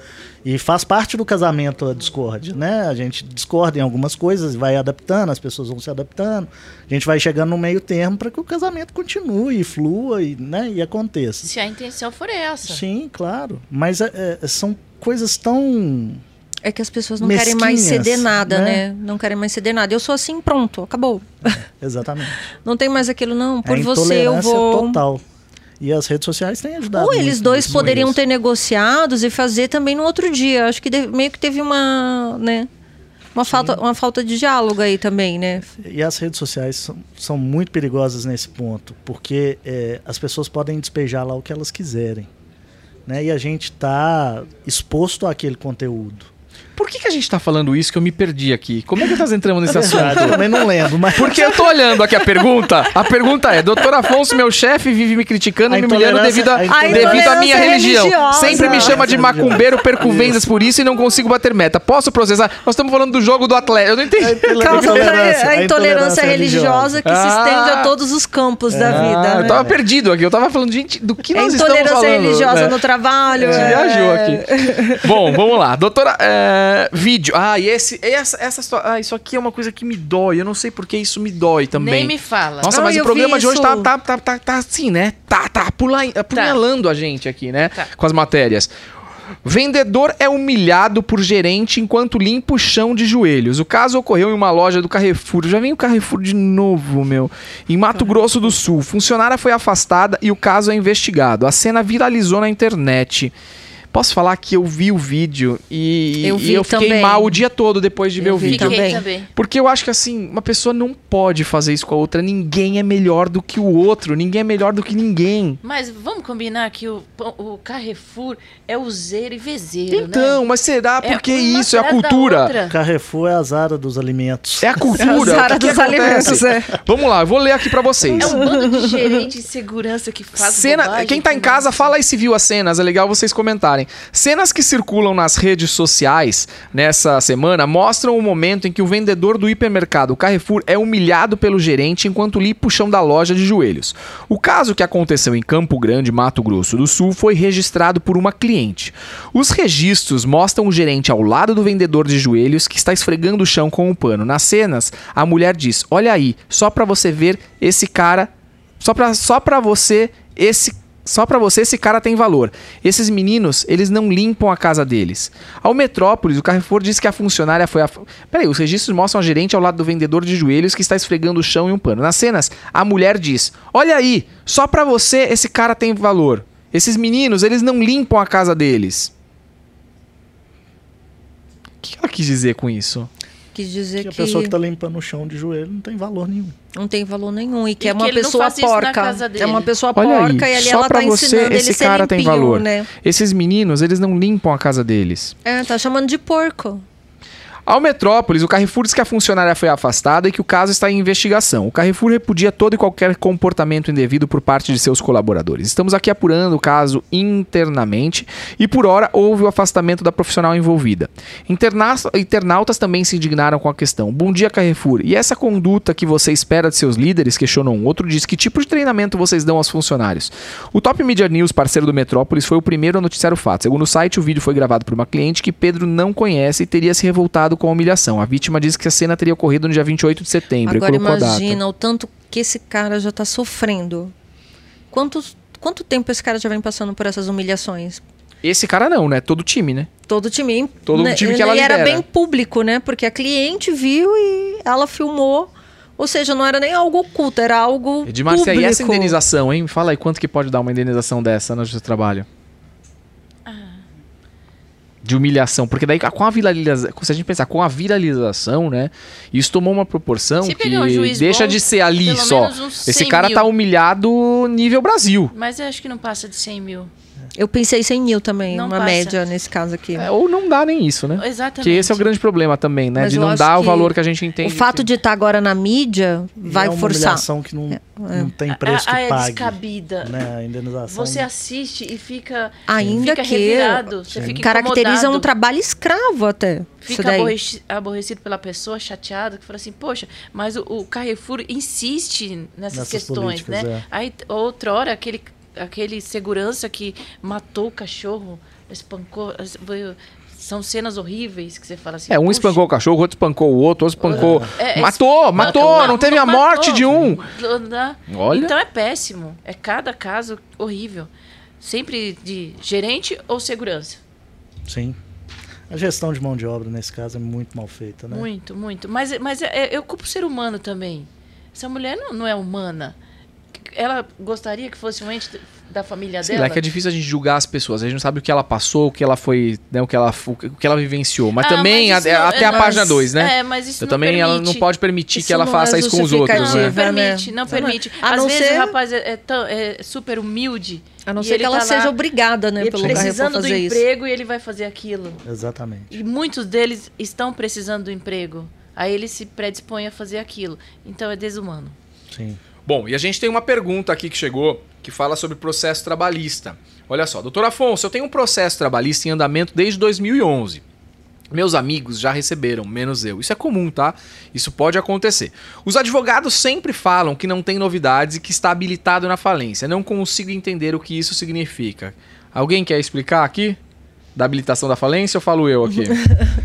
S4: E faz parte do casamento a discórdia, né? A gente discorda em algumas coisas, vai adaptando, as pessoas vão se adaptando. A gente vai chegando no meio termo para que o casamento continue, flua e, né, e aconteça.
S3: Se a intenção for essa.
S4: Sim, claro. Mas é, é, são coisas tão
S2: É que as pessoas não querem mais ceder nada,
S4: né?
S2: né? Não querem mais ceder nada. Eu sou assim, pronto, acabou.
S4: exatamente.
S2: Não tem mais aquilo, não. Por
S4: é a
S2: você eu vou.
S4: total. E as redes sociais têm ajudado.
S2: Ou eles dois poderiam
S1: isso.
S2: ter negociados e fazer também no outro dia. Acho que de- meio que teve uma, né? Uma falta, uma falta de diálogo aí também, né?
S4: E as redes sociais são, são muito perigosas nesse ponto, porque é, as pessoas podem despejar lá o que elas quiserem. Né? E a gente está exposto àquele conteúdo.
S1: Por que, que a gente tá falando isso que eu me perdi aqui? Como é que nós entramos nesse assunto?
S4: Eu também não lembro, mas
S1: Porque eu tô olhando aqui a pergunta. A pergunta é: Doutor Afonso, meu chefe, vive me criticando
S4: A
S1: e me humilhando
S4: intolerância-
S1: devido a,
S4: a
S1: devido à
S2: intolerância
S1: minha religião.
S2: religiosa.
S1: Sempre me chama de macumbeiro, perco vendas por isso e não consigo bater meta. Posso processar? Nós estamos falando do jogo do atleta. Eu não entendi.
S2: Causa
S4: intolerância-
S2: a
S4: a
S2: intolerância
S4: intolerância
S2: religiosa que se
S1: Ah.
S2: estende a todos os campos da
S1: Ah,
S2: vida.
S1: eu
S2: né?
S1: tava perdido aqui. Eu tava falando, gente, do que
S2: É
S1: nós estamos
S2: intolerância
S1: falando?
S2: religiosa
S1: né?
S2: no trabalho.
S1: Você
S2: é.
S1: viajou aqui. Bom, vamos lá. Doutora, é, vídeo. Ah, e esse, essa, essa, ah, isso aqui é uma coisa que me dói. Eu não sei porque isso me dói também.
S3: Nem me fala.
S1: Nossa,
S2: Ah,
S1: mas o programa de hoje tá, tá, tá, tá, tá assim, né? Tá, tá apula- apunhalando a gente aqui, né?
S3: Tá.
S1: Com as matérias. Vendedor é humilhado por gerente enquanto limpa o chão de joelhos. O caso ocorreu em uma loja do Carrefour. Já vem o Carrefour de novo, meu. Em Mato Grosso do Sul. Funcionária foi afastada e o caso é investigado. A cena viralizou na internet. Posso falar que eu vi o vídeo e
S2: Eu
S1: e eu fiquei
S2: também.
S1: mal o dia todo depois de ver
S2: Eu
S1: o
S2: vi
S1: vídeo.
S2: Também.
S1: Porque eu acho que assim, uma pessoa não pode fazer isso com a outra. Ninguém é melhor do que o outro. Ninguém é melhor do que ninguém.
S3: Mas vamos combinar que o, o Carrefour é useiro e vezeiro, né?
S1: Então, mas será
S3: É
S1: porque
S3: uma
S1: isso? É a cultura.
S4: Carrefour é a Zara dos alimentos.
S1: É a cultura.
S2: Zara
S1: o que que
S2: dos
S1: acontece?
S2: alimentos, é.
S1: Vamos lá, eu vou ler aqui pra vocês.
S3: É um bando de gerente de segurança que faz
S1: Cena,
S3: bobagem
S1: quem tá em casa, fala aí se viu as cenas, é legal vocês comentarem. Cenas que circulam nas redes sociais nessa semana mostram o momento em que o vendedor do hipermercado Carrefour é humilhado pelo gerente enquanto limpa o chão da loja de joelhos. O caso que aconteceu em Campo Grande, Mato Grosso do Sul, foi registrado por uma cliente. Os registros mostram o gerente ao lado do vendedor de joelhos que está esfregando o chão com um pano. Nas cenas, a mulher diz: "Olha aí, só pra você ver esse cara só pra, só pra você, esse. Só pra você esse cara tem valor. Esses meninos, eles não limpam a casa deles. Ao Metrópolis, o Carrefour diz que a funcionária foi a. Peraí, os registros mostram a gerente ao lado do vendedor de joelhos que está esfregando o chão em um pano. Nas cenas, a mulher diz: Olha aí, só pra você esse cara tem valor. Esses meninos, eles não limpam a casa deles. O que ela quis dizer com isso?
S2: Quis dizer
S4: Que
S2: que,
S4: a pessoa que tá limpando o chão de joelho não tem valor nenhum.
S2: não tem valor nenhum e que
S3: E
S2: é
S3: que
S2: uma
S3: não
S2: pessoa porca. É uma pessoa
S1: Olha
S2: porca
S1: aí,
S2: e ali
S1: só
S2: ela
S1: pra
S2: tá
S1: você
S2: ensinando
S1: esse
S2: ele ser
S1: cara tem
S2: limpinho,
S1: valor.
S2: né?
S1: Esses meninos, eles não limpam a casa deles.
S2: É, tá chamando de porco.
S1: Ao Metrópolis, o Carrefour diz que a funcionária foi afastada e que o caso está em investigação. O Carrefour repudia todo e qualquer comportamento indevido por parte de seus colaboradores. Estamos aqui apurando o caso internamente e, por hora, houve o afastamento da profissional envolvida. Interna- Internautas também se indignaram com a questão. Bom dia, Carrefour. E essa conduta que você espera de seus líderes? Questionou um outro. Diz que tipo de treinamento vocês dão aos funcionários? O Top Media News, parceiro do Metrópolis, foi o primeiro a noticiar o fato. Segundo o site, o vídeo foi gravado por uma cliente que Pedro não conhece e teria se revoltado com a humilhação. A vítima disse que a cena teria ocorrido no dia 28 de setembro
S2: Agora imagina o tanto que esse cara já tá sofrendo. Quantos, quanto tempo esse cara já vem passando por essas humilhações?
S1: Esse cara não, né? Todo time, né?
S2: Todo time.
S1: Todo
S2: né,
S1: time que ela
S2: E era bem público, né? Porque a cliente viu e ela filmou. Ou seja, não era nem algo oculto, era algo
S1: Edmar,
S2: público.
S1: e essa indenização, hein? Fala aí quanto que pode dar uma indenização dessa no seu trabalho? De humilhação, porque daí com a viralização, se a gente pensar com a viralização, né? Isso tomou uma proporção
S3: Se
S1: que
S3: um
S1: deixa
S3: bom,
S1: de ser ali só. Esse
S3: 100
S1: cara
S3: mil.
S1: tá humilhado nível Brasil.
S3: Mas eu acho que não passa de 100 mil.
S2: Eu pensei 100 mil também,
S3: Não
S2: uma
S3: passa.
S2: média nesse caso aqui.
S1: É, ou não dá nem isso, né?
S3: Exatamente.
S1: Que esse é o grande problema também, né?
S2: Mas
S1: de não dar o valor que a gente
S2: o
S1: entende.
S2: fato
S1: que-
S2: de estar agora na mídia vai
S4: é uma
S2: forçar.
S4: humilhação que não, não tem preço
S3: a, a
S4: que
S3: é
S4: pague.
S3: descabida.
S4: Né? A indenização.
S3: Você assiste e fica,
S2: Ainda
S3: fica
S2: que
S3: revirado. Você fica
S2: Caracteriza um trabalho escravo até.
S3: Fica
S2: daí.
S3: aborreci- aborrecido pela pessoa, chateado, que fala assim, poxa, mas o, o Carrefour insiste nessas,
S4: Nessas
S3: questões, né?
S4: é.
S3: Aí, outra hora, aquele aquele segurança que matou o cachorro, espancou. São cenas horríveis que você fala assim.
S1: É, um
S3: "Puxa,
S1: espancou o cachorro, outro espancou o outro, outro espancou.
S3: é, é,
S1: matou, matou, não,
S3: não,
S1: teve a
S3: matou.
S1: morte de um. Olha.
S3: Então é péssimo. É cada caso horrível. Sempre de gerente ou segurança.
S4: Sim. A gestão de mão de obra, nesse caso, é muito mal feita, né?
S3: Muito, muito. Mas, mas é- eu culpo o ser humano também. Essa mulher não, não é humana. Ela gostaria que fosse um ente da família
S1: Sei
S3: dela.
S1: lá, é que é difícil a gente julgar as pessoas. A gente não sabe o que ela passou, o que ela foi, né, o que ela, o que ela vivenciou. Mas
S3: Ah,
S1: também,
S3: mas
S1: a-
S3: isso não-
S1: até a
S3: mas-
S1: página 2, né?
S3: É, mas isso
S1: Eu
S3: não
S1: também ela não
S3: permite.
S1: pode permitir
S2: Isso
S1: que ela
S2: não
S1: faça
S2: é
S1: isso com os outros,
S3: Não,
S1: né?
S2: justificativa.
S3: permite, não permite.
S2: A
S3: Às
S2: não
S3: vezes
S2: ser-
S3: o rapaz é, é tão- é super humilde.
S2: A não
S3: e
S2: ser que ela
S3: tá lá,
S2: seja obrigada, né, pelo
S3: precisando do
S2: fazer isso.
S3: emprego e ele vai fazer aquilo.
S4: Exatamente.
S3: E muitos deles estão precisando do emprego. Aí ele se predispõe a fazer aquilo. Então é desumano.
S4: Sim.
S1: Bom, e a gente tem uma pergunta aqui que chegou que fala sobre processo trabalhista. Olha só, doutor Afonso, eu tenho um processo trabalhista em andamento desde 2011. Meus amigos já receberam, menos eu. Isso é comum, tá? Isso pode acontecer. Os advogados sempre falam que não tem novidades e que está habilitado na falência. Não consigo entender o que isso significa. Alguém quer explicar aqui? Da habilitação da falência ou falo eu aqui?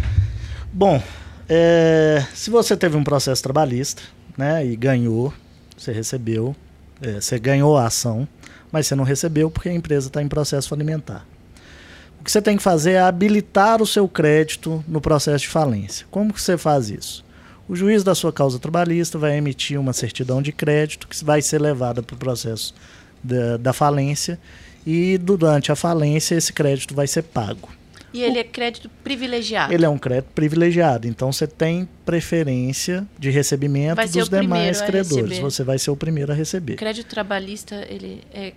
S4: Bom, é, se você teve um processo trabalhista, né, e ganhou, você recebeu, é, você ganhou a ação, mas você não recebeu porque a empresa está em processo falimentar. O que você tem que fazer é habilitar o seu crédito no processo de falência. Como que você faz isso? O juiz da sua causa trabalhista vai emitir uma certidão de crédito que vai ser levada para o processo da, da falência e durante a falência esse crédito vai ser pago.
S3: E ele é crédito privilegiado.
S4: Ele é um crédito privilegiado, então você tem preferência de recebimento dos
S3: o
S4: demais credores.
S3: receber.
S4: Você vai ser o primeiro a receber.
S3: Crédito trabalhista, ele é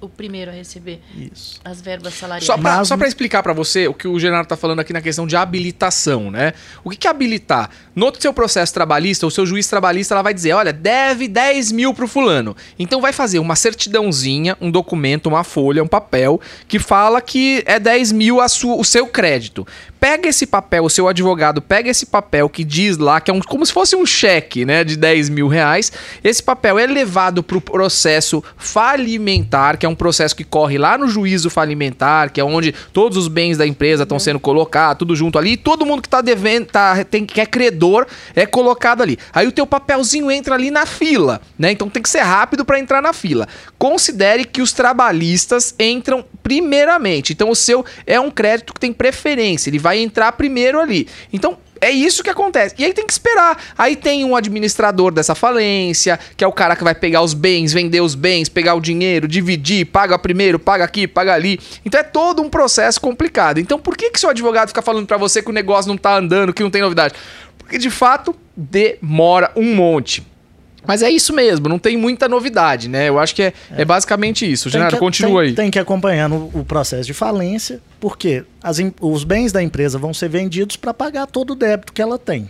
S3: o primeiro a receber
S4: Isso.
S3: as verbas salariais.
S1: Só pra,
S4: Mas-
S1: explicar pra você o que o Genaro tá falando aqui na questão de habilitação, né? O que, que é habilitar? No seu processo trabalhista, o seu juiz trabalhista ela vai dizer: olha, deve 10 mil pro fulano. Então vai fazer uma certidãozinha, um documento, uma folha, um papel, que fala que é 10 mil o seu crédito. Pega esse papel, o seu advogado pega esse papel que diz lá que é um, como se fosse um cheque, né, de 10 mil reais. Esse papel é levado pro processo falimentar, que é um processo que corre lá no juízo falimentar, que é onde todos os bens da empresa estão sendo colocados, tudo junto ali, e todo mundo que tá devendo, tá, tem, que é credor, é colocado ali. Aí o teu papelzinho entra ali na fila, né? Então tem que ser rápido para entrar na fila. Considere que os trabalhistas entram primeiramente. Então o seu é um crédito que tem preferência, ele vai entrar primeiro ali. Então é isso que acontece. E aí tem que esperar. Aí tem um administrador dessa falência, que é o cara que vai pegar os bens, vender os bens, pegar o dinheiro, dividir, paga primeiro, paga aqui, paga ali. Então é todo um processo complicado. Então por que que seu advogado fica falando pra você que o negócio não tá andando, que não tem novidade? Porque de fato demora um monte. Mas é isso mesmo, não tem muita novidade, né? Eu acho que é, é. basicamente isso. Genaro, continua
S4: tem,
S1: aí.
S4: Tem que acompanhar o processo de falência, porque as os bens da empresa vão ser vendidos para pagar todo o débito que ela tem.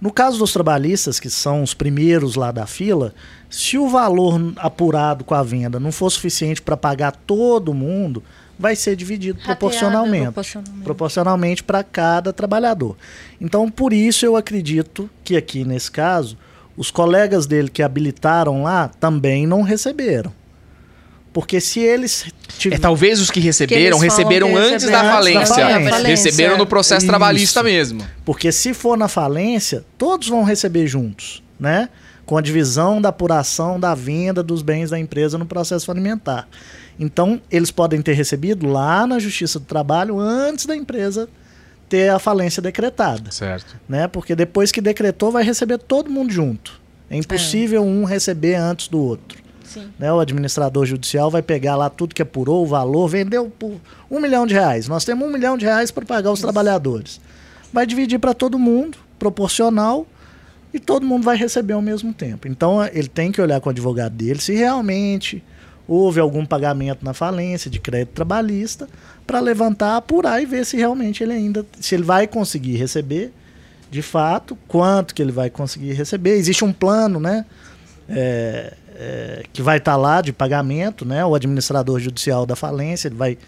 S4: No caso dos trabalhistas, que são os primeiros lá da fila, se o valor apurado com a venda não for suficiente para pagar todo mundo, vai ser dividido
S3: Rateado,
S4: proporcionalmente.
S2: proporcionalmente
S4: para cada trabalhador. Então, por isso eu acredito que aqui nesse caso, os colegas dele que habilitaram lá também não receberam. Porque se eles
S1: É,
S4: tiverem
S1: talvez os que receberam,
S2: Que
S1: receberam
S2: que
S1: antes da
S2: receberam
S1: falência.
S4: antes da
S2: falência.
S1: Receberam no processo
S4: Isso.
S1: trabalhista mesmo.
S4: Porque se for na falência, todos vão receber juntos, né? Com a divisão da apuração da venda dos bens da empresa no processo falimentar. Então, eles podem ter recebido lá na Justiça do Trabalho antes da empresa ter a falência decretada,
S1: Certo.
S4: né? Porque depois que decretou, vai receber todo mundo junto. É impossível um receber antes do outro.
S3: Sim.
S4: né, o administrador judicial vai pegar lá tudo que apurou, o valor, vendeu por um milhão de reais. Nós temos um milhão de reais para pagar os trabalhadores. Vai dividir para todo mundo, proporcional, e todo mundo vai receber ao mesmo tempo. Então ele tem que olhar com o advogado dele se realmente houve algum pagamento na falência de crédito trabalhista para levantar, apurar e ver se realmente ele ainda, se ele vai conseguir receber de fato, quanto que ele vai conseguir receber. Existe um plano, né? é, é, que vai estar lá de pagamento, né? O administrador judicial da falência ele vai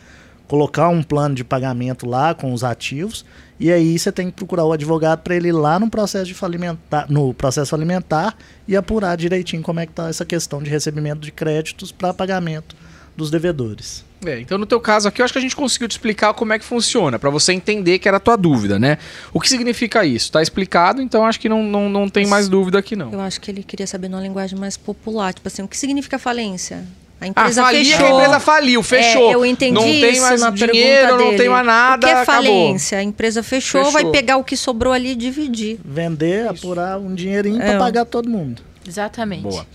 S4: colocar um plano de pagamento lá com os ativos e aí você tem que procurar o advogado para ele ir lá no processo de falimentar, no processo alimentar e apurar direitinho como é que está essa questão de recebimento de créditos para pagamento dos devedores.
S1: É, então no teu caso aqui, eu acho que a gente conseguiu te explicar como é que funciona, pra você entender que era a tua dúvida, né? O que significa isso? Tá explicado, então acho que não, não, não tem mais dúvida aqui não.
S2: Eu acho que ele queria saber numa linguagem mais popular. Tipo assim, o que significa falência? A
S1: Ah,
S2: empresa
S1: falia que
S2: fechou.
S1: a empresa faliu, fechou.
S2: É, eu entendi
S1: não tem
S2: isso
S1: mais
S2: na
S1: dinheiro,
S2: pergunta
S1: não tem mais nada,
S2: O que é
S1: acabou.
S2: falência? A empresa fechou,
S1: Fechou.
S2: vai pegar o que sobrou ali e dividir.
S4: Vender, apurar um dinheirinho
S2: É.
S4: pra pagar todo mundo.
S3: Exatamente.
S1: Boa.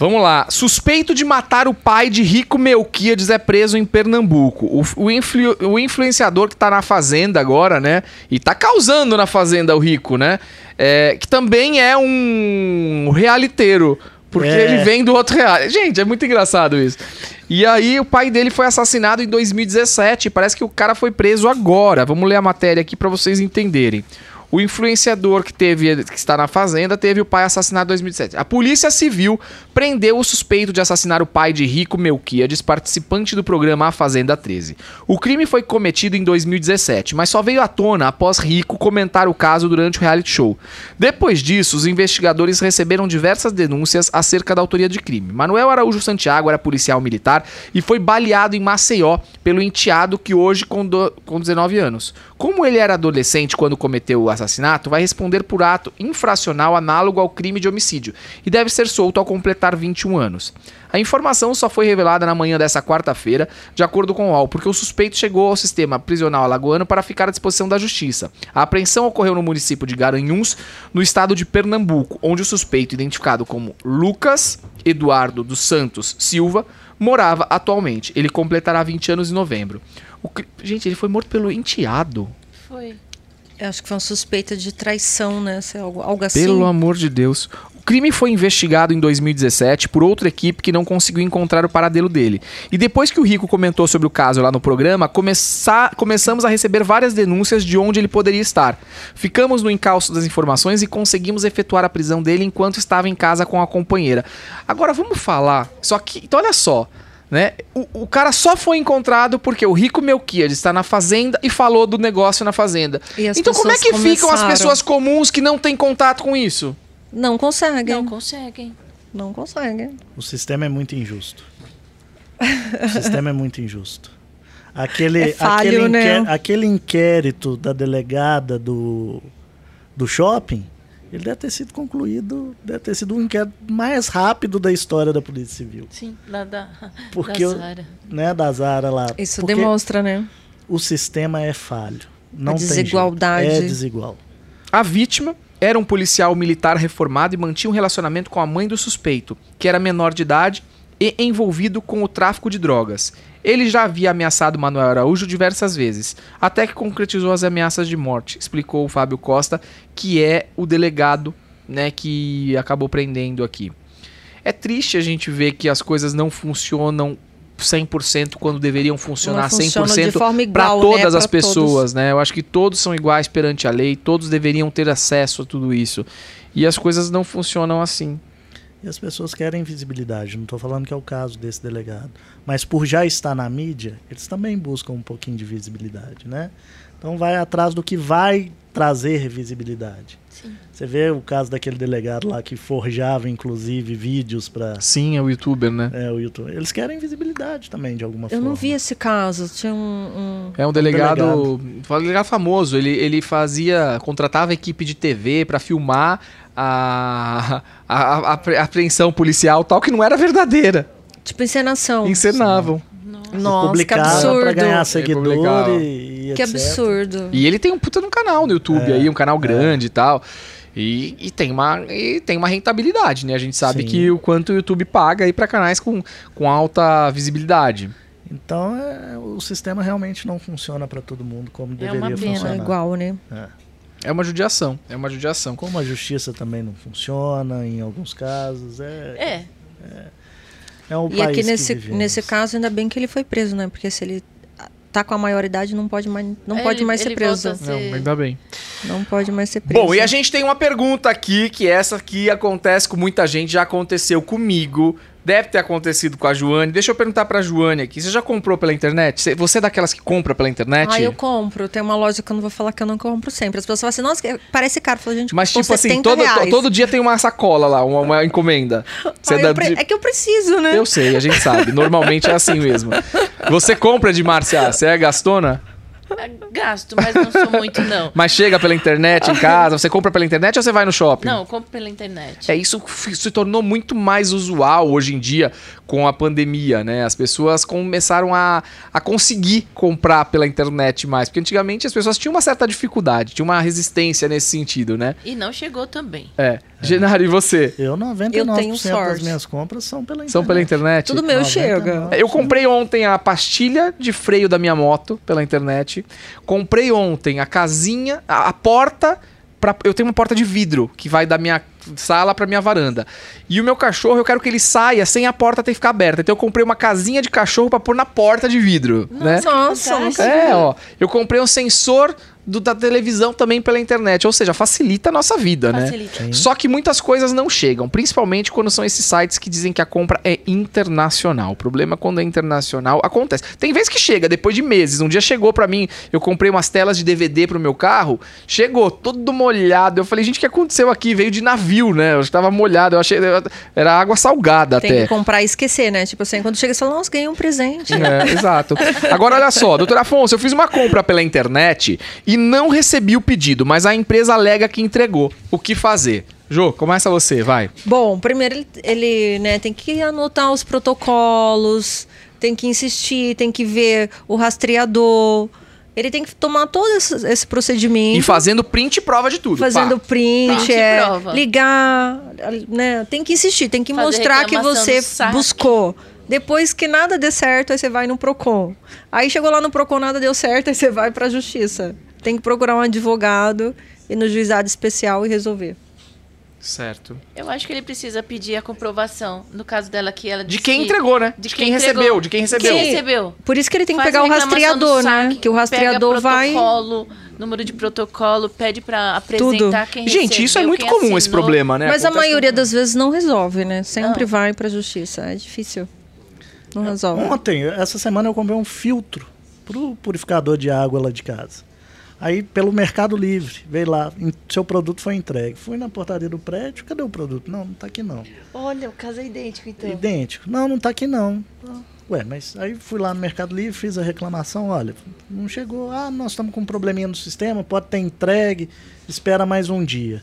S1: Vamos lá. Suspeito de matar o pai de Rico Melquiades é preso em Pernambuco. O, o, influ- o influenciador que tá na Fazenda agora, né? E tá causando na Fazenda o Rico, né? É, que também é um realiteiro. Porque
S4: É.
S1: ele vem do outro reality. Gente, é muito engraçado isso. E aí, o pai dele foi assassinado em 2017. Parece que o cara foi preso agora. Vamos ler a matéria aqui pra vocês entenderem. O influenciador que teve que está na fazenda teve o pai assassinado em 2007. A Polícia Civil prendeu o suspeito de assassinar o pai de Rico Melquiades, participante do programa A Fazenda 13. O crime foi cometido em 2017, mas só veio à tona após Rico comentar o caso durante o reality show. Depois disso, os investigadores receberam diversas denúncias acerca da autoria de crime. Manuel Araújo Santiago era policial militar e foi baleado em Maceió pelo enteado que hoje com, do- com 19 anos. Como ele era adolescente quando cometeu o assassinato, vai responder por ato infracional análogo ao crime de homicídio e deve ser solto ao completar 21 anos. A informação só foi revelada na manhã dessa quarta-feira, de acordo com o UOL, porque o suspeito chegou ao sistema prisional alagoano para ficar à disposição da justiça. A apreensão ocorreu no município de Garanhuns, no estado de Pernambuco, onde o suspeito, identificado como Lucas Eduardo dos Santos Silva, morava atualmente. Ele completará 20 anos em novembro. O cri- Gente, ele foi morto pelo enteado.
S3: Foi.
S2: Eu acho que foi uma suspeita de traição, né? É algo, algo assim.
S1: Pelo amor de Deus. O crime foi investigado em 2017 por outra equipe que não conseguiu encontrar o paradelo dele. E depois que o Rico comentou sobre o caso lá no programa, começa- começamos a receber várias denúncias de onde ele poderia estar. Ficamos no encalço das informações e conseguimos efetuar a prisão dele enquanto estava em casa com a companheira. Agora vamos falar. Só que, então olha só. Né? O, o cara só foi encontrado porque o Rico Melquiades está na fazenda e falou do negócio na fazenda. Então como é que
S2: pessoas
S1: ficam as
S2: começaram-
S1: pessoas comuns que não têm contato com isso?
S2: Não conseguem.
S3: Não
S2: Não,
S3: conseguem.
S2: conseguem.
S4: O sistema é muito injusto. O sistema é muito injusto. Aquele,
S2: É falho,
S4: aquele,
S2: né?
S4: aquele inquérito da delegada do, do shopping, ele deve ter sido concluído, deve ter sido o inquérito mais rápido da história da Polícia Civil.
S3: Sim, lá da,
S4: Porque
S3: da
S4: eu-
S3: Zara.
S4: Né, da Zara lá.
S2: Isso
S4: Porque
S2: demonstra, né?
S4: o sistema é falho. Não tem jeito.
S2: desigualdade.
S4: É desigual.
S1: A vítima era um policial militar reformado e mantinha um relacionamento com a mãe do suspeito, que era menor de idade e envolvido com o tráfico de drogas. Ele já havia ameaçado Manuel Araújo diversas vezes, até que concretizou as ameaças de morte, explicou o Fábio Costa, que é o delegado né, que acabou prendendo aqui. É triste a gente ver que as coisas não funcionam 100% quando deveriam funcionar
S2: Não funcionam de
S1: 100%
S2: forma
S1: para
S2: igual,
S1: todas
S2: né?
S1: as pessoas, né? Eu acho que todos são iguais perante a lei, todos deveriam ter acesso a tudo isso. E as coisas não funcionam assim.
S4: E as pessoas querem visibilidade. Não estou falando que é o caso desse delegado. Mas por já estar na mídia, eles também buscam um pouquinho de visibilidade, né? Então vai atrás do que vai trazer visibilidade.
S3: Sim.
S4: Você vê o caso daquele delegado lá que forjava, inclusive, vídeos para
S1: Sim, é o youtuber, né?
S4: é, o YouTube. Eles querem visibilidade também, de alguma
S2: Eu
S4: forma.
S2: não vi esse caso. Tinha um. um-
S1: É um delegado, um delegado famoso. Ele, ele fazia, contratava equipe de TV pra filmar a, a, a, a apreensão policial, tal que não era verdadeira.
S2: Tipo encenação.
S1: Encenavam.
S2: Nossa, que
S4: publicava
S2: absurdo.
S4: para ganhar
S1: publicava.
S4: seguidor e, e
S2: Que
S4: etc.
S2: absurdo.
S1: E ele tem um puta no canal no YouTube
S4: É,
S1: aí, um canal grande e tal. E, e tem uma, e tem uma rentabilidade, né? A gente sabe
S4: Sim.
S1: que o quanto o YouTube paga aí pra canais com, com alta visibilidade.
S4: Então é, o sistema realmente não funciona para todo mundo como
S3: É uma
S4: deveria
S3: pena.
S2: É
S4: funcionar.
S2: igual, né?
S1: É uma judiação, é uma judiação.
S4: Como a justiça também não funciona em alguns casos, é,
S3: É,
S4: é um
S2: E
S4: país
S2: aqui
S4: que
S2: nesse, nesse caso, ainda bem que ele foi preso, né? Porque se ele tá com a maioridade, não pode mais, não
S3: É,
S2: pode
S3: ele-
S2: mais ser preso.
S3: ser-
S1: Não, ainda bem.
S2: Não pode mais ser preso.
S1: Bom, e a gente tem uma pergunta aqui, que essa aqui acontece com muita gente, já aconteceu comigo, Deve ter acontecido com a Joane. Deixa eu perguntar pra Joane aqui. Você já comprou pela internet? Você- é daquelas que compra pela internet?
S2: Ah, eu compro. Tem uma loja que eu não vou falar que eu não compro sempre. As pessoas falam assim, nossa, parece caro. Falo, gente,
S1: Mas, tipo assim,
S2: 70
S1: todo,
S2: reais.
S1: todo dia tem uma sacola lá, uma, uma encomenda. Você
S2: Ah,
S1: dá
S2: eu pre-
S1: de-
S2: É que eu preciso, né?
S1: Eu sei, a gente sabe. Normalmente é assim mesmo. Você compra de Márcia? Você é gastona?
S3: Gasto, mas não sou muito, não.
S1: Mas chega pela internet em casa? Você compra pela internet ou você vai no shopping?
S3: Não, eu compro pela internet.
S1: É, isso se tornou muito mais usual hoje em dia com a pandemia, né? As pessoas começaram a, a conseguir comprar pela internet mais. Porque antigamente as pessoas tinham uma certa dificuldade, tinham uma resistência nesse sentido, né?
S3: E não chegou também.
S1: É. Genaro, e você?
S4: Eu, 99%
S2: Eu tenho
S4: das
S2: sorte.
S4: minhas compras são pela internet.
S1: São pela internet?
S2: Tudo meu
S4: 99.
S2: chega.
S1: Eu comprei ontem a pastilha de freio da minha moto pela internet. Comprei ontem a casinha, a, a porta. Pra, eu tenho uma porta de vidro que vai da minha sala pra minha varanda. E o meu cachorro, eu quero que ele saia sem a porta ter que ficar aberta. Então eu comprei uma casinha de cachorro pra pôr na porta de vidro, né?
S2: Nossa.
S1: É, ó. Eu comprei um sensor do- da televisão também pela internet. Ou seja, facilita a nossa vida, né?
S3: Facilita.
S1: Só que muitas coisas não chegam, principalmente quando são esses sites que dizem que a compra é internacional. O problema é quando é internacional acontece. Tem vezes que chega depois de meses. Um dia chegou pra mim, eu comprei umas telas de DVD pro meu carro, chegou todo molhado. Eu falei, gente, o que aconteceu aqui? Veio de navio, né? Eu estava molhado, eu achei era água salgada
S2: Tem
S1: até.
S2: que comprar e esquecer, né? Tipo assim, quando chega, você fala, nossa, ganhei um presente.
S1: É, exato. Agora, olha só, doutor Afonso, eu fiz uma compra pela internet e não recebi o pedido, mas a empresa alega que entregou. O que fazer? Jô, começa você, vai.
S2: Bom, primeiro ele, ele, né, tem que anotar os protocolos, tem que insistir, tem que ver o rastreador. Ele tem que tomar todo esse, esse procedimento.
S1: E fazendo print e prova de tudo.
S2: Fazendo
S1: pá.
S2: print,
S3: Print
S2: é,
S3: prova.
S2: ligar, né? Tem que insistir, tem que
S3: Fazer
S2: mostrar que você buscou. Depois que nada dê certo, aí você vai no Procon. Aí chegou lá no Procon, nada deu certo, aí você vai pra justiça. Tem que procurar um advogado e no juizado especial e resolver.
S1: Certo.
S3: Eu acho que ele precisa pedir a comprovação. No caso dela que ela
S1: De quem
S3: que-
S1: entregou, né?
S3: De,
S1: De
S3: quem,
S1: quem
S3: entregou.
S1: recebeu, de quem recebeu.
S3: Quem recebeu.
S2: Por isso que ele tem que
S3: Faz
S2: pegar
S3: a
S2: o rastreador,
S3: do
S2: né?
S3: saque,
S2: Que o rastreador
S3: pega
S2: vai.
S3: protocolo, número de protocolo, pede pra apresentar quem
S1: Gente, isso é
S3: recebeu,
S1: muito comum esse
S3: assinou.
S1: problema, né?
S2: Mas a
S1: Acontece
S2: maioria
S1: com-
S2: das vezes não resolve, né? Sempre
S3: Não.
S2: vai pra justiça. É difícil. Não resolve.
S4: Ontem, essa semana eu comprei um filtro pro purificador de água lá de casa. Aí, pelo Mercado Livre, veio lá, em- seu produto foi entregue. Fui na portaria do prédio, cadê o produto? Não, não tá aqui não.
S3: Olha, o caso é idêntico, então.
S4: Idêntico. Não, não tá aqui não. Ah, Ué, mas aí fui lá no Mercado Livre, fiz a reclamação, olha, não chegou. Ah, nós estamos com um probleminha no sistema, pode ter entregue, espera mais um dia.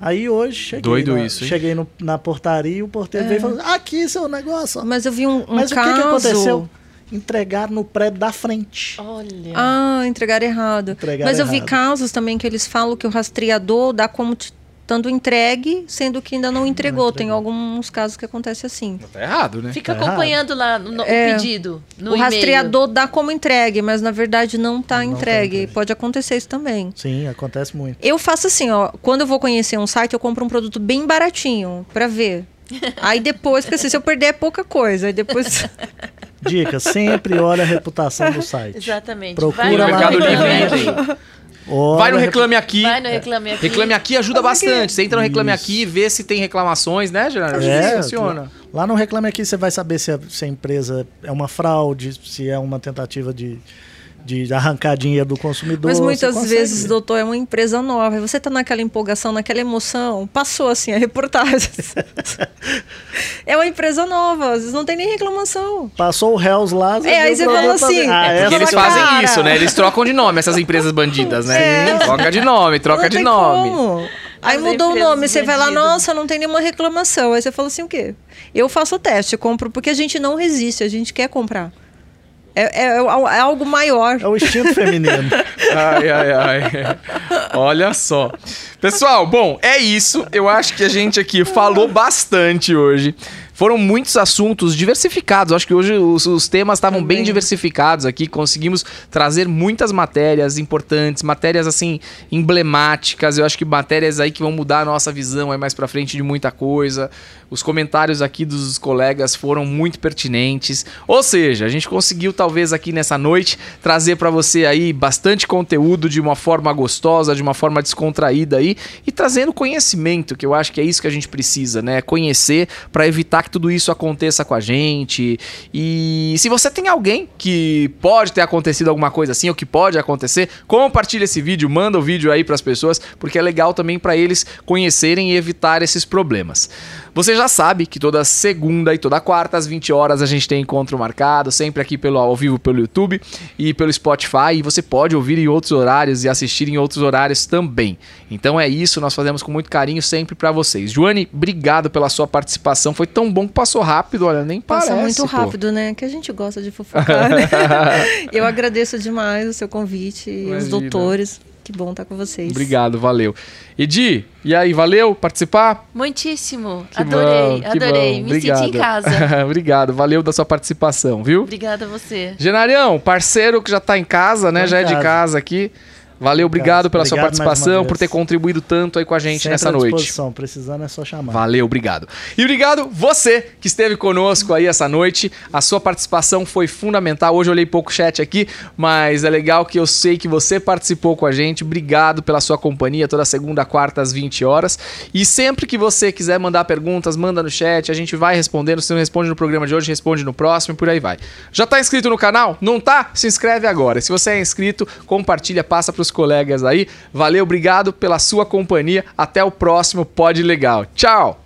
S4: Aí hoje cheguei,
S1: Doido
S4: na,
S1: isso, hein?
S4: cheguei no- na portaria e o porteiro veio e falou: aqui seu negócio. ó."
S2: Mas eu vi um, um
S4: Mas
S2: caso.
S4: o que, que aconteceu? Entregaram no prédio da frente.
S3: Olha.
S2: Ah, entregar errado.
S4: Entregaram
S2: Mas eu vi
S4: errado.
S2: casos também que eles falam que o rastreador dá como t- estando entregue, sendo que ainda não entregou. Tem alguns casos que acontece assim.
S1: Tá errado, né?
S3: Fica
S4: Tá errado.
S3: acompanhando lá no, no-
S2: É.
S3: o pedido. No
S2: o rastreador dá como entregue, mas na verdade não está
S4: Não tá
S2: entregue.
S4: entregue.
S2: Pode acontecer isso também.
S4: Sim, acontece muito.
S2: Eu faço assim, ó. Quando eu vou conhecer um site, eu compro um produto bem baratinho pra ver. Aí depois, porque assim, se eu perder é pouca coisa. Aí depois.
S4: Dica, sempre olha a reputação do site.
S3: Exatamente.
S4: Procura
S3: Vai
S4: lá
S1: Mercado Vai no Reclame Aqui.
S3: Vai no Reclame Aqui.
S1: Reclame Aqui ajuda bastante. Você entra no Reclame
S4: Isso.
S1: Aqui e vê se tem reclamações, né, Gerardo? Acho que
S4: É,
S1: funciona.
S4: Lá no Reclame Aqui você vai saber se a, se a empresa é uma fraude, se é uma tentativa de, de arrancar dinheiro do consumidor.
S2: Mas muitas vezes, doutor, é uma empresa nova. Você tá naquela empolgação, naquela emoção, passou assim a reportagem. é uma empresa nova, às vezes não tem nem reclamação.
S4: Passou o Hells lá.
S2: É, aí você
S4: o
S2: fala assim,
S4: Ah,
S2: é
S1: Porque eles fazem
S2: cara.
S1: isso, né? Eles trocam de nome, essas empresas bandidas, né?
S2: É.
S1: Troca de nome, troca
S2: Não
S1: de
S2: tem
S1: nome.
S2: como. Aí
S3: As
S2: mudou o nome, você vai lá, nossa, não tem nenhuma reclamação. Aí você fala assim, o quê? Eu faço o teste, compro, porque a gente não resiste, a gente quer comprar. É, é- é algo maior.
S4: É o instinto feminino.
S1: Ai, ai, ai. Olha só. Pessoal, bom, é isso. Eu acho que a gente aqui falou bastante hoje. Foram muitos assuntos diversificados. Acho que hoje os, os temas estavam bem diversificados aqui. Conseguimos trazer muitas matérias importantes, matérias assim emblemáticas. Eu acho que matérias aí que vão mudar a nossa visão aí mais pra frente de muita coisa. Os comentários aqui dos colegas foram muito pertinentes. Ou seja, a gente conseguiu talvez aqui nessa noite trazer para você aí bastante conteúdo de uma forma gostosa, de uma forma descontraída aí e trazendo conhecimento, que eu acho que é isso que a gente precisa, né? Conhecer para evitar que tudo isso aconteça com a gente. E se você tem alguém que pode ter acontecido alguma coisa assim ou que pode acontecer, compartilha esse vídeo, manda o vídeo aí para as pessoas, porque é legal também para eles conhecerem e evitar esses problemas. Você já sabe que toda segunda e toda quarta às 20 horas a gente tem encontro marcado, sempre aqui pelo ao vivo pelo YouTube e pelo Spotify, e você pode ouvir em outros horários e assistir em outros horários também. Então é isso, nós fazemos com muito carinho sempre para vocês. Joane, obrigado pela sua participação. Foi tão bom que passou rápido, olha, nem
S2: Passa
S1: parece.
S2: muito
S1: pô.
S2: rápido, né? Que a gente gosta de fofocar. né? Eu agradeço demais o seu convite e os
S1: Imagina.
S2: doutores. Que bom estar com vocês.
S1: Obrigado, valeu. Edi, e aí, valeu participar?
S3: Muitíssimo.
S1: Que
S3: adorei,
S1: bom, que
S3: adorei.
S1: bom.
S3: Me senti em
S1: Obrigado.
S3: casa.
S1: Obrigado, valeu da sua participação, viu?
S3: Obrigada a você.
S1: Genarião, parceiro que já tá em casa, né?
S4: Tô em
S1: já é de
S4: casa.
S1: casa aqui. Valeu, obrigado
S4: casa.
S1: pela sua
S4: Obrigado mais
S1: participação, por ter contribuído tanto aí com a gente
S4: Sempre
S1: nessa noite.
S4: Precisando é só chamar.
S1: Valeu, obrigado. E obrigado você que esteve conosco aí essa noite. A sua participação foi fundamental. Hoje eu olhei pouco chat aqui, mas é legal que eu sei que você participou com a gente. Obrigado pela sua companhia toda segunda, quarta às 20 horas. E sempre que você quiser mandar perguntas, manda no chat, a gente vai respondendo. Se não responde no programa de hoje, responde no próximo e por aí vai. Já tá inscrito no canal? Não tá? Se inscreve agora. Se você é inscrito, compartilha, passa colegas aí. Valeu, obrigado pela sua companhia. Até o próximo Pod Legal. Tchau.